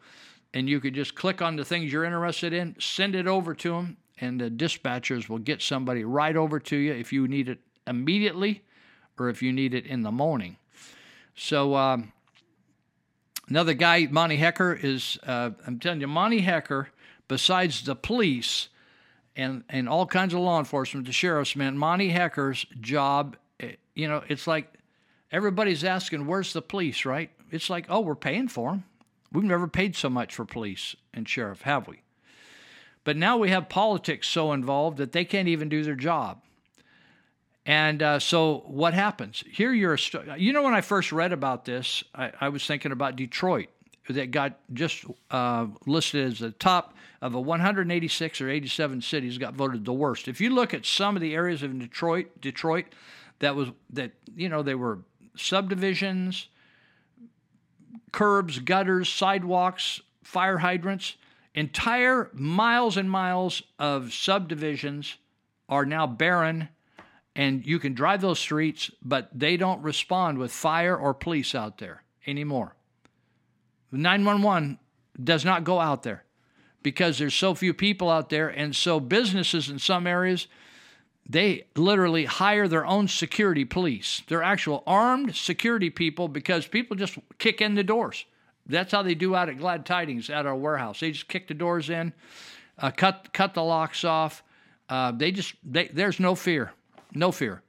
and you could just click on the things you're interested in, send it over to them, and the dispatchers will get somebody right over to you if you need it immediately or if you need it in the morning. So, um, another guy, Monty Hecker, is, uh, I'm telling you, Monty Hecker, besides the police and, and all kinds of law enforcement, the sheriff's men, Monty Hecker's job, eh, you know, it's like everybody's asking, where's the police, right? It's like, oh, we're paying for them. We've never paid so much for police and sheriff, have we? But now we have politics so involved that they can't even do their job. And uh, so what happens? Here you're, a, you know, when I first read about this, I, I was thinking about Detroit that got just uh, listed as the top of a 186 or 87 cities got voted the worst. If you look at some of the areas of Detroit, Detroit, that was that you know they were subdivisions, curbs, gutters, sidewalks, fire hydrants. Entire miles and miles of subdivisions are now barren, and you can drive those streets, but they don't respond with fire or police out there anymore. 911 does not go out there because there's so few people out there, and so businesses in some areas they literally hire their own security police. They're actual armed security people because people just kick in the doors. That's how they do out at Glad Tidings at our warehouse. They just kick the doors in, uh, cut cut the locks off. Uh, they just they, there's no fear, no fear.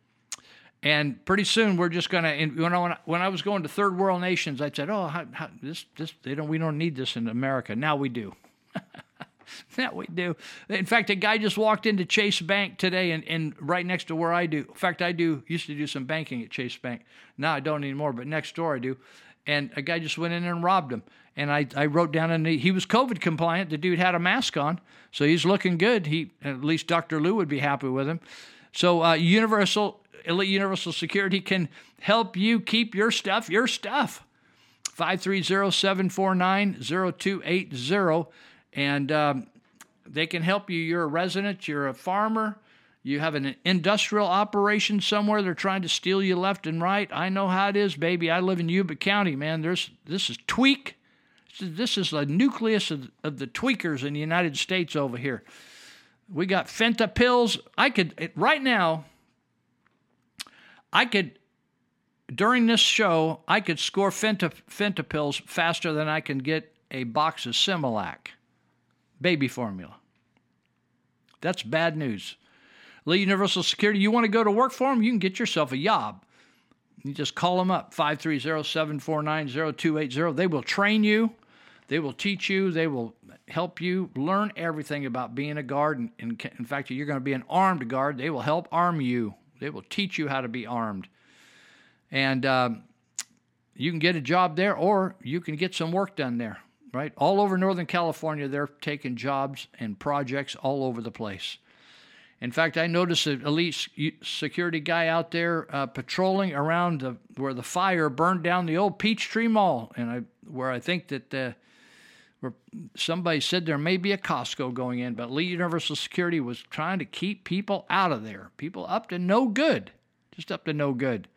And pretty soon we're just gonna. When I, when I was going to third world nations, I said, "Oh, how, how, this this they don't we don't need this in America." Now we do. that we do. In fact, a guy just walked into Chase Bank today, and, and right next to where I do. In fact, I do used to do some banking at Chase Bank. Now I don't anymore, but next door I do. And a guy just went in and robbed him. And I, I wrote down, and he was COVID compliant. The dude had a mask on, so he's looking good. He at least Dr. Lou would be happy with him. So uh, Universal Elite Universal Security can help you keep your stuff your stuff. 530-749-0280 and um, they can help you you're a resident you're a farmer you have an industrial operation somewhere. They're trying to steal you left and right. I know how it is baby. I live in yuba county man. There's this is tweak. This is the nucleus of, of the tweakers in the united states over here. We got fenta pills. I could right now i could during this show, I could score Fenta, Fenta pills faster than I can get a box of Similac, baby formula. That's bad news. Elite Universal Security, you want to go to work for them? You can get yourself a job. You just call them up, 530 749 0280. They will train you, they will teach you, they will help you learn everything about being a guard. And in, fact, you're going to be an armed guard. They will help arm you, they will teach you how to be armed and um, you can get a job there or you can get some work done there right all over northern california they're taking jobs and projects all over the place in fact i noticed an elite security guy out there uh, patrolling around the, where the fire burned down the old peachtree mall and i where i think that uh, where somebody said there may be a Costco going in, but Elite Universal Security was trying to keep people out of there. People up to no good, just up to no good.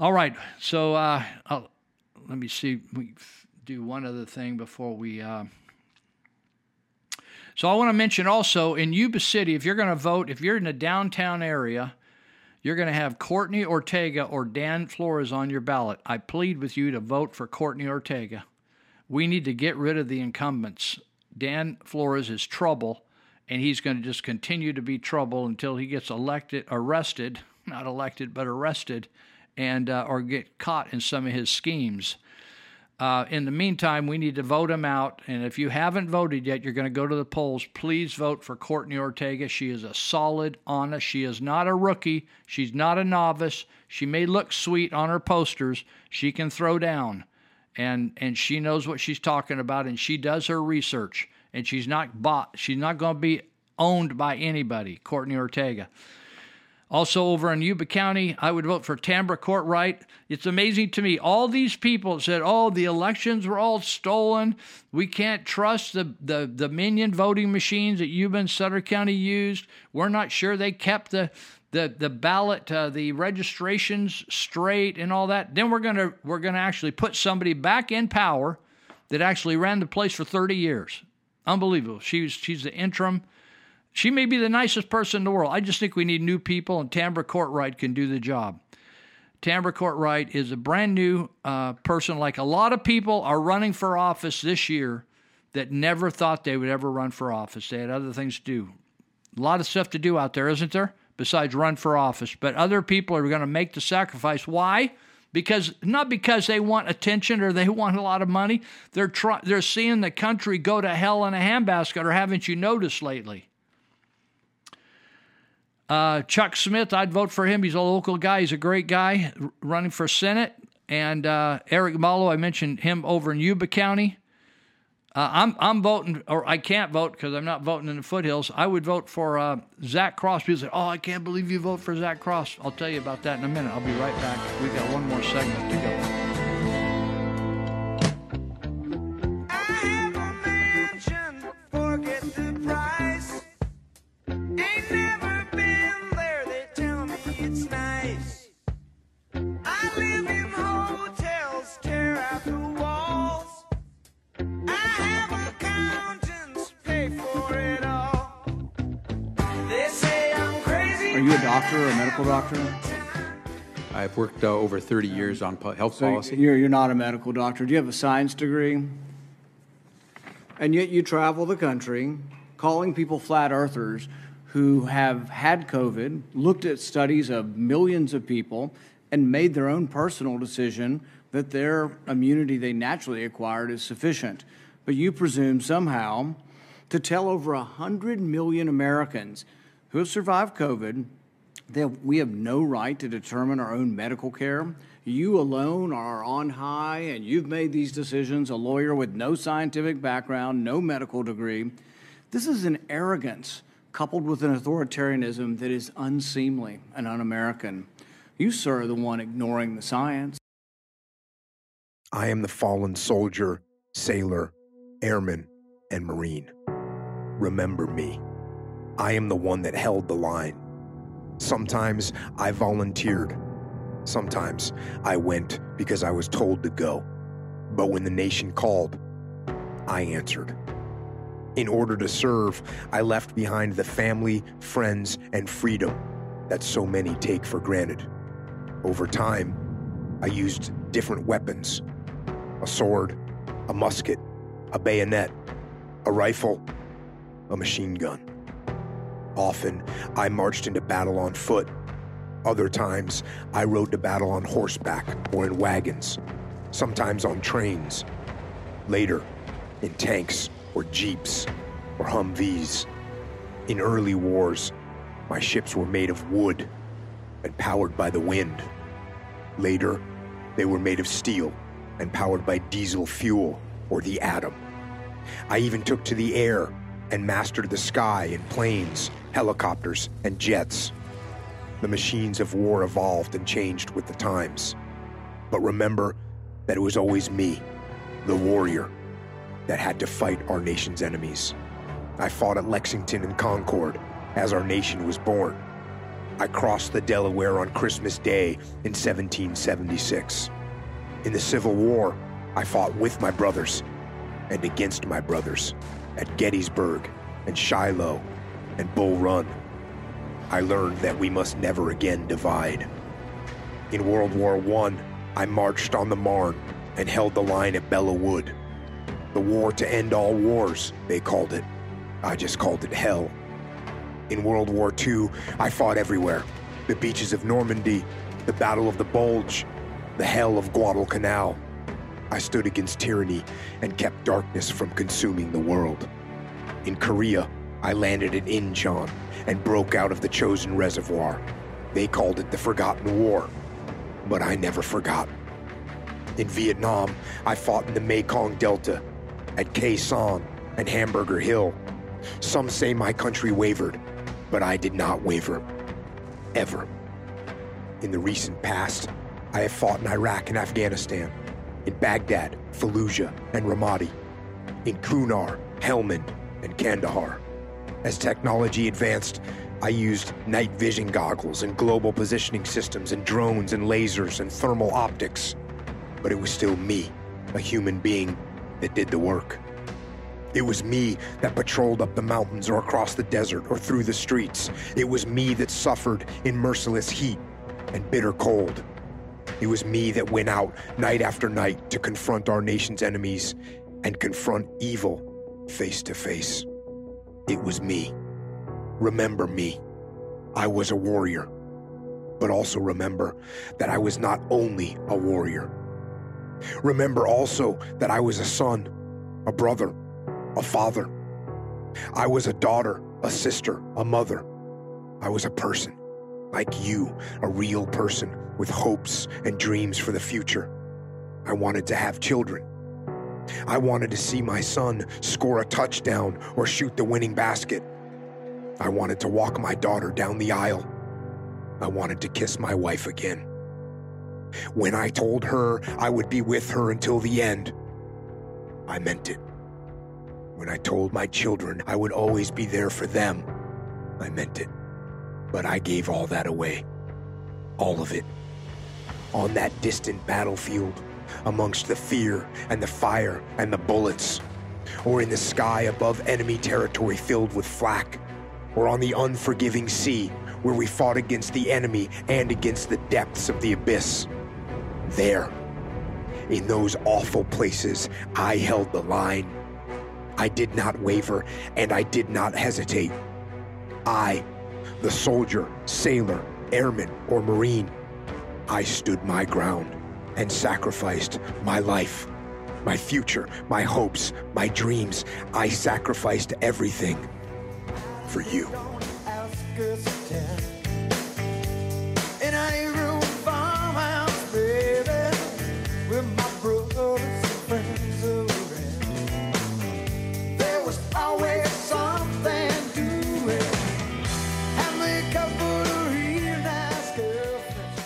All right. So uh, let me see. We do one other thing before we. So I want to mention also in Yuba City, if you're going to vote, if you're in the downtown area, you're going to have Courtney Ortega or Dan Flores on your ballot. I plead with you to vote for Courtney Ortega. We need to get rid of the incumbents. Dan Flores is trouble, and he's going to just continue to be trouble until he gets elected, arrested, not elected, but arrested and uh, or get caught in some of his schemes. Uh, in the meantime, we need to vote him out. And if you haven't voted yet, you're going to go to the polls. Please vote for Courtney Ortega. She is a solid, honest. She is not a rookie. She's not a novice. She may look sweet on her posters. She can throw down, and and she knows what she's talking about, and she does her research. And she's not bought. She's not going to be owned by anybody. Courtney Ortega. Also, over in Yuba County, I would vote for Tambra Courtright. It's amazing to me. All these people said, oh, the elections were all stolen. We can't trust the, the, the minion voting machines that Yuba and Sutter County used. We're not sure they kept the, the, the ballot, uh, the registrations straight and all that. Then we're going to we're gonna actually put somebody back in power that actually ran the place for 30 years. Unbelievable. She's, she's the interim she may be the nicest person in the world. I just think we need new people, and Tambra Courtright can do the job. Tambra Courtright is a brand new uh, person, like a lot of people are running for office this year that never thought they would ever run for office. They had other things to do. A lot of stuff to do out there, isn't there? Besides run for office. But other people are going to make the sacrifice. Why? Because not because they want attention or they want a lot of money. They're try- they're seeing the country go to hell in a handbasket. Or haven't you noticed lately? Uh, Chuck Smith, I'd vote for him. He's a local guy. He's a great guy running for Senate. And uh, Eric Malo, I mentioned him over in Yuba County. Uh, I'm I'm voting, or I can't vote because I'm not voting in the foothills. I would vote for uh, Zach Cross. People say, "Oh, I can't believe you vote for Zach Cross." I'll tell you about that in a minute. I'll be right back. We got one more segment to go.
You a doctor or a medical doctor?
I've worked uh, over 30 years on health
so
policy.
You're, you're not a medical doctor. Do you have a science degree? And yet you travel the country calling people flat earthers who have had COVID, looked at studies of millions of people, and made their own personal decision that their immunity they naturally acquired is sufficient. But you presume somehow to tell over 100 million Americans who have survived COVID that we have no right to determine our own medical care. You alone are on high, and you've made these decisions, a lawyer with no scientific background, no medical degree. This is an arrogance coupled with an authoritarianism that is unseemly and un American. You, sir, are the one ignoring the science.
I am the fallen soldier, sailor, airman, and marine. Remember me. I am the one that held the line. Sometimes I volunteered. Sometimes I went because I was told to go. But when the nation called, I answered. In order to serve, I left behind the family, friends, and freedom that so many take for granted. Over time, I used different weapons a sword, a musket, a bayonet, a rifle, a machine gun. Often, I marched into battle on foot. Other times, I rode to battle on horseback or in wagons, sometimes on trains. Later, in tanks or jeeps or Humvees. In early wars, my ships were made of wood and powered by the wind. Later, they were made of steel and powered by diesel fuel or the atom. I even took to the air and mastered the sky in planes, helicopters, and jets. The machines of war evolved and changed with the times. But remember that it was always me, the warrior, that had to fight our nation's enemies. I fought at Lexington and Concord as our nation was born. I crossed the Delaware on Christmas Day in 1776. In the Civil War, I fought with my brothers and against my brothers at Gettysburg and Shiloh and Bull Run. I learned that we must never again divide. In World War I, I marched on the Marne and held the line at Belleau Wood. The war to end all wars, they called it. I just called it hell. In World War II, I fought everywhere. The beaches of Normandy, the Battle of the Bulge, the hell of Guadalcanal. I stood against tyranny and kept darkness from consuming the world. In Korea, I landed at Incheon and broke out of the Chosin Reservoir. They called it the Forgotten War, but I never forgot. In Vietnam, I fought in the Mekong Delta, at Khe Sanh and Hamburger Hill. Some say my country wavered, but I did not waver. Ever. In the recent past, I have fought in Iraq and Afghanistan, in Baghdad, Fallujah, and Ramadi, in Kunar, Helmand, and Kandahar. As technology advanced, I used night vision goggles and global positioning systems and drones and lasers and thermal optics. But it was still me, a human being, that did the work. It was me that patrolled up the mountains or across the desert or through the streets. It was me that suffered in merciless heat and bitter cold. It was me that went out night after night to confront our nation's enemies and confront evil face to face. It was me. Remember me. I was a warrior. But also remember that I was not only a warrior. Remember also that I was a son, a brother, a father. I was a daughter, a sister, a mother. I was a person, like you, a real person with hopes and dreams for the future. I wanted to have children. I wanted to see my son score a touchdown or shoot the winning basket. I wanted to walk my daughter down the aisle. I wanted to kiss my wife again. When I told her I would be with her until the end, I meant it. When I told my children I would always be there for them, I meant it. But I gave all that away. All of it. On that distant battlefield, amongst the fear and the fire and the bullets, or in the sky above enemy territory filled with flak, or on the unforgiving sea where we fought against the enemy and against the depths of the abyss. There, in those awful places, I held the line. I did not waver and I did not hesitate. I, the soldier, sailor, airman, or marine, I stood my ground and sacrificed my life my future, my hopes, my dreams. I sacrificed everything for you.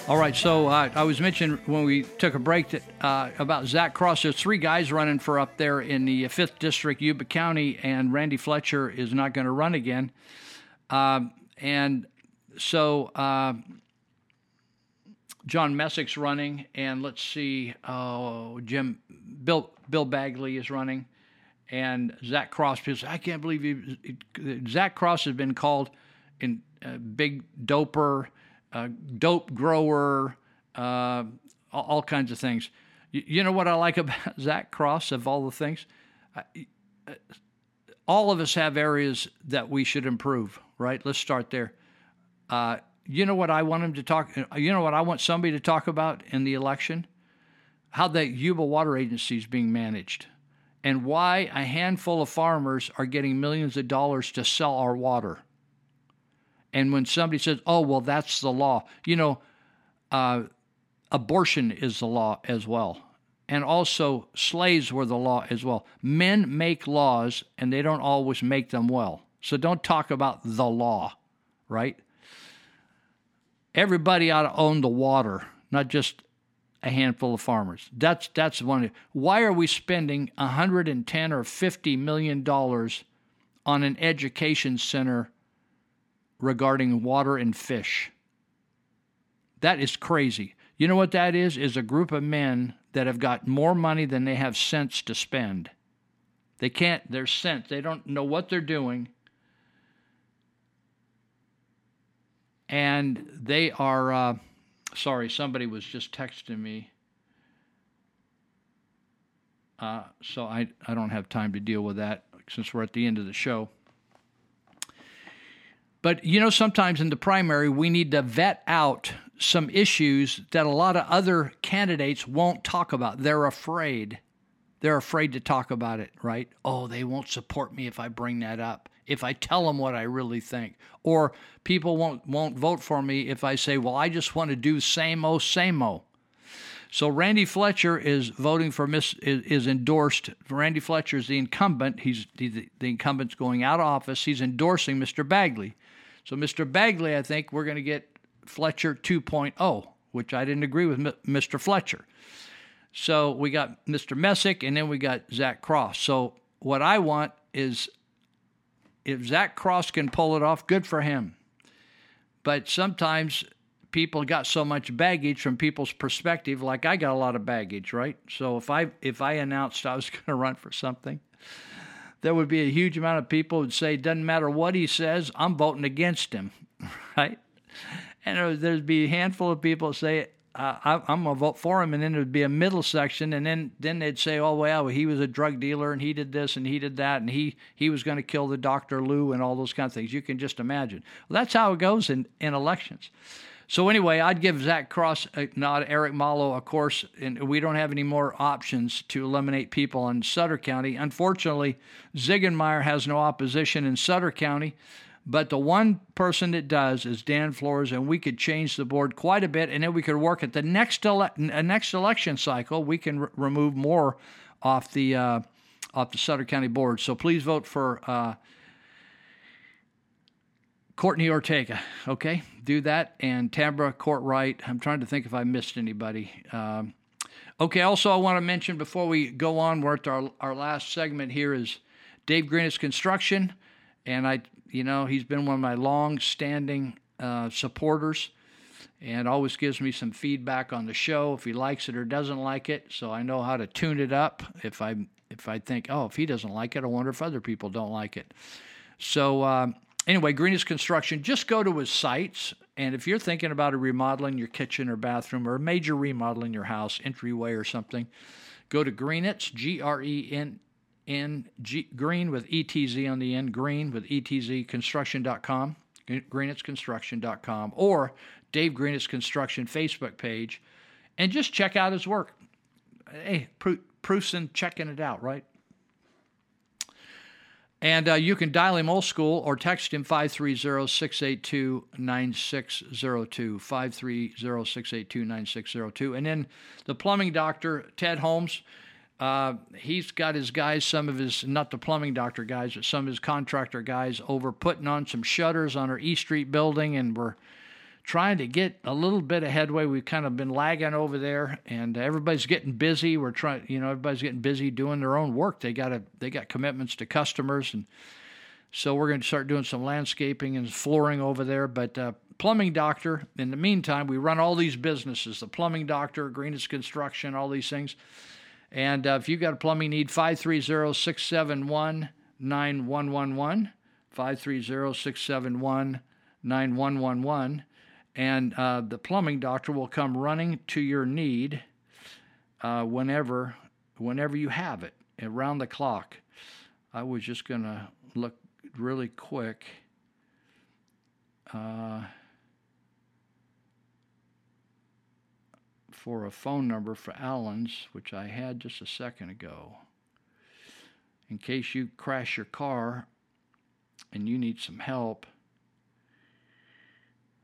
All right, so uh, I was mentioning when we took a break that, uh, about Zach Cross. There's three guys running for up there in the fifth district, Yuba County, and Randy Fletcher is not going to run again. Um, and so uh, John Messick's running, and let's see, oh Jim Bill Bill Bagley is running, and Zach Cross. Because I can't believe he, Zach Cross has been called in uh, big doper, uh, dope grower, uh, all, kinds of things. You, know what I like about Zach Cross of all the things? Uh, all of us have areas that we should improve, right? Let's start there. Uh, you know what I want him to talk? You know what I want somebody to talk about in the election? How the Yuba Water Agency is being managed, and why a handful of farmers are getting millions of dollars to sell our water. And when somebody says, "Oh, well, that's the law," you know, uh, abortion is the law as well and also slaves were the law as well. Men make laws and they don't always make them well. So don't talk about the law, right? Everybody ought to own the water, not just a handful of farmers. That's that's one. Why are we spending 110 or 50 million dollars on an education center regarding water and fish? That is crazy. You know what that is? Is a group of men that have got more money than they have sense to spend. They can't, they're sense. They don't know what they're doing. And they are, uh, sorry, somebody was just texting me. Uh, so I, I don't have time to deal with that since we're at the end of the show. But you know, sometimes in the primary, we need to vet out some issues that a lot of other candidates won't talk about. They're afraid. They're afraid to talk about it, right? Oh, they won't support me if I bring that up. If I tell them what I really think, or people won't won't vote for me if I say, "Well, I just want to do same o same o." So Randy Fletcher is voting for Miss is, is endorsed. Randy Fletcher is the incumbent. He's the, the incumbent's going out of office. He's endorsing Mr. Bagley. So Mr. Bagley, I think we're going to get Fletcher 2.0, which I didn't agree with Mr. Fletcher. So we got Mr. Messick, and then we got Zach Cross. So what I want is if Zach Cross can pull it off, good for him. But sometimes people got so much baggage from people's perspective, like I got a lot of baggage, right? So if I if I announced I was going to run for something, there would be a huge amount of people who'd say, "Doesn't matter what he says, I'm voting against him," right? and there'd be a handful of people say, I, am gonna vote for him, and then there'd be a middle section, and then then they'd say, oh well, he was a drug dealer, and he did this, and he did that, and he he was going to kill the Doctor Lou, and all those kind of things. You can just imagine. Well, that's how it goes in in elections. So anyway, I'd give Zach Cross not Eric Malo, of course, and we don't have any more options to eliminate people in Sutter County. Unfortunately, Ziegenmeyer has no opposition in Sutter County. But the one person that does is Dan Flores, and we could change the board quite a bit, and then we could work at the next ele- next election cycle. We can remove more off the uh, off the Sutter County board. So please vote for uh, Courtney Ortega. Okay, do that, and Tambra Courtright. I'm trying to think if I missed anybody. Um, okay. Also, I want to mention before we go on, we're at our our last segment here is Dave Greenitz Construction, and I you know, he's been one of my long standing uh, supporters and always gives me some feedback on the show if he likes it or doesn't like it. So I know how to tune it up if I if I think, oh, if he doesn't like it, I wonder if other people don't like it. So uh, anyway, Greenitz Construction, just go to his sites. And if you're thinking about a remodeling your kitchen or bathroom or a major remodeling your house, entryway or something, go to Greenitz, G R E N N G, green with ETZ on the end, green with ETZ construction.com, greenitzconstruction.com, or Dave Greenitz Construction Facebook page, and just check out his work. Hey, proofs in checking it out, right? And uh, you can dial him old school or text him 530 682 9602. 530 682 9602. And then the plumbing doctor, Ted Holmes, uh, he's got his guys, some of his, not the plumbing doctor guys, but some of his contractor guys over putting on some shutters on our East Street building. And we're trying to get a little bit of headway. We've kind of been lagging over there, and everybody's getting busy. We're trying, you know, everybody's getting busy doing their own work. They got to, they got commitments to customers, and so we're going to start doing some landscaping and flooring over there. But uh, plumbing doctor. In the meantime, we run all these businesses: the plumbing doctor, Greenitz Construction, all these things. And uh, if you've got a plumbing need, 530 671 9111. 530 671 9111 and uh, the plumbing doctor will come running to your need uh, whenever whenever you have it around the clock. I was just to look really quick. Uh, for a phone number for Allen's, which I had just a second ago. In case you crash your car and you need some help,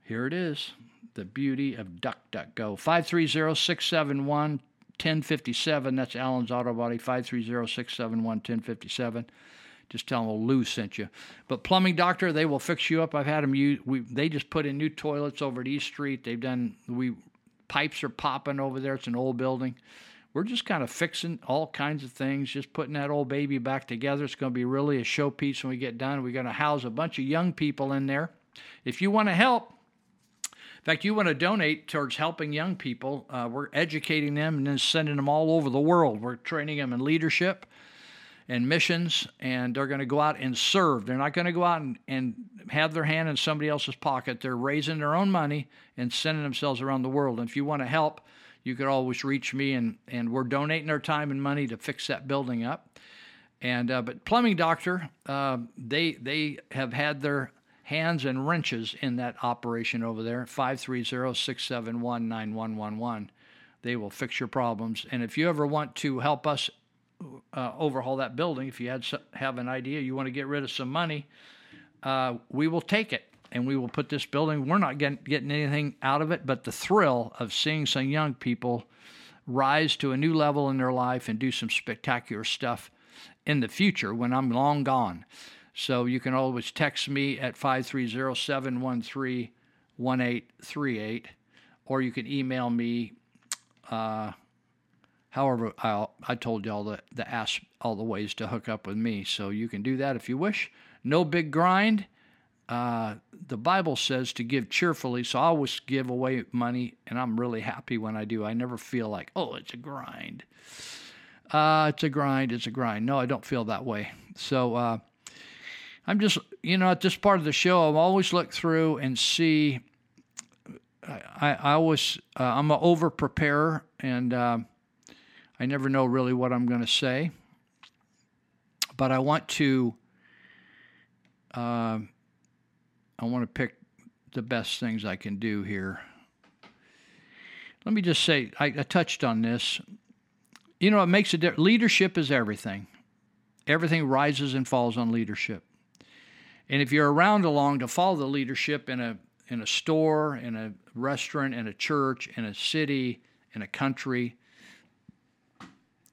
here it is the beauty of DuckDuckGo. 530 671 1057. That's Allen's Auto Body. 530 671 1057. Just tell them Lou sent you. But Plumbing Doctor, they will fix you up. I've had them use. We they just put in new toilets over at East Street. They've done we pipes are popping over there. It's an old building. We're just kind of fixing all kinds of things, just putting that old baby back together. It's going to be really a showpiece when we get done. We're going to house a bunch of young people in there. If you want to help, fact, you want to donate towards helping young people. Uh, we're educating them and then sending them all over the world. We're training them in leadership and missions, and they're going to go out and serve. They're not going to go out and, and have their hand in somebody else's pocket. They're raising their own money and sending themselves around the world. And if you want to help, you could always reach me, and, and we're donating our time and money to fix that building up. And uh, but plumbing doctor, uh, they they have had their hands and wrenches in that operation over there. 530 671 9111. They will fix your problems. And if you ever want to help us uh, overhaul that building, if you had have an idea, you want to get rid of some money, uh, we will take it and we will put this building. We're not getting, getting anything out of it, but the thrill of seeing some young people rise to a new level in their life and do some spectacular stuff in the future when I'm long gone. So you can always text me at 530 713 1838, or you can email me. Uh, however, i I told you all the, the ask all the ways to hook up with me. So you can do that if you wish. No big grind. Uh, the Bible says to give cheerfully, so I always give away money, and I'm really happy when I do. I never feel like, oh, it's a grind. Uh, it's a grind, it's a grind. No, I don't feel that way. So, uh, I'm just, you know, at this part of the show, I always look through and see. I, I always, uh, I'm an over preparer, and uh, I never know really what I'm going to say. But I want to, uh, I want to pick the best things I can do here. Let me just say, I, I touched on this. You know, it makes a difference. Leadership is everything. Everything rises and falls on leadership. And if you're around along to follow the leadership in a in a store, in a restaurant, in a church, in a city, in a country,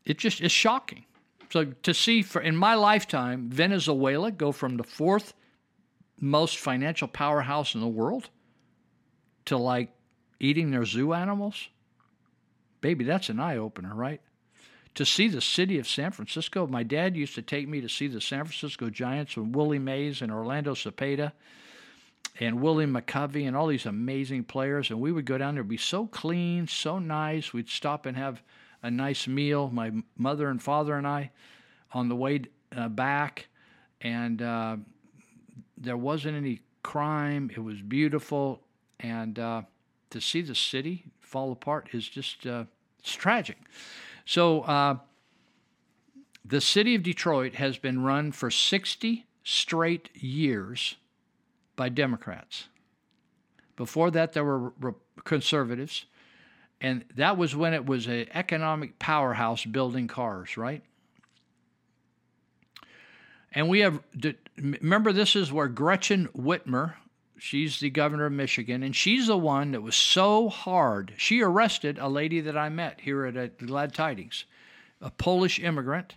it just is shocking. So to see for in my lifetime Venezuela go from the fourth most financial powerhouse in the world to like eating their zoo animals, baby, that's an eye opener, right? To see the city of San Francisco. My dad used to take me to see the San Francisco Giants with Willie Mays and Orlando Cepeda and Willie McCovey and all these amazing players. And we would go down there, be so clean, so nice. We'd stop and have a nice meal, my mother and father and I, on the way uh, back. And uh, there wasn't any crime. It was beautiful. And uh, to see the city fall apart is just, uh, it's tragic. So, uh, the city of Detroit has been run for 60 straight years by Democrats. Before that, there were re- conservatives. And that was when it was an economic powerhouse building cars, right? And we have, remember, this is where Gretchen Whitmer, she's the governor of Michigan, and she's the one that was so hard. She arrested a lady that I met here at, at Glad Tidings, a Polish immigrant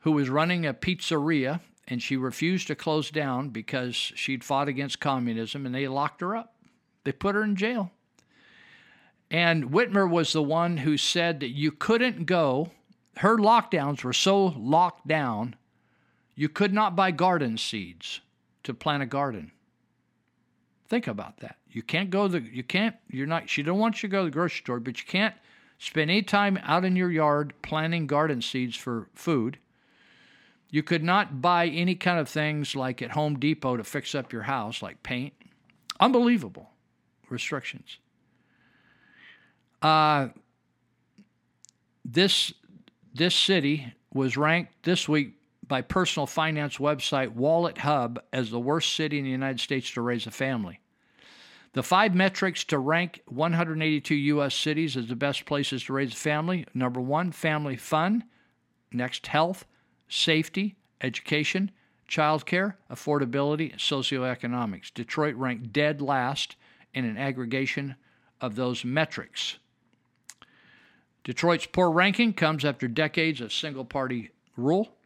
who was running a pizzeria, and she refused to close down because she'd fought against communism, and they locked her up. They put her in jail. And Whitmer was the one who said that you couldn't go, her lockdowns were so locked down, you could not buy garden seeds to plant a garden. Think about that. You can't go the you can't you're not she don't want you to go to the grocery store, but you can't spend any time out in your yard planting garden seeds for food. You could not buy any kind of things like at Home Depot to fix up your house, like paint. Unbelievable restrictions. Uh, this this city was ranked this week by personal finance website WalletHub as the worst city in the United States to raise a family. The five metrics to rank 182 U.S. cities as the best places to raise a family number one, family fun. Next, health, safety, education, childcare, affordability, socioeconomics. Detroit ranked dead last in an aggregation of those metrics. Detroit's poor ranking comes after decades of single party rule.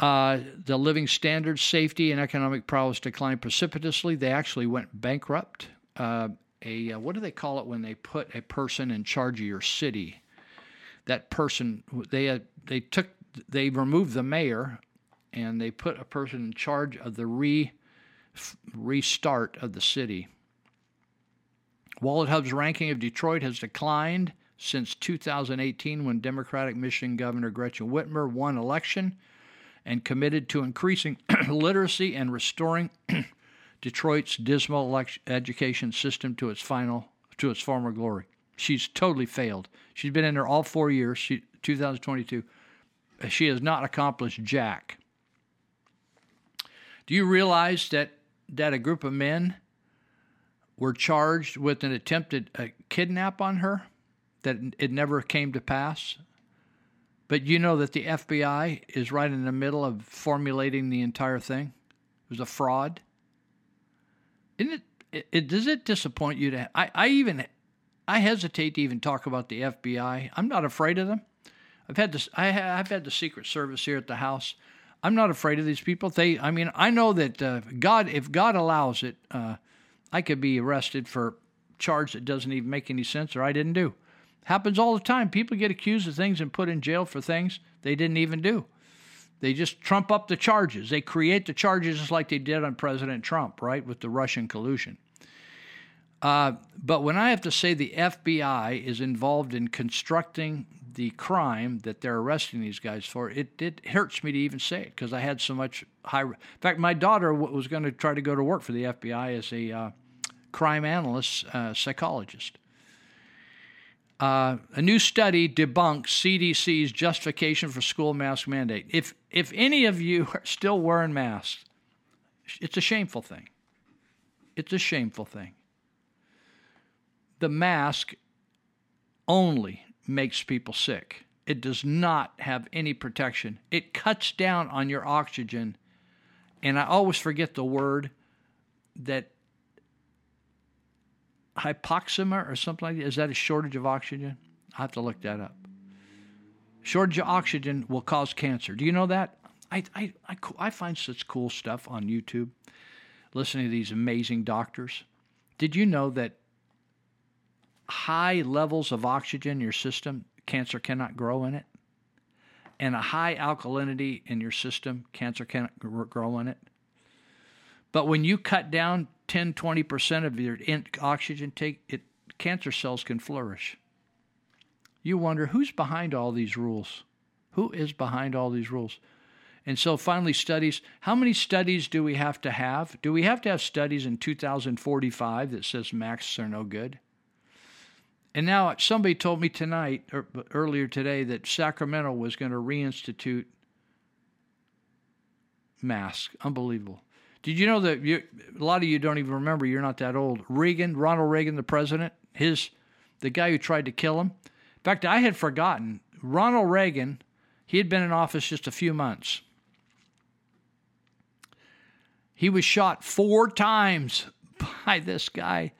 Uh, the living standards, safety, and economic prowess declined precipitously. They actually went bankrupt. Uh, a uh, what do they call it when they put a person in charge of your city? That person they uh, they took they removed the mayor, and they put a person in charge of the re restart of the city. WalletHub's ranking of Detroit has declined since 2018 when Democratic Michigan Governor Gretchen Whitmer won election and committed to increasing literacy and restoring Detroit's dismal education system to its final to its former glory. She's totally failed. She's been in there all 4 years, she, 2022. She has not accomplished jack. Do you realize that that a group of men were charged with an attempted uh, kidnap on her, that it never came to pass. But you know that the FBI is right in the middle of formulating the entire thing. It was a fraud. Isn't it, it, does it disappoint you to? I, I even I hesitate to even talk about the FBI. I'm not afraid of them. I've had this. I have had the Secret Service here at the house. I'm not afraid of these people. They. I mean, I know that uh, God, if God allows it, uh, I could be arrested for charge that doesn't even make any sense or I didn't do. Happens all the time. People get accused of things and put in jail for things they didn't even do. They just trump up the charges. They create the charges just like they did on President Trump, right, with the Russian collusion. Uh, but when I have to say the FBI is involved in constructing the crime that they're arresting these guys for, it, it hurts me to even say it because I had so much high. In fact, my daughter was going to try to go to work for the FBI as a uh, crime analyst, uh, psychologist. Uh, a new study debunks CDC's justification for school mask mandate. If if any of you are still wearing masks, it's a shameful thing. It's a shameful thing. The mask only makes people sick. It does not have any protection. It cuts down on your oxygen. And I always forget the word that hypoxemia or something like that. Is that a shortage of oxygen? I have to look that up. Shortage of oxygen will cause cancer. Do you know that? I, I, I, I find such cool stuff on YouTube, listening to these amazing doctors. Did you know that high levels of oxygen in your system, cancer cannot grow in it? And a high alkalinity in your system, cancer cannot grow in it? But when you cut down 10, 20% of your oxygen take, it, cancer cells can flourish. You wonder who's behind all these rules? Who is behind all these rules? And so finally, studies. How many studies do we have to have? Do we have to have studies in 2045 that says masks are no good? And now somebody told me tonight, or earlier today, that Sacramento was going to reinstitute masks. Unbelievable. Did you know that you, a lot of you don't even remember? You're not that old. Reagan, Ronald Reagan, the president, his the guy who tried to kill him. In fact, I had forgotten Ronald Reagan. He had been in office just a few months. He was shot four times by this guy,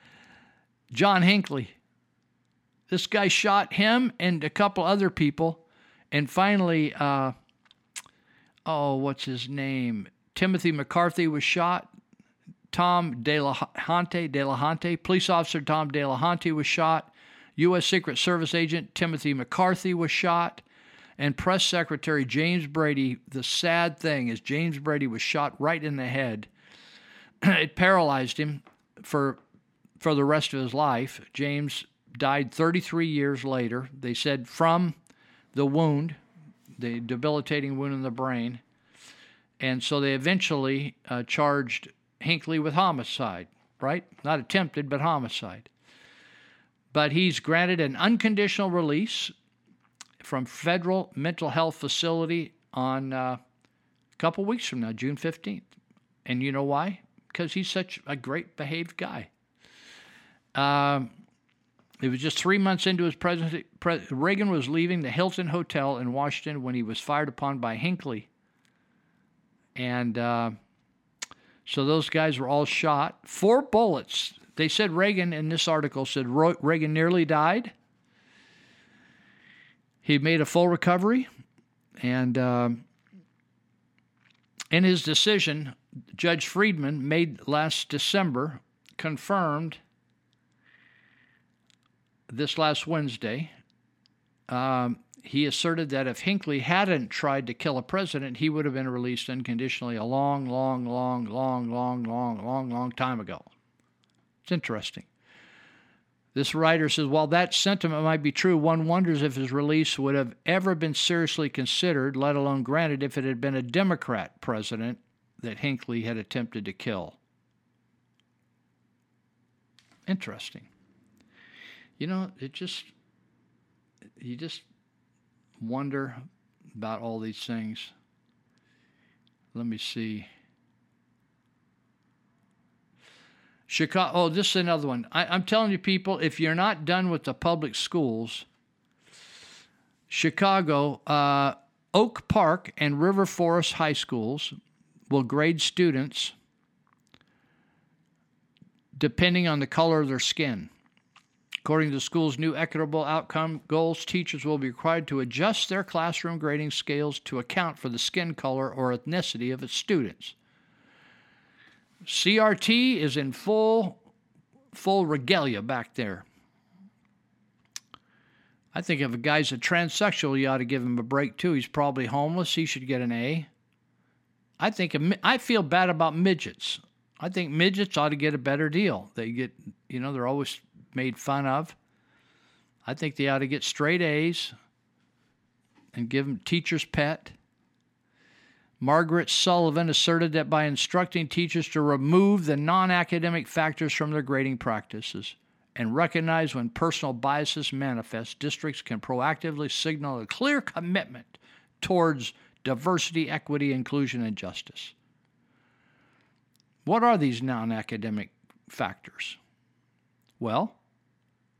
John Hinckley. This guy shot him and a couple other people, and finally, uh, oh, what's his name? Timothy McCarthy was shot. Tom De La Honte, De La Honte, police officer Tom De La Honte was shot. U.S. Secret Service agent Timothy McCarthy was shot. And Press Secretary James Brady, the sad thing is James Brady was shot right in the head. it paralyzed him for for the rest of his life. James died 33 years later. They said from the wound, the debilitating wound in the brain. And so they eventually uh, charged Hinckley with homicide, right? Not attempted, but homicide. But he's granted an unconditional release from federal mental health facility on uh, a couple weeks from now, June 15th. And you know why? Because he's such a great behaved guy. Um, it was just three months into his presidency. Pre- Reagan was leaving the Hilton Hotel in Washington when he was fired upon by Hinckley. And uh, so those guys were all shot. Four bullets. They said Reagan, in this article, said Reagan nearly died. He made a full recovery. And uh, in his decision, Judge Friedman made last December confirmed this last Wednesday. Um, he asserted that if Hinckley hadn't tried to kill a president, he would have been released unconditionally a long, long, long, long, long, long, long, long time ago. It's interesting. This writer says, while that sentiment might be true, one wonders if his release would have ever been seriously considered, let alone granted, if it had been a Democrat president that Hinckley had attempted to kill. Interesting. You know, it just, you just wonder about all these things. Let me see. Chicago. Oh, this is another one. I, I'm telling you, people, if you're not done with the public schools, Chicago, uh, Oak Park and River Forest High Schools will grade students depending on the color of their skin. According to the school's new equitable outcome goals, teachers will be required to adjust their classroom grading scales to account for the skin color or ethnicity of its students. CRT is in full full regalia back there. I think if a guy's a transsexual, you ought to give him a break too. He's probably homeless. He should get an A. I think I feel bad about midgets. I think midgets ought to get a better deal. They get, you know, they're always made fun of. I think they ought to get straight A's and give them teacher's pet. Margaret Sullivan asserted that by instructing teachers to remove the non academic factors from their grading practices and recognize when personal biases manifest, districts can proactively signal a clear commitment towards diversity, equity, inclusion, and justice. What are these non academic factors? Well,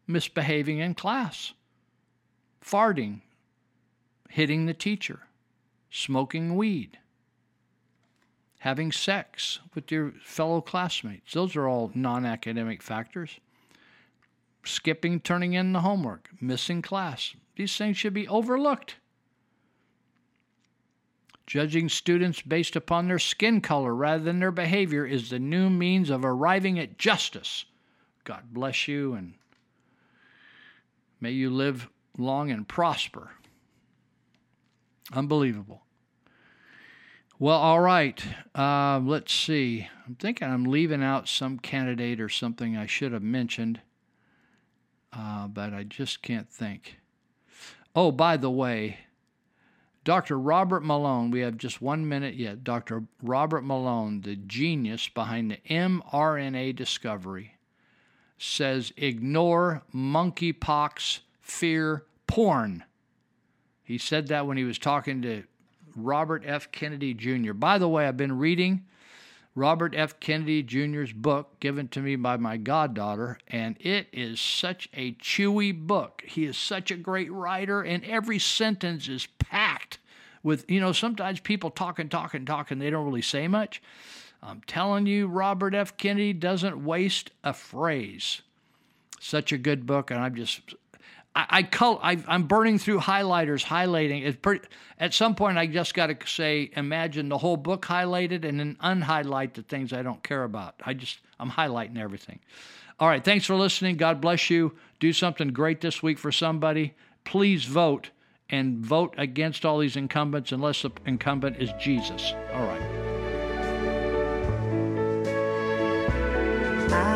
misbehaving in class, farting, hitting the teacher, smoking weed, having sex with your fellow classmates. Those are all non academic factors. Skipping, turning in the homework, missing class. These things should be overlooked. Judging students based upon their skin color rather than their behavior is the new means of arriving at justice. God bless you and may you live long and prosper. Unbelievable. Well, all right. Uh, let's see. I'm thinking I'm leaving out some candidate or something I should have mentioned, uh, but I just can't think. Oh, by the way, Dr. Robert Malone, we have just one minute yet. Dr. Robert Malone, the genius behind the mRNA discovery, says ignore monkeypox fear porn. He said that when he was talking to Robert F. Kennedy Jr. By the way, I've been reading Robert F. Kennedy Jr.'s book given to me by my goddaughter, and it is such a chewy book. He is such a great writer, and every sentence is packed with, you know, sometimes people talk and talk and talk and they don't really say much. I'm telling you, Robert F. Kennedy doesn't waste a phrase. Such a good book, and I'm just I, I col- I, am burning through highlighters, highlighting. It's pretty, at some point, I just got to say, imagine the whole book highlighted and then unhighlight the things I don't care about. I just, I'm highlighting everything. All right, thanks for listening. God bless you. Do something great this week for somebody. Please vote and vote against all these incumbents unless the incumbent is Jesus. All right.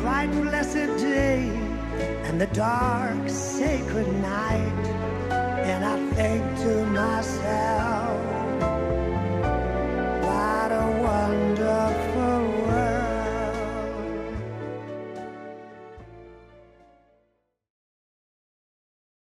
bright blessed day and the dark sacred night and I think to myself what a wonderful